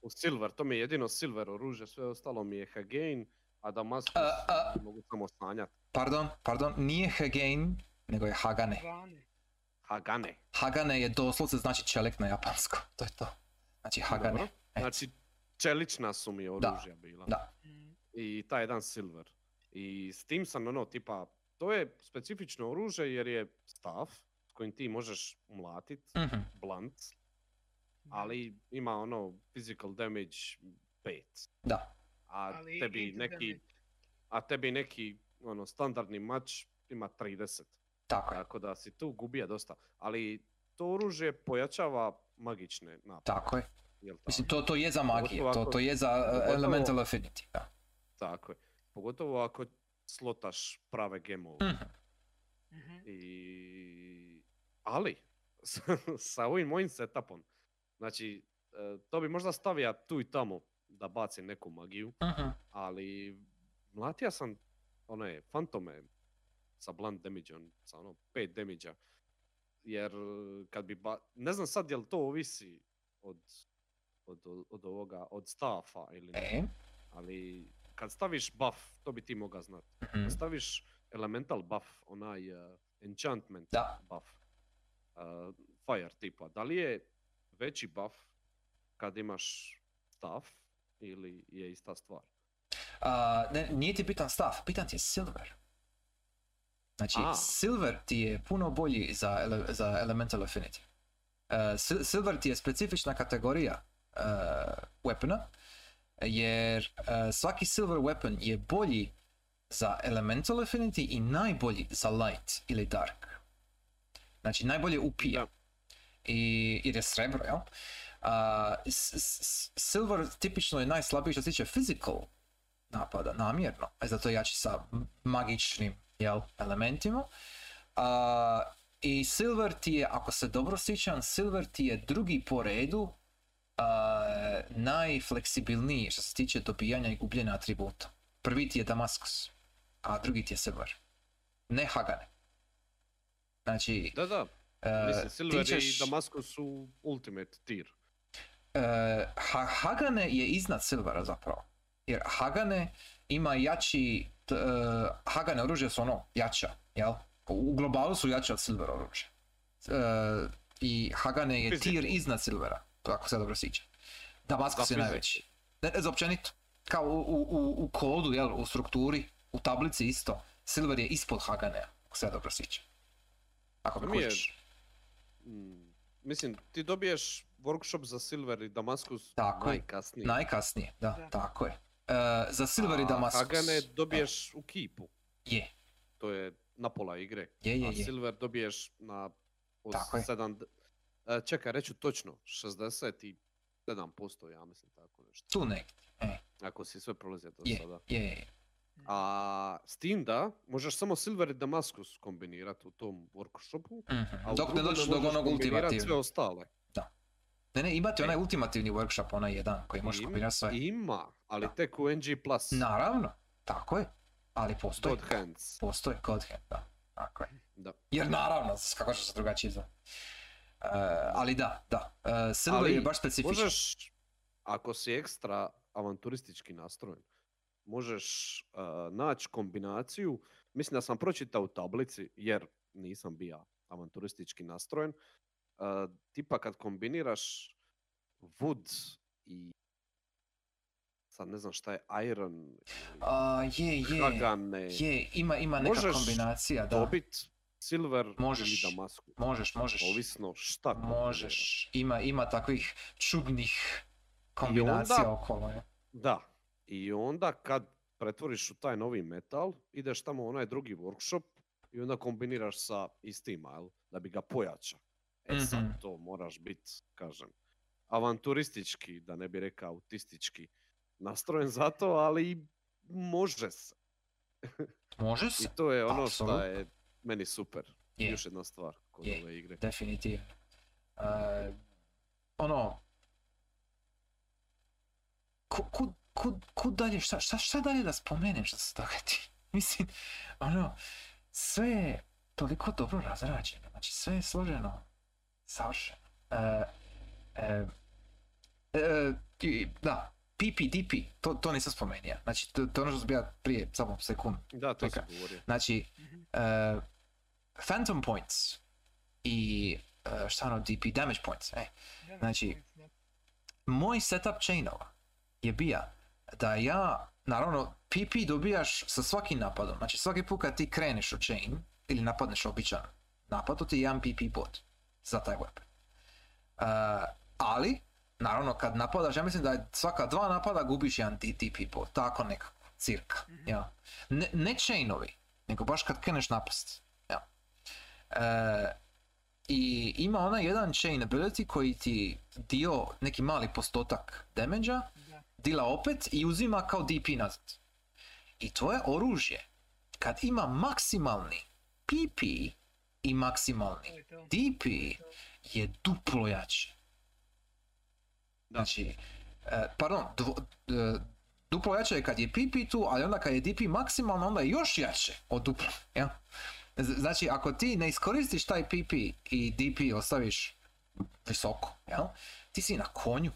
U Silver, to mi je jedino Silver oružje, sve ostalo mi je Hagain, a Damaskus A, a- mogu samo sanjati. Pardon, pardon, nije Hagain, nego je Hagane. Hagane. Hagane je doslovce znači čelik na japansko, to je to. Znači Hagane. Dobro. E. Znači, čelična su mi oružja bila. Da. I taj jedan Silver. I s tim sam ono, tipa, to je specifično oružje jer je stav s kojim ti možeš mlatit, Mhm. blunt, ali ima ono physical damage 5. Da. A Ali tebi neki, damage. a tebi neki ono standardni mač ima 30. Tako je, Tako da si tu gubija dosta. Ali to oružje pojačava magične napade. tako je. Jel tako? Mislim, to, to je za magiju, Pogotovo to, to je za uh, pogotovo- Elemental Affinity, da. Tako je. Pogotovo ako slotaš prave gemove. Mhm. Mhm. I... Ali, sa ovim mojim setupom, znači, e, to bi možda stavio tu i tamo da bacim neku magiju, Mhm. ali mlatio sam one fantome sa blunt damage sa ono 5 damage jer kad bi ba... ne znam sad jel to ovisi od od, od ovoga, od staffa ili ne. E, Ali kad staviš buff, to bi ti mogao znati. mhm, Kad staviš elemental buff, onaj uh, enchantment Da. buff, uh, fire tipa, da li je veći buff kad imaš staff ili je ista stvar? a, ne, nije ti bitan stav, bitan ti je silver. Znači, A. silver ti je puno bolji za, ele- za elemental affinity. Uh, sil- silver ti je specifična kategorija uh, weapona, jer uh, svaki silver weapon je bolji za elemental affinity i najbolji za light ili dark. Znači, najbolje upije. Da. I, jer je srebro, jel? S- s- silver tipično je najslabiji što se tiče physical napada, namjerno. Zato jači sa magičnim jel, elementima. A, I Silver ti je, ako se dobro sjećam, Silver ti je drugi po redu a, najfleksibilniji što se tiče dobijanja i gubljenja atributa. Prvi ti je Damaskus, a drugi ti je Silver. Ne Hagane. Znači, Da, da. e, Mislim, Silver ćeš- i Damaskus su ultimate tier. E, Ha- Hagane je iznad Silvera zapravo. Jer Hagane ima jači, t- e, Hagane oružje su ono jača, jel? U globalu su jače od Silver oružja. E, I Hagane je tier iznad Silvera, to ako se dobro sjećam. Damaskus Da, je najveći. Ne, ne, za općenito. Kao u, u, u, kodu, jel, u strukturi, u tablici isto. Silver je ispod Haganea, ako se dobro sjećam. Ako me je- kužiš. Mm, mislim, ti dobiješ workshop za Silver i Damaskus Tako je. najkasnije. Najkasnije, da, Da. tako je. E, za Silver i A Damaskus. Hagane dobiješ u kipu. Je, To je na pola igre. je, je, A je. Silver dobiješ na od Tako je. 7... E, čekaj, reću točno. 67% ja mislim tako nešto. Tu negdje. E, Ako si sve prolazio do je, sada. je, je. A s tim da možeš samo Silver i Damaskus kombinirati u tom workshopu. Mhm. A u Dok ne dođeš do onog kombinirat sve ultimativnog. ostale. Ne, ne, imate E. onaj ultimativni workshop, onaj jedan koji možeš kombinirati sve. Ima, ali Da. tek u NG+. Plus. Naravno, tako je. Ali postoji. God hands. Postoji God hand, da. Tako je. Da. Jer naravno, kako će se drugačije za... E, ali da, da. E, Silver Ali je baš specifičan. Možeš, ako si ekstra avanturistički nastrojen, možeš uh, naći kombinaciju. Mislim da sam pročitao u tablici, jer nisam bio avanturistički nastrojen. Uh, tipa kad kombiniraš wood i sad ne znam šta je iron A, je, je. hagane, Je, ima, ima neka Možeš kombinacija, da. dobit silver Možeš. ili damasku. Možeš, možeš. Ovisno šta. Možeš. Ima, ima takvih čudnih kombinacija onda- okolo. Je. Da. I onda kad pretvoriš u taj novi metal, ideš tamo u onaj drugi workshop i onda kombiniraš sa istima, jel? Da bi ga pojačao. E sad Mhm. to moraš biti, kažem, avanturistički, da ne bi rekao autistički nastrojen za to, ali može se. Može I se, to je ono što je meni super. Je. Još jedna stvar kod Je. ove igre. definitivno. E, ono... Ku, kud, kud, kud dalje, šta, šta, šta dalje da spomenem što se dogodi? Mislim, ono, sve je toliko dobro razrađeno, znači sve je složeno, savršeno. E, e, e, da, PPDP, to, to nisam spomenuo, znači to, to je ono što sam bio prije, samo sekund. Da, to sam govorio. Znači, e, Phantom Points i e, šta ono DP, Damage Points, e, Damage Znači, moj setup chainova je bija da ja, naravno, PP dobijaš sa svakim napadom. Znači svaki put kad ti kreneš u chain ili napadneš običan napad, to ti je jedan PP bod za taj weapon. Uh, ali, naravno, kad napadaš, ja mislim da je svaka dva napada gubiš jedan DTP bod, tako nekako, cirka. Ja. Ne, ne chainovi, nego baš kad kreneš napast. Ja. E, I ima onaj jedan chain ability koji ti dio, neki mali postotak damage Da. dila opet i uzima kao DP nazad. I to je oružje. Kad ima maksimalni PP i maksimalni. DP je duplo jače. Da. Znači, e, pardon, dvo- e, duplo jače je kad je PP tu, ali onda kad je DP maksimalno, onda je još jače od duplo. Ja? Znači, ako ti ne iskoristiš taj PP i DP ostaviš visoko, jel? ti si na konju.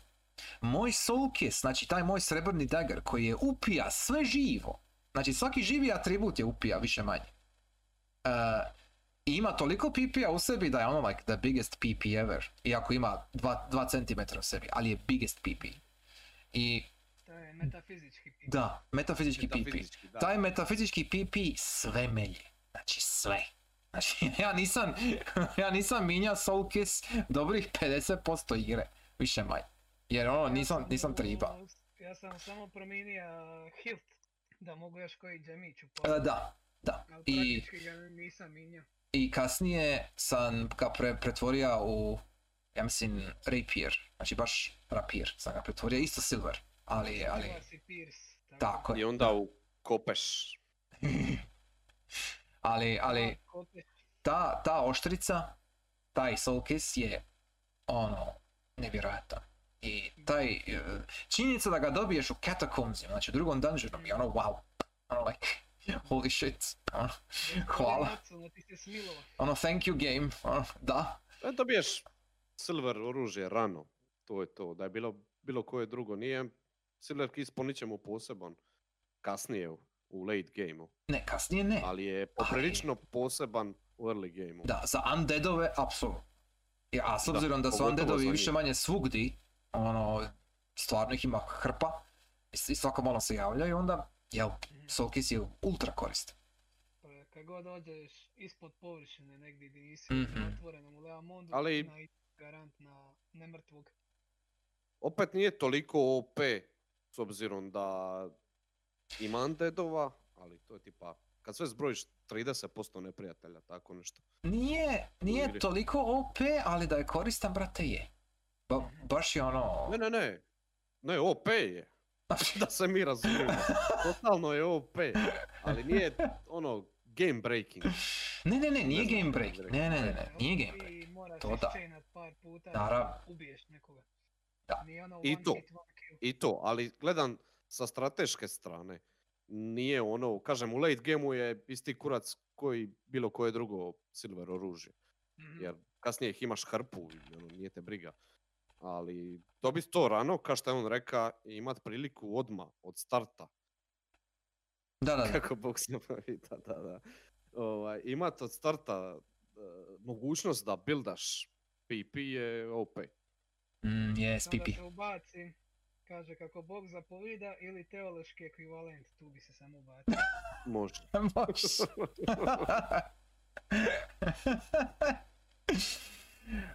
moj soul kiss, znači taj moj srebrni dagger koji je upija sve živo, znači svaki živi atribut je upija više manje. E, i ima toliko PP-a u sebi da je ono like the biggest PP ever, iako ima 2 cm u sebi, ali je biggest PP. I To je metafizički pitanje. da, metafizički PP. Metafizički, da. Taj metafizički PP sve melje. Znači sve. Znači ja nisam, ja nisam minja Soul Kiss dobrih 50% igre. Više manje. Jer ono nisam, sam nisam triba. Ja sam samo promijenio hilt da mogu još koji džemić E, upaliti. da, da. Ali I, praktički ga nisam minjao. I kasnije sam ga pre, pretvorio u, ja mislim, rapier. Znači baš rapier sam ga pretvorio. Isto silver. Ali, ali, tako I je. onda u kopeš. Ali, ali, ta, ta oštrica, taj soul kiss je ono, nevjerojatan. I taj, e, činjenica da ga dobiješ u Catacombsima, znači u drugom dungeonu je ono wow. Ono like, holy shit. Ono, hvala. Ono thank you game. Ono, da. E, dobiješ silver oružje rano. To je to. Da je bilo bilo koje drugo. Nije silver kiss po ničemu poseban. Kasnije u- u late gameu. Ne, kasnije ne. Ali je poprilično poseban u early gameu. Da, za undeadove, apsolutno. Ja, a s Da, obzirom da su pogotovo undeadovi više manje svugdi, ono, stvarno ih ima hrpa, i svako malo se javljaju, onda, jel. Soul Kiss je ultra koristan. Pa kad god dođeš ispod površine negdje gdje nisi Mhm. na otvorenom u Leamondu, Ali- na garant na nemrtvog. Opet nije toliko OP s obzirom da ima undeadova, ali to je tipa, kad sve zbrojiš 30% neprijatelja, tako nešto. Nije, nije toliko OP, ali da je koristan, brate, je. Ba, baš je ono... Ne, ne, ne. Ne, OP je. Da se mi razumijemo. Totalno je OP. Ali nije ono game breaking. Ne, ne, ne, nije game break. Ne, ne, ne, ne, nije game break. To da. ischainat par puta Naravno. ubiješ nekoga. Da. Nije ono I to. I to, ali gledam sa strateške strane. Nije ono, kažem u late gameu je isti kurac koji bilo koje drugo silver oružje. Mhm. Jer kasnije ih imaš hrpu i ono, nije te briga. Ali dobiti to rano, kao što je on reka, i imat priliku odmah, od starta, Da, da, da. kako Bog se pita, da, da. Ovaj, imat od starta e, mogućnost da buildaš PP je OP. Mm, yes, Samo da pipi. se ubaci, kaže kako Bog zapovida ili teološki ekvivalent, tu bi se samo ubacio. Može. Može.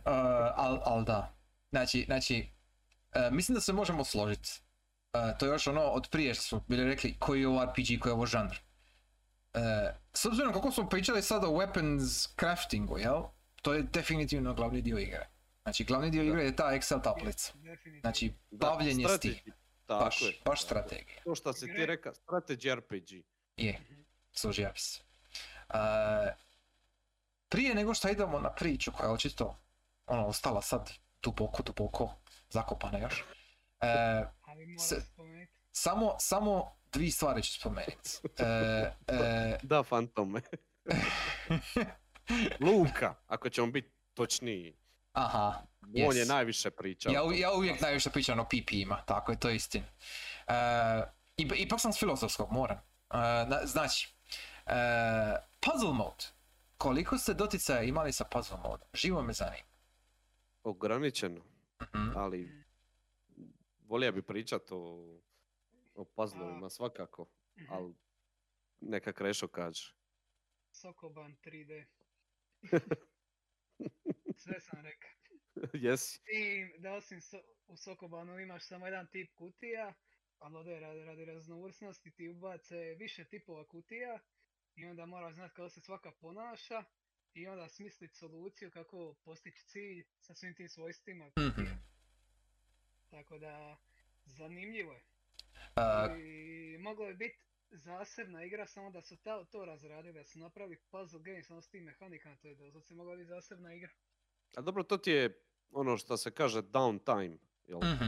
Uh, al, al da. Znači, znači, uh, mislim da se možemo složiti. Uh, to je još ono od prije što smo bili rekli koji je ovo RPG, koji je ovo žanr. Uh, s obzirom kako smo pričali sada o weapons craftingu, jel? To je definitivno glavni dio igre. Znači, glavni dio Da. igre je ta Excel tablica. Znači, Da, bavljenje s tim. Baš, je. baš strategija. To što si ti Igre- reka, strategy RPG. Je, složio bi se. Uh, prije nego što idemo na priču koja je očito ono, ostala sad duboko, duboko zakopana još. Moram se- samo, samo dvije stvari ću spomenuti. Uh, uh, Da, fantome. Luka, ako ćemo biti točniji. aha, On je Yes. najviše pričao. ja, ja uvijek najviše pričam o PP-ima, tako je, to je istina. Ipa- ipak sam s filozofskog, moram. Na- znači, uh, puzzle mode. Koliko ste doticaja imali sa puzzle modom? Živo me zanima. Ograničeno, Mhm. ali volio bi pričat o, o puzzlovima svakako, Mhm. ali neka Krešo kaže. Sokoban 3D. Sve sam rekao. Jesi? I da osim so, u Sokobanu imaš samo jedan tip kutija, ali ovdje radi, radi raznovrsnosti ti ubace više tipova kutija i onda moraš znati kako se svaka ponaša i onda smisliti soluciju kako postići cilj sa svim tim svojstvima Mhm. kutija. Tako da, zanimljivo je. Uh, I moglo je biti zasebna igra, samo da su ta, to razradili, da su napravili puzzle game samo s tim mehanikama, to je da se mogla biti zasebna igra. A dobro, to ti je ono što se kaže downtime. Jel? mhm.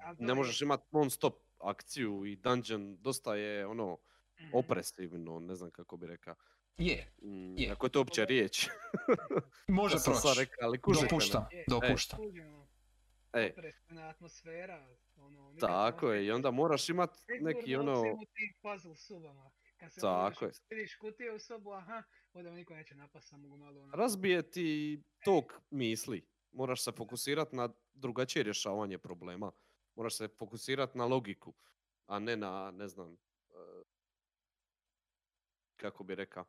A to Ne je- možeš imati non stop akciju i dungeon dosta je ono Mhm. opresivno, ne znam kako bi rekao. Je, Mm, Je. Ako je to uopće riječ. može proći. rekao, ali kužite me. Dopuštam, Je. dopuštam. E, opresna atmosfera. Ono, tako je, i onda moraš imat neki ono... puzzle sobama. Kad se Tako je. vidiš kutije u sobu, aha, onda me niko neće napast, samo mogu malo onako. razbije ti tok misli. Moraš se fokusirati na drugačije rješavanje problema. Moraš se fokusirati na logiku, a ne na, ne znam, eh, kako bi rekao,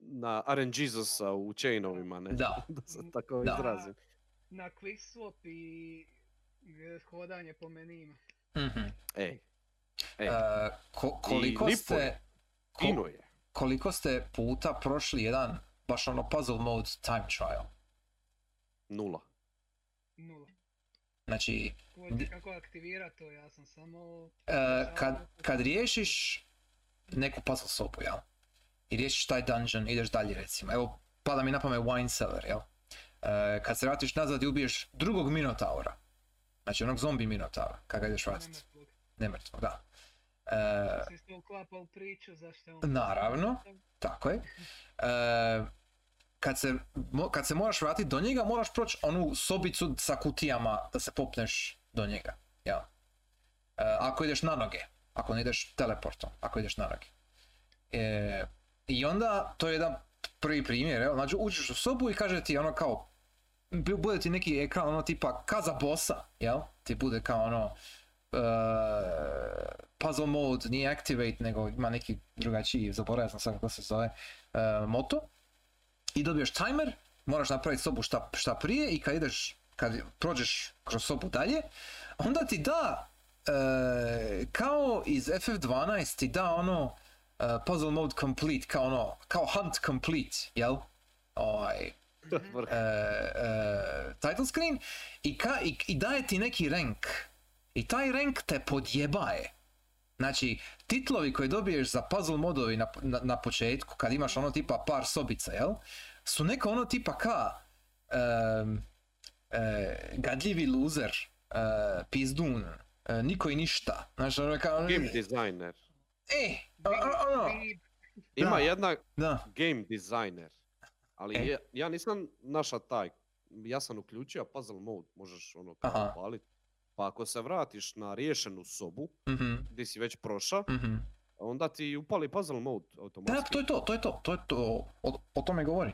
na RNGesusa u chainovima, ne? Da. da se tako Da. izrazim. Na quick swap i e, hodanje po menijima. Mhm. Ej, E, ej, ko- koliko lipo ste... ko- je. koliko ste puta prošli jedan baš ono puzzle mode time trial? Nula. Nula. Znači, kako aktivira to, ja sam samo... e, kad, kad riješiš neku puzzle sobu, jel? I riješiš taj dungeon, ideš dalje recimo. Evo, pada mi na pamet wine cellar, jel? E, kad se vratiš nazad i ubiješ drugog minotaura, znači onog zombi minotaura, kad ga ideš vratiti, nemrtvog, da. E, Se isto uklapa u priču, zašto je on... Naravno. Tako je. E, kad, se, kad se moraš vratiti do njega, moraš proći onu sobicu sa kutijama da se popneš do njega. Ja. E, ako ideš na noge, ako ne ideš teleportom, ako ideš na noge. E, I onda, to je jedan prvi primjer, evo, znači uđeš u sobu i kaže ti ono kao, bu- bude ti neki ekran ono tipa kaza bossa, jel? Ti bude kao ono, e, puzzle mode, nije activate, nego ima neki drugačiji, zaboravio sam sad kako se zove, e, moto. I dobiješ timer, moraš napraviti sobu šta, šta prije i kad ideš, kad prođeš kroz sobu dalje, onda ti da, e, kao iz FF12 ti da ono, e, puzzle mode complete, kao ono, kao hunt complete, jel? Ovaj, e, title screen i, ka, i, i daje ti neki rank. I taj rank te podjebaje. Znači, titlovi koje dobiješ za puzzle modovi na, na, na početku, kad imaš ono tipa par sobica, jel? Su neko ono tipa ka em, e, gadljivi loser, e, pizdun, e, niko i ništa. Znaš, ono kao... Game designer. E, a- a- ono, Ima Da. jedna da. game designer. Ali E. ja, ja nisam naša taj. Ja sam uključio puzzle mode, možeš ono kao Aha. upaliti. Pa ako se vratiš na riješenu sobu, mhm, gdje si već prošao, mhm. onda ti upali puzzle mode Da, automatski. to je to, to je to, to je to, o, o tome govori.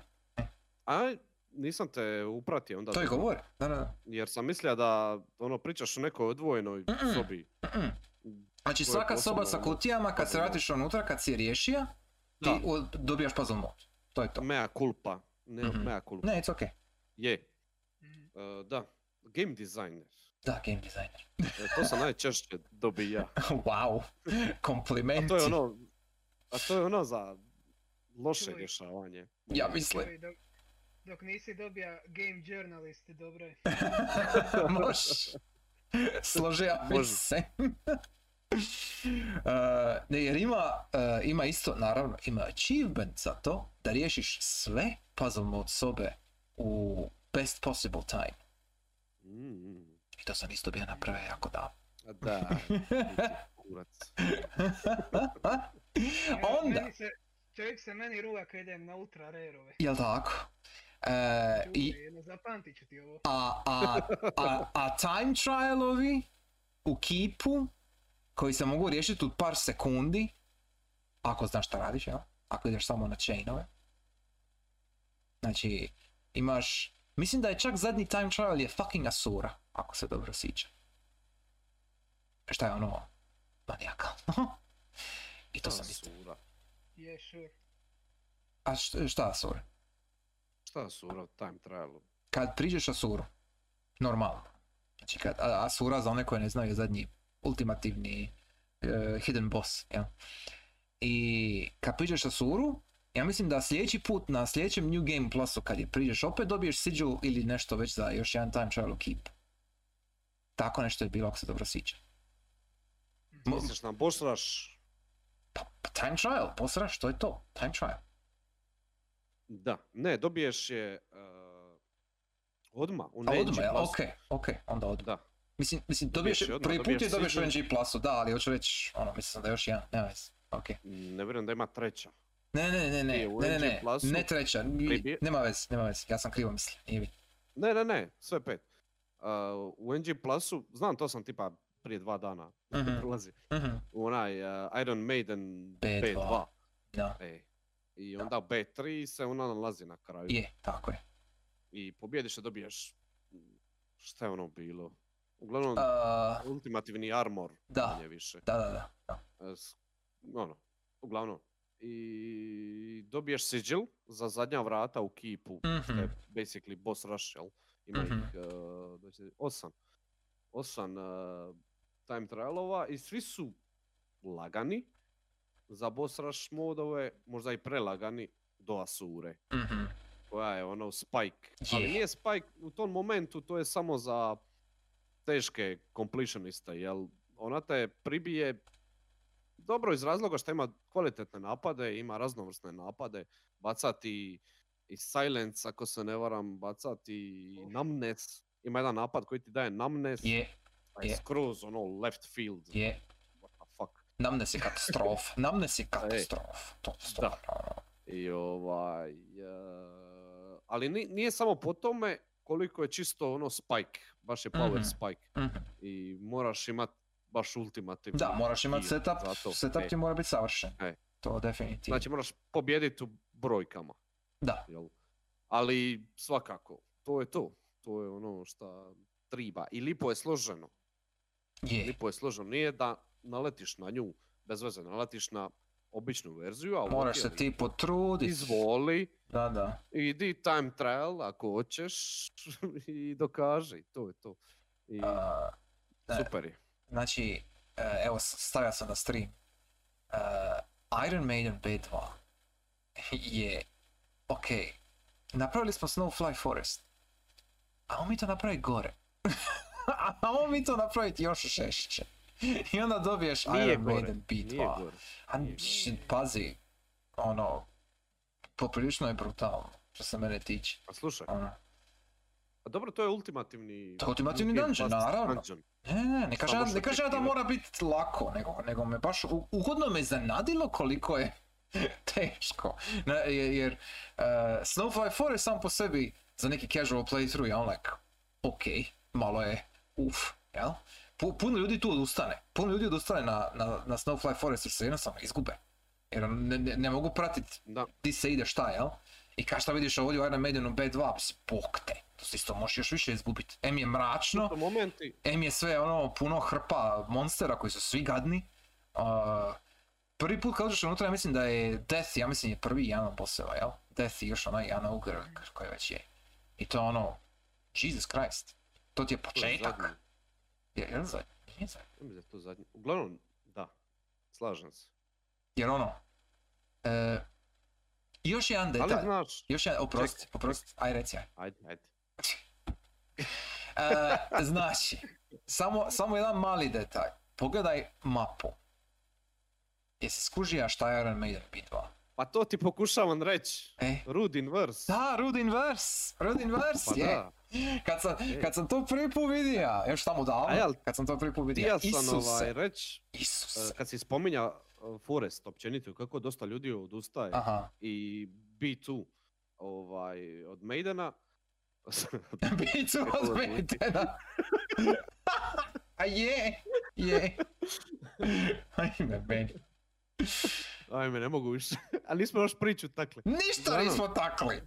A nisam te upratio onda. To je govori, da, da, da. Jer sam mislio da ono pričaš o nekoj odvojenoj Mm-mm. sobi. Mm-mm. Znači svaka soba sa kutijama, kad se vratiš unutra, kad si je riješio, ti Da. dobijaš puzzle mode. To je to. Mea culpa. Ne, Mhm. mea culpa. Ne, it's okay. Je. Mhm. e, da. Game designer. Da, game designer. E, to sam najčešće dobija. wow, A komplimenti. to je ono, a to je ono za loše Čuj. rješavanje. Ja mislim. Dok, dok nisi dobija game journalist, dobro je. Moš. Složio bi Može. se. Uh, ne, jer ima, uh, ima isto, naravno, ima achievement za to da riješiš sve puzzle mode sobe u best possible time. Mm, I to sam isto bio napravio jako davno. a da, kurac. Onda, meni se, čovjek se meni ruga kad idem na ultra rarove. jel tako? E, i, zapamtit ću ti ovo. a, a, a, a time trialovi u kipu koji se mogu riješiti u par sekundi ako znaš šta radiš, jel? Ako ideš samo na chainove. Znači, imaš... Mislim da je čak zadnji time trial je fucking Asura, ako se dobro sjećam. Šta je ono? Manijakalno. I to sam isto. Je, sure. A šta, šta Asura? Šta sura u time trialu? kad priđeš Asuru, normalno. Znači kad Asura, za one koje ne znaju, je zadnji ultimativni eh, hidden boss, jel? I kad priđeš Asuru, ja mislim da sljedeći put na sljedećem New Game Plusu kad je priđeš opet dobiješ sigil ili nešto već za još jedan time trial keep. Tako nešto je bilo ako se dobro. Mo- Misliš na boss rush? Pa, pa time trial, posraš, to je to, time trial. Da. Ne, dobiješ je uh, odmah. U A odmah, jel? Plusu. ok, ok, onda odmah. Da. Mislim, mislim dobiješ, Dobiješ je prvi put je dobiješ u sigil. NG Plusu, da, ali hoću reći, ono, mislim da još jedan, nema veze, ok. Ne vjerujem da ima treća. Ne, ne, ne, ne, ne, ne, ne, ne treća, nema veze, nema veze, ja sam krivo mislio, nije bitno. Ne, ne, ne, sve pet. uh, u NG Plusu, znam to sam tipa prije dva dana Mhm. prolazi, Mhm. u onaj uh, Iron Maiden B2. B2. Da, E. I onda B3 se ona nalazi na kraju. je, tako je. I pobjediš i dobiješ, šta je ono bilo? Uglavnom, Uh, ultimativni armor, da. manje više. da, da, da. E, ono, uglavnom. I dobiješ sigil za zadnja vrata u kipu, što Mhm. je basically boss rush, jel? Ima Mhm. ih uh, osam. Osam uh, time trialova i svi su lagani za boss rush modove, možda i prelagani do Asure, Mhm. koja je ono spike. Ali Je. nije spike u tom momentu, to je samo za teške completioniste, jel ona te pribije dobro iz razloga što ima kvalitetne napade, ima raznovrsne napade, bacati i silence ako se ne varam, bacati i numbness, ima jedan napad koji ti daje numbness, je je. skroz ono left field, je. what the fuck. Namnes je katastrof. Namnes je katastrof. To ono. I ovaj, eh, ali ni- nije samo po tome koliko je čisto ono spike, baš je power Mhm. spike Mhm. i moraš imat baš ultimativni Da, moraš imati setup, za to. setup E, ti mora biti savršen. E. To definitivno. Znači moraš pobijediti u brojkama. Da. Jel? Ali svakako, to je to. To je ono što triba. I lipo je složeno. Je, Lipo je složeno. Nije da naletiš na nju bez veze, naletiš na običnu verziju, a moraš se ti potrudit. Izvoli, Da, da. idi time trial ako hoćeš i dokaži. To je to. I A, ne. super je. Znači, e, evo stavio sam na stream. E, Iron Maiden B2 je, ok, napravili smo Snowfly Forest, a mi to napraviti gore. a mi to napraviti još šešće. I onda dobiješ Nije Iron gore. Maiden Nije B2. gore. A š- pazi, ono, poprilično je brutalno, što se mene tiče. A slušaj, Ono, a dobro to je ultimativni... To je ultimativni dungeon, naravno. dungeon. Ne, ne, ne kažem, ja- ja da mora biti lako, nego, nego me baš u- ugodno me zanadilo koliko je teško. Ne, jer uh, Snowfly Forest sam po sebi za neki casual playthrough je on like, ok, malo je uf, jel? Pu- puno ljudi tu odustane. Puno ljudi odustane na, na, na Snowfly Forest jer se jednostavno izgube. Jer ne, ne, ne mogu pratiti Da. di se ide šta, jel? I kao šta vidiš ovdje u Iron Maidenu B2, psi, bok te. To se isto možeš još više izgubiti. M je mračno, To momenti, M je sve ono puno hrpa monstera koji su svi gadni. Uh, prvi put kad uđeš unutra ja mislim da je Death, ja mislim je prvi jedan bosseva, jel? Death i još onaj jedan ogre koji već je. I to je ono, Jesus Christ. To ti je početak. Ja mislim da je to zadnji. Uglavnom, da. Slažem se. Jer ono, e, još jedan Ali detalj. znaš, Još jedan, oprosti, oprosti, aj reci, aj. ajde, ajde. E, znači, samo, samo jedan mali detalj. Pogledaj mapu. Jesi skužija šta je Iron Maiden B2? Pa to ti pokušavam reći. E, Rudin verse. da, Rudin Vers, Rudin Vers, Pa je. da. Kad sam, kad sam to prvi put vidio, još tamo davno, kad sam to prvi put vidio, Htio sam Isuse, ovaj, reći, Isuse. kad si spominja uh, Forest općenito, kako dosta ljudi odustaje Aha, i B2 ovaj, od Maidena. bicu Kako od vas Maidena. A je, je. Ajme, meni. Ajme, ne mogu više. Ali nismo još priču takle. Ništa nismo takli.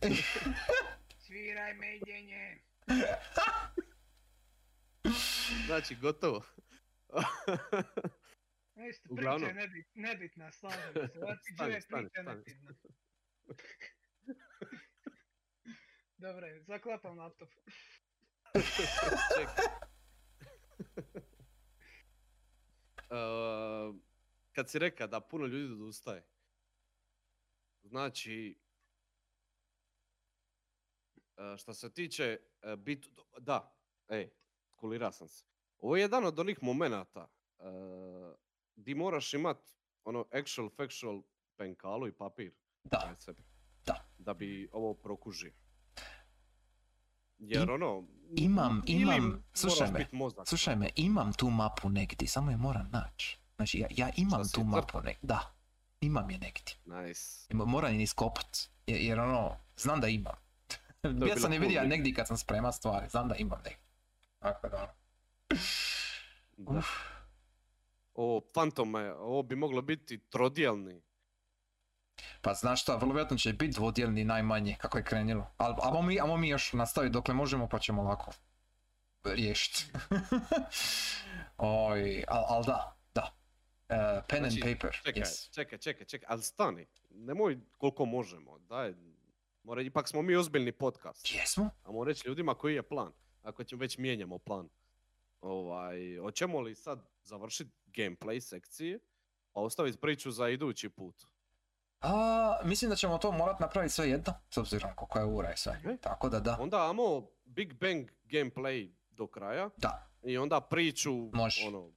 Sviraj Maidenje! Znači, gotovo. Ništa, Uglavnom. priča je nebit, nebitna, slažem se. RPG Stani, je priča nebitna. Dobro, zaklapam laptop. Čekaj. Uh, kad si reka da puno ljudi odustaje, znači, što se tiče uh, bit, da, ej, skulira sam se. Ovo je jedan od onih momenata uh, di moraš imat ono actual factual penkalu i papir Da, sebi. Da. Da bi ovo prokužio. Jer I- ono... imam- imam- slušaj me, mozak. slušaj me, imam tu mapu negdje, samo je moram naći. Znači, ja, ja imam tu mapu negdje, da. Imam je negdje. Nice. Moram je iskopat, jer, jer ono, znam da imam. Ja sam je vidio negdje kad sam spremao stvari, znam da imam negdje. Tako da. Da. Uf. O, Fantome, ovo bi moglo biti trodijelni. Pa znaš šta, vrlo vjerojatno će biti dvodjelni najmanje kako je krenilo. Ali amo mi, amo mi još nastaviti dokle možemo pa ćemo lako riješiti. Oj, al, al da, da. E, pen and Znači, paper, Čekaj, yes. čekaj, čekaj, čekaj, ali stani. Nemoj koliko možemo, daj. Mora, ipak smo mi ozbiljni podcast. Jesmo? Ajmo reći ljudima koji je plan. Ako ćemo već mijenjamo plan. Ovaj, hoćemo li sad završiti gameplay sekcije, pa ostaviti priču za idući put? A, mislim da ćemo to morat napraviti sve jedno, s obzirom koliko je ura i sve. Mhm. Tako da da, Onda amo Big Bang gameplay do kraja da, i onda priču, Može. ono,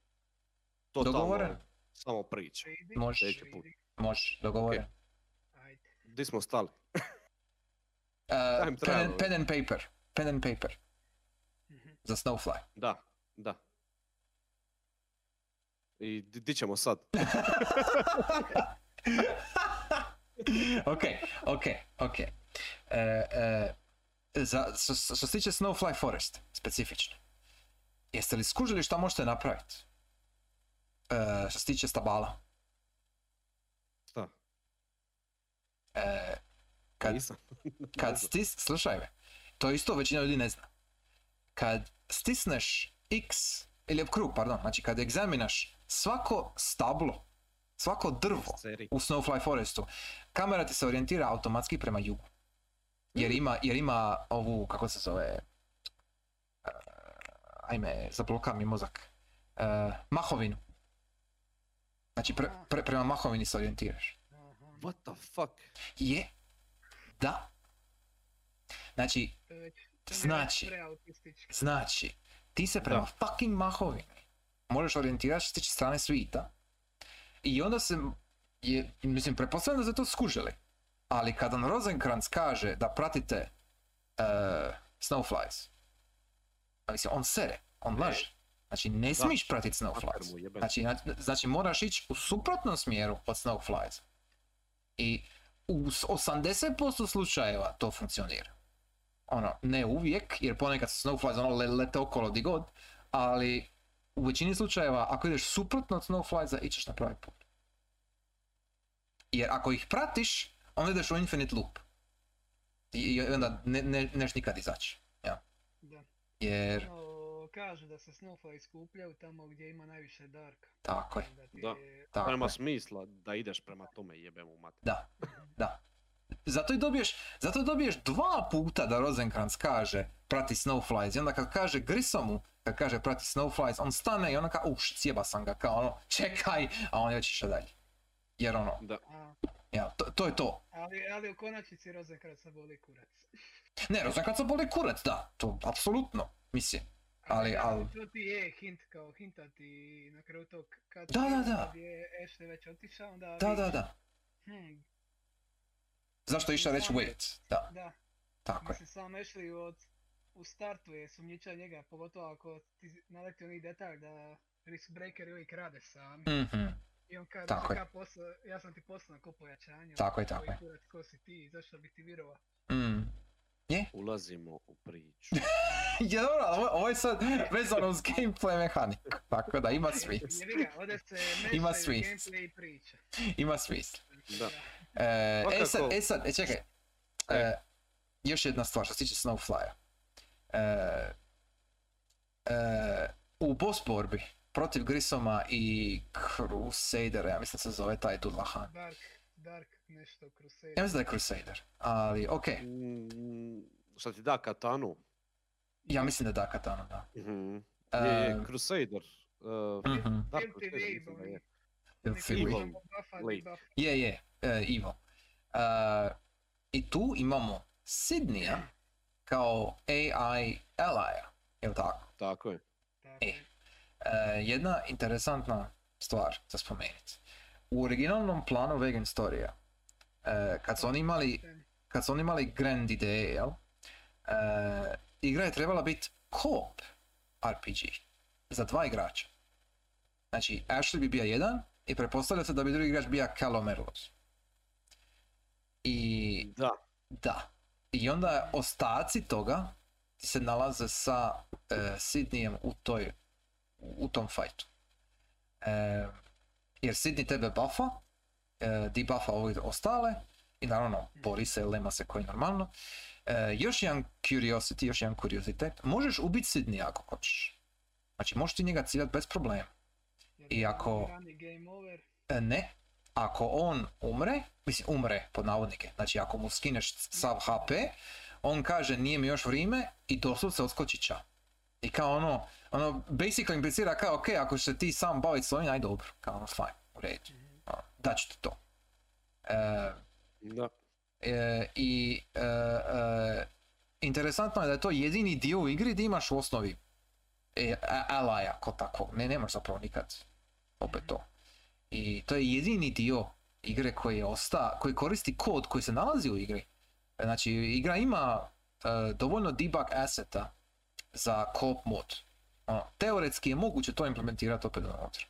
totalno, Dogovoreno? samo. Vidi, Može. Može, dogovoren. Ajde. Di smo stali? E, Time pen, and, pen and paper, pen and paper, Mhm. za Snowfly. Da, da. I di, di ćemo sad? ok, ok, ok. E, e, za, što, što se tiče Snowfly Forest, specifično, jeste li skužili šta možete napraviti? E, što se tiče stabala. Šta? Kad, Nisam. Kad stis, slušaj me, to isto većina ljudi ne zna. Kad stisneš X, ili krug, pardon, znači kad egzaminaš svako stablo, svako drvo u Snowfly Forestu, kamera ti se orijentira automatski prema jugu. Mm. Jer ima, jer ima ovu, kako se zove, uh, ajme, zabloka mi mozak, uh, mahovinu. Znači pre, pre- prema mahovini se orijentiraš. What the fuck? Je, da. Znači, je Znači. Znači, ti se prema fucking mahovini možeš orijentirati što se tiče strane svita i onda se, je, mislim, pretpostavljam da ste to skužili, ali kada nam Rosenkrantz kaže da pratite uh, Snowflies, a mislim, on sere, on Ne. laže. Znači, ne smiješ pratiti Snowflies. Znači, na- znači, moraš ići u suprotnom smjeru od Snowflies. I u s- 80% slučajeva to funkcionira ono, ne uvijek, jer ponekad su snowflies ono le- lete okolo di god, ali u većini slučajeva ako ideš suprotno od snowfliesa, ićeš na pravi put. Jer ako ih pratiš, onda ideš u infinite loop. I, i onda ne, ne, neš nikad izaći. Ja. Jer, kažu da se Snowflake skupljaju tamo gdje ima najviše darka. tako je, Onda ti Da. tako Nema je. smisla da ideš prema tome jebem u mater. Da, da. Zato i dobiješ, zato dobiješ dva puta da Rosenkrantz kaže prati Snowflies i onda kad kaže Grissomu, kad kaže prati Snowflies, on stane i ono kao, uš, sjeba sam ga, kao ono, čekaj, a on je već išao dalje. Jer ono, Da. Ja, to, to je to. ali, ali u konačnici Rosenkrantz boli kurac. Ne, Rosenkrantz boli kurac, da, to, apsolutno, mislim. Ali, ali, To ti je hint kao hinta ti na kraju tog kad Da, da, da. je Ashley već otišao, onda da, da, da. Hmm, Zašto je išao reći wait? Da, da, tako je. mislim sam Ashley od, u startu je sumnjiča njega, pogotovo ako ti naleti onih detalj da Risk Breaker uvijek rade sami. Mhm, I on kaže, Tako je. ja, posla, ja sam ti poslao ko pojačanje. Tako je, koji tako je. kurac, ko si ti, zašto bi ti vjerovao? mm. Ulazimo u priču. Je dobro, ovo, ovo je sad vezano uz gameplay mehaniku, tako da ima smisla. Ima smisla. Ima smisla. Da. E, e sad, e sad, e čekaj. E, još jedna stvar što se tiče Snowflya. E, e, u boss borbi protiv Grisoma i Crusadera, ja mislim da se zove taj Dullahan. Dark, Dark nešto Crusader. Ja mislim da je Crusader, ali okej. Mm, Šta ti da katanu? Ja mislim da da katana, da. Mhm. E, Je, je, Crusader. Uh, mhm. da, Crusader, je. Evil. Je, je, Evil. E, I tu imamo Sidnija kao AI alija, jel tako? Tako je. Tako E. je. E, jedna interesantna stvar za spomenuti. U originalnom planu Vegan Storija, e, kad su oni imali, kad su oni imali grand ideje, jel? E, igra je trebala biti co-op RPG za dva igrača. Znači, Ashley bi bio jedan i pretpostavlja se da bi drugi igrač bio Calo Merlos. I Da. da. I onda ostaci toga se nalaze sa e, Sidnijem u toj, u tom fajtu. E, jer Sidney tebe buffa, e, debuffa ove ostale i naravno bori se, lema se koji normalno. E, još jedan curiosity, još jedan kuriozitet, možeš ubiti Sidney ako hoćeš. Znači možeš ti njega ciljati bez problema. I ako- E, ne, ako on umre, mislim umre pod navodnike, znači ako mu skineš sav HP, on kaže nije mi još vrijeme i doslovce odskoči ča. I kao ono, ono, basically implicira kao, ok, ako se ti sam baviti s ovim, aj dobro, kao ono, fine, u redu, ono, daću ti to. E, Da. e, I e, e, interesantno je da je to jedini dio u igri gdje imaš u osnovi e, a- alaja ko takvog, ne, nemaš zapravo nikad opet to. I to je jedini dio igre koji je osta, koji koristi kod koji se nalazi u igri. Znači, igra ima e, dovoljno debug aseta za co-op mod. Ono, teoretski je moguće to implementirati opet unutra.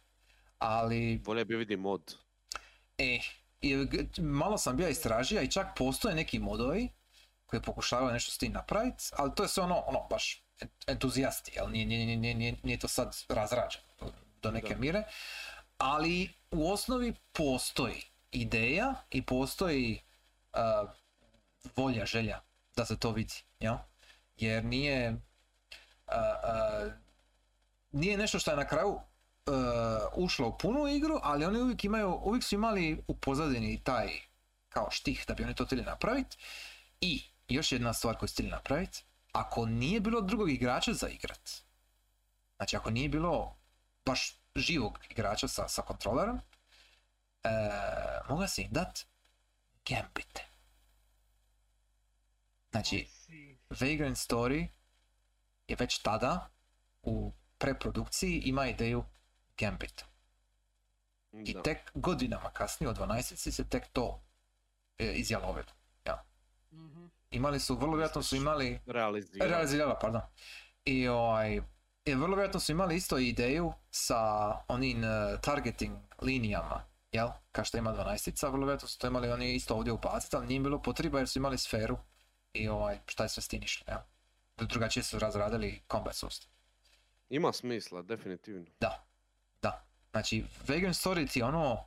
Ali, Volio bi vidi mod. e, i malo sam bio istražio i čak postoje neki modovi koji pokušavaju nešto s tim napraviti, ali to je sve ono, ono baš en- entuzijasti, jel? Nije, nije, nije, nije, nije to sad razrađeno do- do neke Da. mire, ali u osnovi postoji ideja i postoji uh, volja, želja da se to vidi, jel? Jer nije uh, uh, nije nešto što je na kraju uh, ušlo u punu igru, ali oni uvijek imaju, uvijek su imali u pozadini taj kao štih da bi oni to htjeli napraviti. I još jedna stvar koju htjeli napraviti, ako nije bilo drugog igrača za igrat, znači ako nije bilo baš živog igrača sa, sa kontrolerom, e, moga si im dat gambite. Znači. Vagrant Story je već tada u preprodukciji ima ideju Gambit. I Da. tek godinama kasnije, od 12 se tek to e, izjalovilo. Ja. Mhm. Imali su, vrlo vjerojatno su imali, Realizirao. realizirala, pardon. I ovaj, i vrlo vjerojatno su imali isto ideju sa onim e, targeting linijama, jel? Kao što ima 12 vrlo vjerojatno su to imali oni isto ovdje ubaciti, ali nije im bilo potreba jer su imali sferu i ovaj, šta je sve s tim išlo, jel? Drugačije su razradili combat sustav. Ima smisla, definitivno. Da, da. Znači, Vagrant Story ti je ono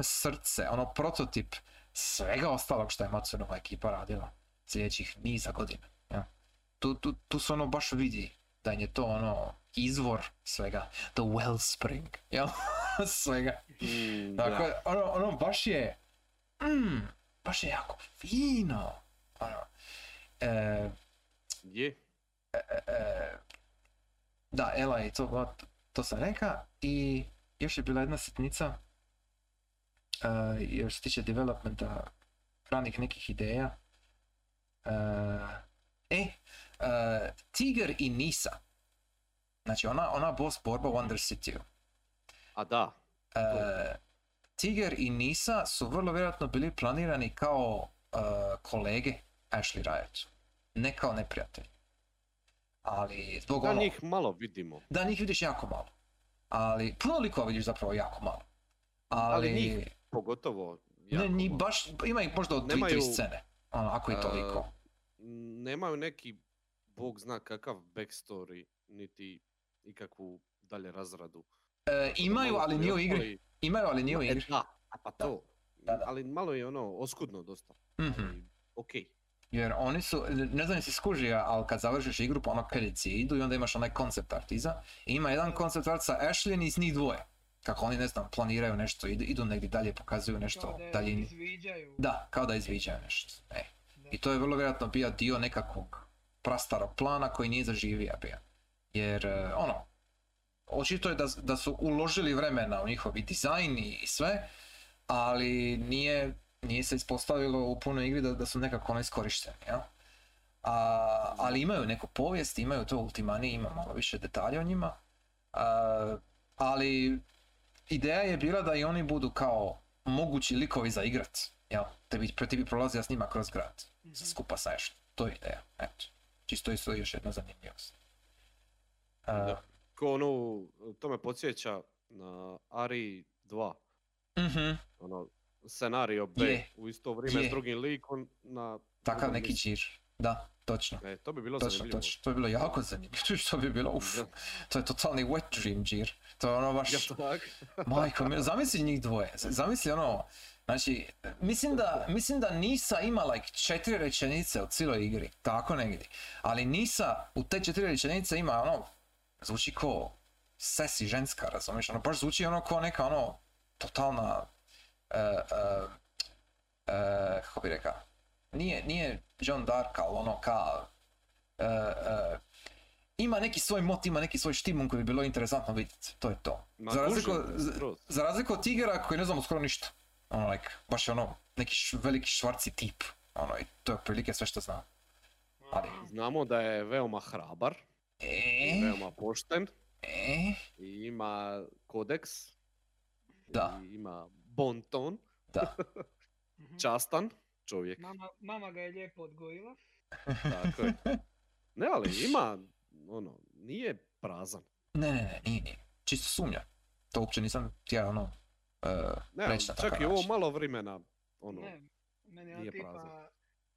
srce, ono prototip svega ostalog što je Matsunova ekipa radila sljedećih niza godina. Ja. Tu, tu, tu se ono baš vidi da je to ono izvor svega, the wellspring, jel? svega. Mm, Dakle, da. ono, ono baš je, mm, baš je jako fino. Ono, e, Je. e, da, Ela i to, to sam reka i još je bila jedna sitnica e, još se tiče developmenta ranih nekih ideja. E, e, Tiger i Nisa. Znači ona, ona boss borba u Wonder City. A da. E, Tiger i Nisa su vrlo vjerojatno bili planirani kao kolege Ashley Riotu. Ne kao neprijatelji. Ali zbog Da ono... njih malo vidimo. Da, njih vidiš jako malo. Ali, puno likova vidiš zapravo jako malo. Ali, Ali njih Pogotovo. ne, jako ni malo. baš, ima ih možda od Nemaju, scene. Ono, ako je e, toliko. Nemaju neki, bog zna kakav backstory, niti ikakvu dalje razradu. E, imaju, ali nije u igri. Imaju, ali nije u E, igri. Da, pa to. Da, da. Ali malo je ono oskudno dosta. Mhm. Ali, okej. Jer oni su, ne znam jesi skužio, ali kad završiš igru, pa ono kredici idu i onda imaš onaj koncept art iza. I ima jedan koncept art sa Ashley i s njih dvoje. Kako oni, ne znam, planiraju nešto, idu, idu negdje dalje, pokazuju nešto Kao da daljini. izviđaju. Da, kao da izviđaju nešto. E. I to je vrlo vjerojatno bio dio nekakvog prastarog plana koji nije zaživio bio. Jer, e, ono, očito je da, da su uložili vremena u njihovi dizajn i sve, ali nije, nije se ispostavilo u punoj igri da, da su nekako ono iskorišteni, jel? A, ali imaju neku povijest, imaju to ultimani, ima malo više detalja o njima. A, ali ideja je bila da i oni budu kao mogući likovi za igrat. Jel? Te bi, ti bi prolazio s njima kroz grad. Mhm. Skupa sa Ashley. To je ideja. Eto. Čisto isto još jedna zanimljivost. A. Ko ono, to me podsjeća na Ari 2. mhm, Ono, scenario B Je, u isto vrijeme je. s drugim likom na... Takav neki mjestu. džir. Da, točno. E, to bi bilo Točno, zanimljivo. točno. To bi bilo jako zanimljivo. To bi bilo, uf, Da. to je totalni wet dream, Džir. To je ono baš... Ja, tak. Majko, mi- zamisli njih dvoje, zamisli ono, znači, mislim da, mislim da Nisa ima like četiri rečenice u cijeloj igri, tako negdje, ali Nisa u te četiri rečenice ima ono, zvuči ko sesi ženska, razumiješ, ono baš zvuči ono ko neka ono, totalna, e, kako bi rekao, nije, nije John Dark, ali ono ka, e, ima neki svoj mot, ima neki svoj štimun koji bi bilo interesantno vidjeti, to je to. Ma, Za razliku, za- za razliku od Tigera koji ne znamo skoro ništa. Ono, like, baš je ono, neki š- veliki švarci tip. Ono, i to je otprilike sve što znam. Ali, Znamo da je veoma hrabar, e, veoma pošten e, i ima kodeks. Da. I ima bon ton, da, Mhm. častan čovjek. Mama, mama ga je lijepo odgojila. Tako je. Ne, ali ima, ono, nije prazan. ne, ne, ne, nije, nije. Čisto sumnja. To uopće nisam htio, ono, uh, Ne, reći na čak i ovo malo vremena, ono, Ne, meni je nije tipa, prazan.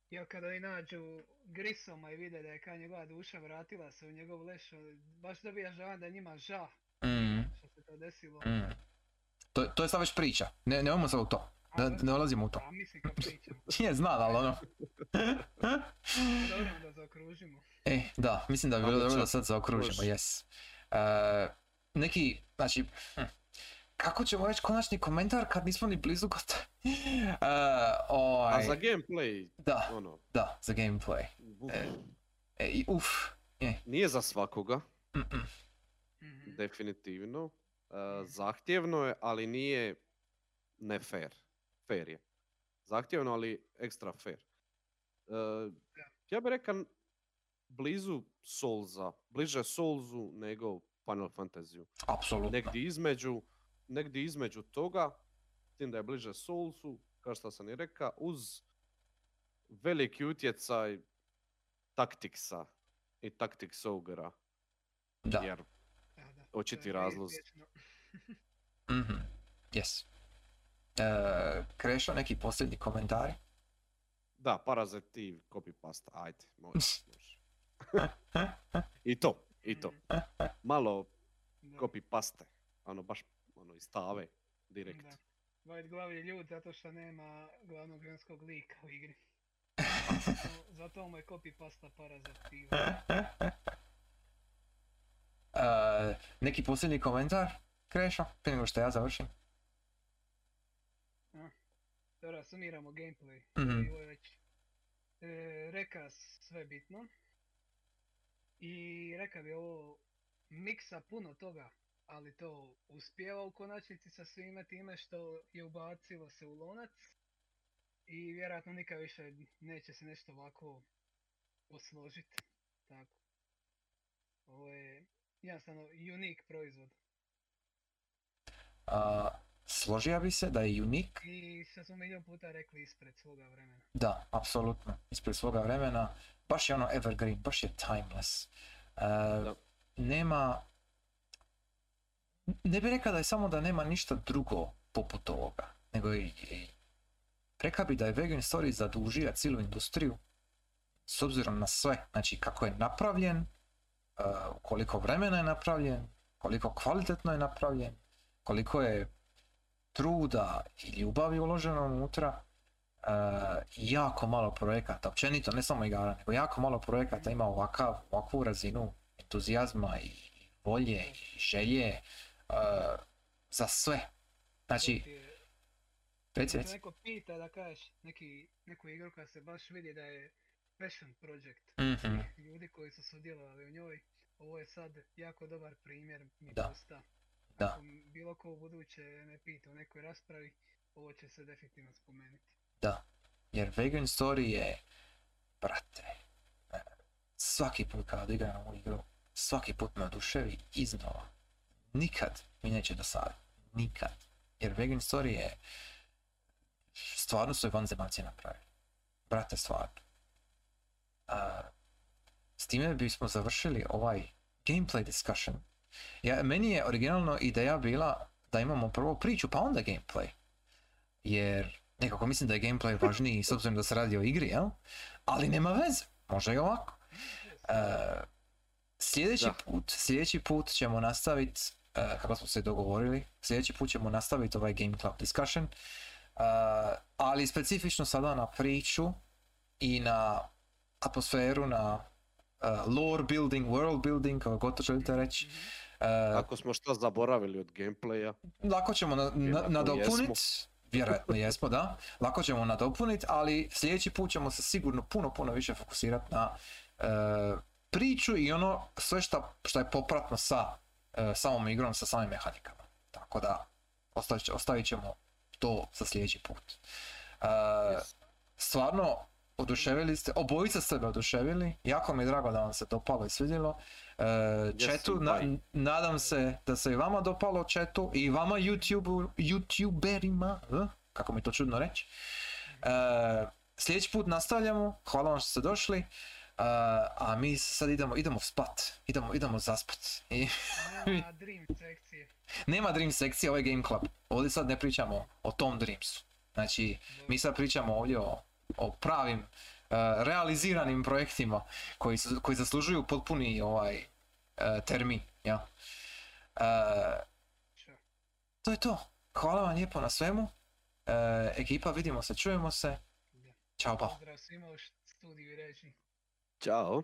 ja kada i nađu Grisoma i vide da je kao njegova duša vratila se u njegov leš, baš dobijaš žavan da njima ža Mm, što se to desilo. mm. To, to je sad već priča. Ne, ne sad u to. Ne, ne ulazimo u to. A mislim kad pričamo. Nije znam, ali ono. Dobro da zaokružimo. E, da, mislim da bi bilo dobro da sad zaokružimo, jes. E, neki, znači, hm, kako ćemo reći konačni komentar kad nismo ni blizu gotovi? E, ovaj, A za gameplay, da, ono, da, za gameplay. uf, E. E, uf, nije za svakoga, mm-mm, Mhm. definitivno. E, zahtjevno je, ali nije ne fair. Fair je. Zahtjevno, ali ekstra fair. E, ja bih rekao blizu Soulsa, bliže Soulsu nego Final Fantasy. apsolutno. Negdje između, negdje između toga, s tim da je bliže Soulsu, kao što sam i rekao, uz veliki utjecaj taktiksa i taktiks ogera, Da, jer Da, da, očiti razlozi. Mhm, yes. E, Krešo, neki posljednji komentari? Da, parazitiv, copy pasta, ajde, može. I to, i to. Malo Da, copy paste, ono baš ono iz stave, direkt. da. White glav je ljud zato što nema glavnog ženskog lika u igri. Zato- Zato mu je copy pasta parazativa. E, neki posljednji komentar, Krešo, prije nego što ja završim? Dobro, sumiramo gameplay. Mhm. Bilo je već e, reka sve bitno. I reka bi ovo miksa puno toga, ali to uspjeva u konačnici sa svime time što je ubacilo se u lonac. I vjerojatno nikad više neće se nešto ovako posložiti. Tako. Ovo je jednostavno unik proizvod. A, složio bi se da je unik, I što smo milijon puta rekli ispred svoga vremena. da, apsolutno, ispred svoga vremena, baš je ono evergreen, baš je timeless. Da. nema, ne bih rekao da je samo da nema ništa drugo poput ovoga, nego i, rekao bi da je Vegan Story zadužio cijelu industriju s obzirom na sve, znači kako je napravljen, e, koliko vremena je napravljen, koliko kvalitetno je napravljen, koliko je truda i ljubavi uloženo unutra, e, jako malo projekata, općenito ne samo igara, nego jako malo projekata ima ovakav, ovakvu razinu entuzijazma i volje i želje e, za sve. Znači, reci, te reci. neko pita da kažeš neki, neku igru koja se baš vidi da je passion project Mhm, svih ljudi koji su sudjelovali u njoj, ovo je sad jako dobar primjer mi Da. posta. Da. Bilo ko u buduće me pita u nekoj raspravi, ovo će se definitivno spomenuti. Da, jer Vegan Story je, brate, svaki put kad odigram ovu igru, svaki put me oduševi iznova. Nikad mi neće dosaditi, nikad. Jer Vegan Story je, stvarno su je vanzemaljci napravili. Brate, stvarno. A, s time bismo završili ovaj gameplay discussion. Ja, meni je originalno ideja bila da imamo prvo priču pa onda gameplay. Jer nekako mislim da je gameplay važniji s obzirom da se radi o igri, jel? Ali nema veze. može i ovako. E, sljedeći Da. put, sljedeći put ćemo nastaviti, kako smo se dogovorili, sljedeći put ćemo nastaviti ovaj Game Club discussion, e, ali specifično sada na priču i na atmosferu, na e, lore building, world building, kako god to želite reći. E, Ako smo šta zaboravili od gameplaya, lako ćemo na, na, Vjerojatno nadopunit, vjerojatno jesmo, da, lako ćemo nadopunit, ali sljedeći put ćemo se sigurno puno, puno više fokusirati na e, priču i ono sve šta, šta je popratno sa e, samom igrom, sa samim mehanikama. Tako da, ostavit, će- ostavit ćemo to za sljedeći put. E, stvarno, oduševili ste, obojica ste me oduševili, jako mi je drago da vam se dopalo i svidjelo. E, Četu, na- bye. nadam se da se i vama dopalo četu i vama YouTube, youtuberima, eh, kako mi je to čudno reći. E, sljedeći put nastavljamo, hvala vam što ste došli, e, a mi sad idemo, idemo spat, idemo, idemo zaspat. I, Nema Dream sekcije. nema Dream sekcije, ovo je Game Club, ovdje sad ne pričamo o tom Dreamsu. Znači, mi sad pričamo ovdje o, o pravim, e, realiziranim projektima koji, su- koji zaslužuju potpuni ovaj e, termin, ja. E, to je to. Hvala vam lijepo na svemu. E, ekipa, vidimo se, čujemo se. Ćao, pa. Pozdrav svima u studiju i reći. Ćao.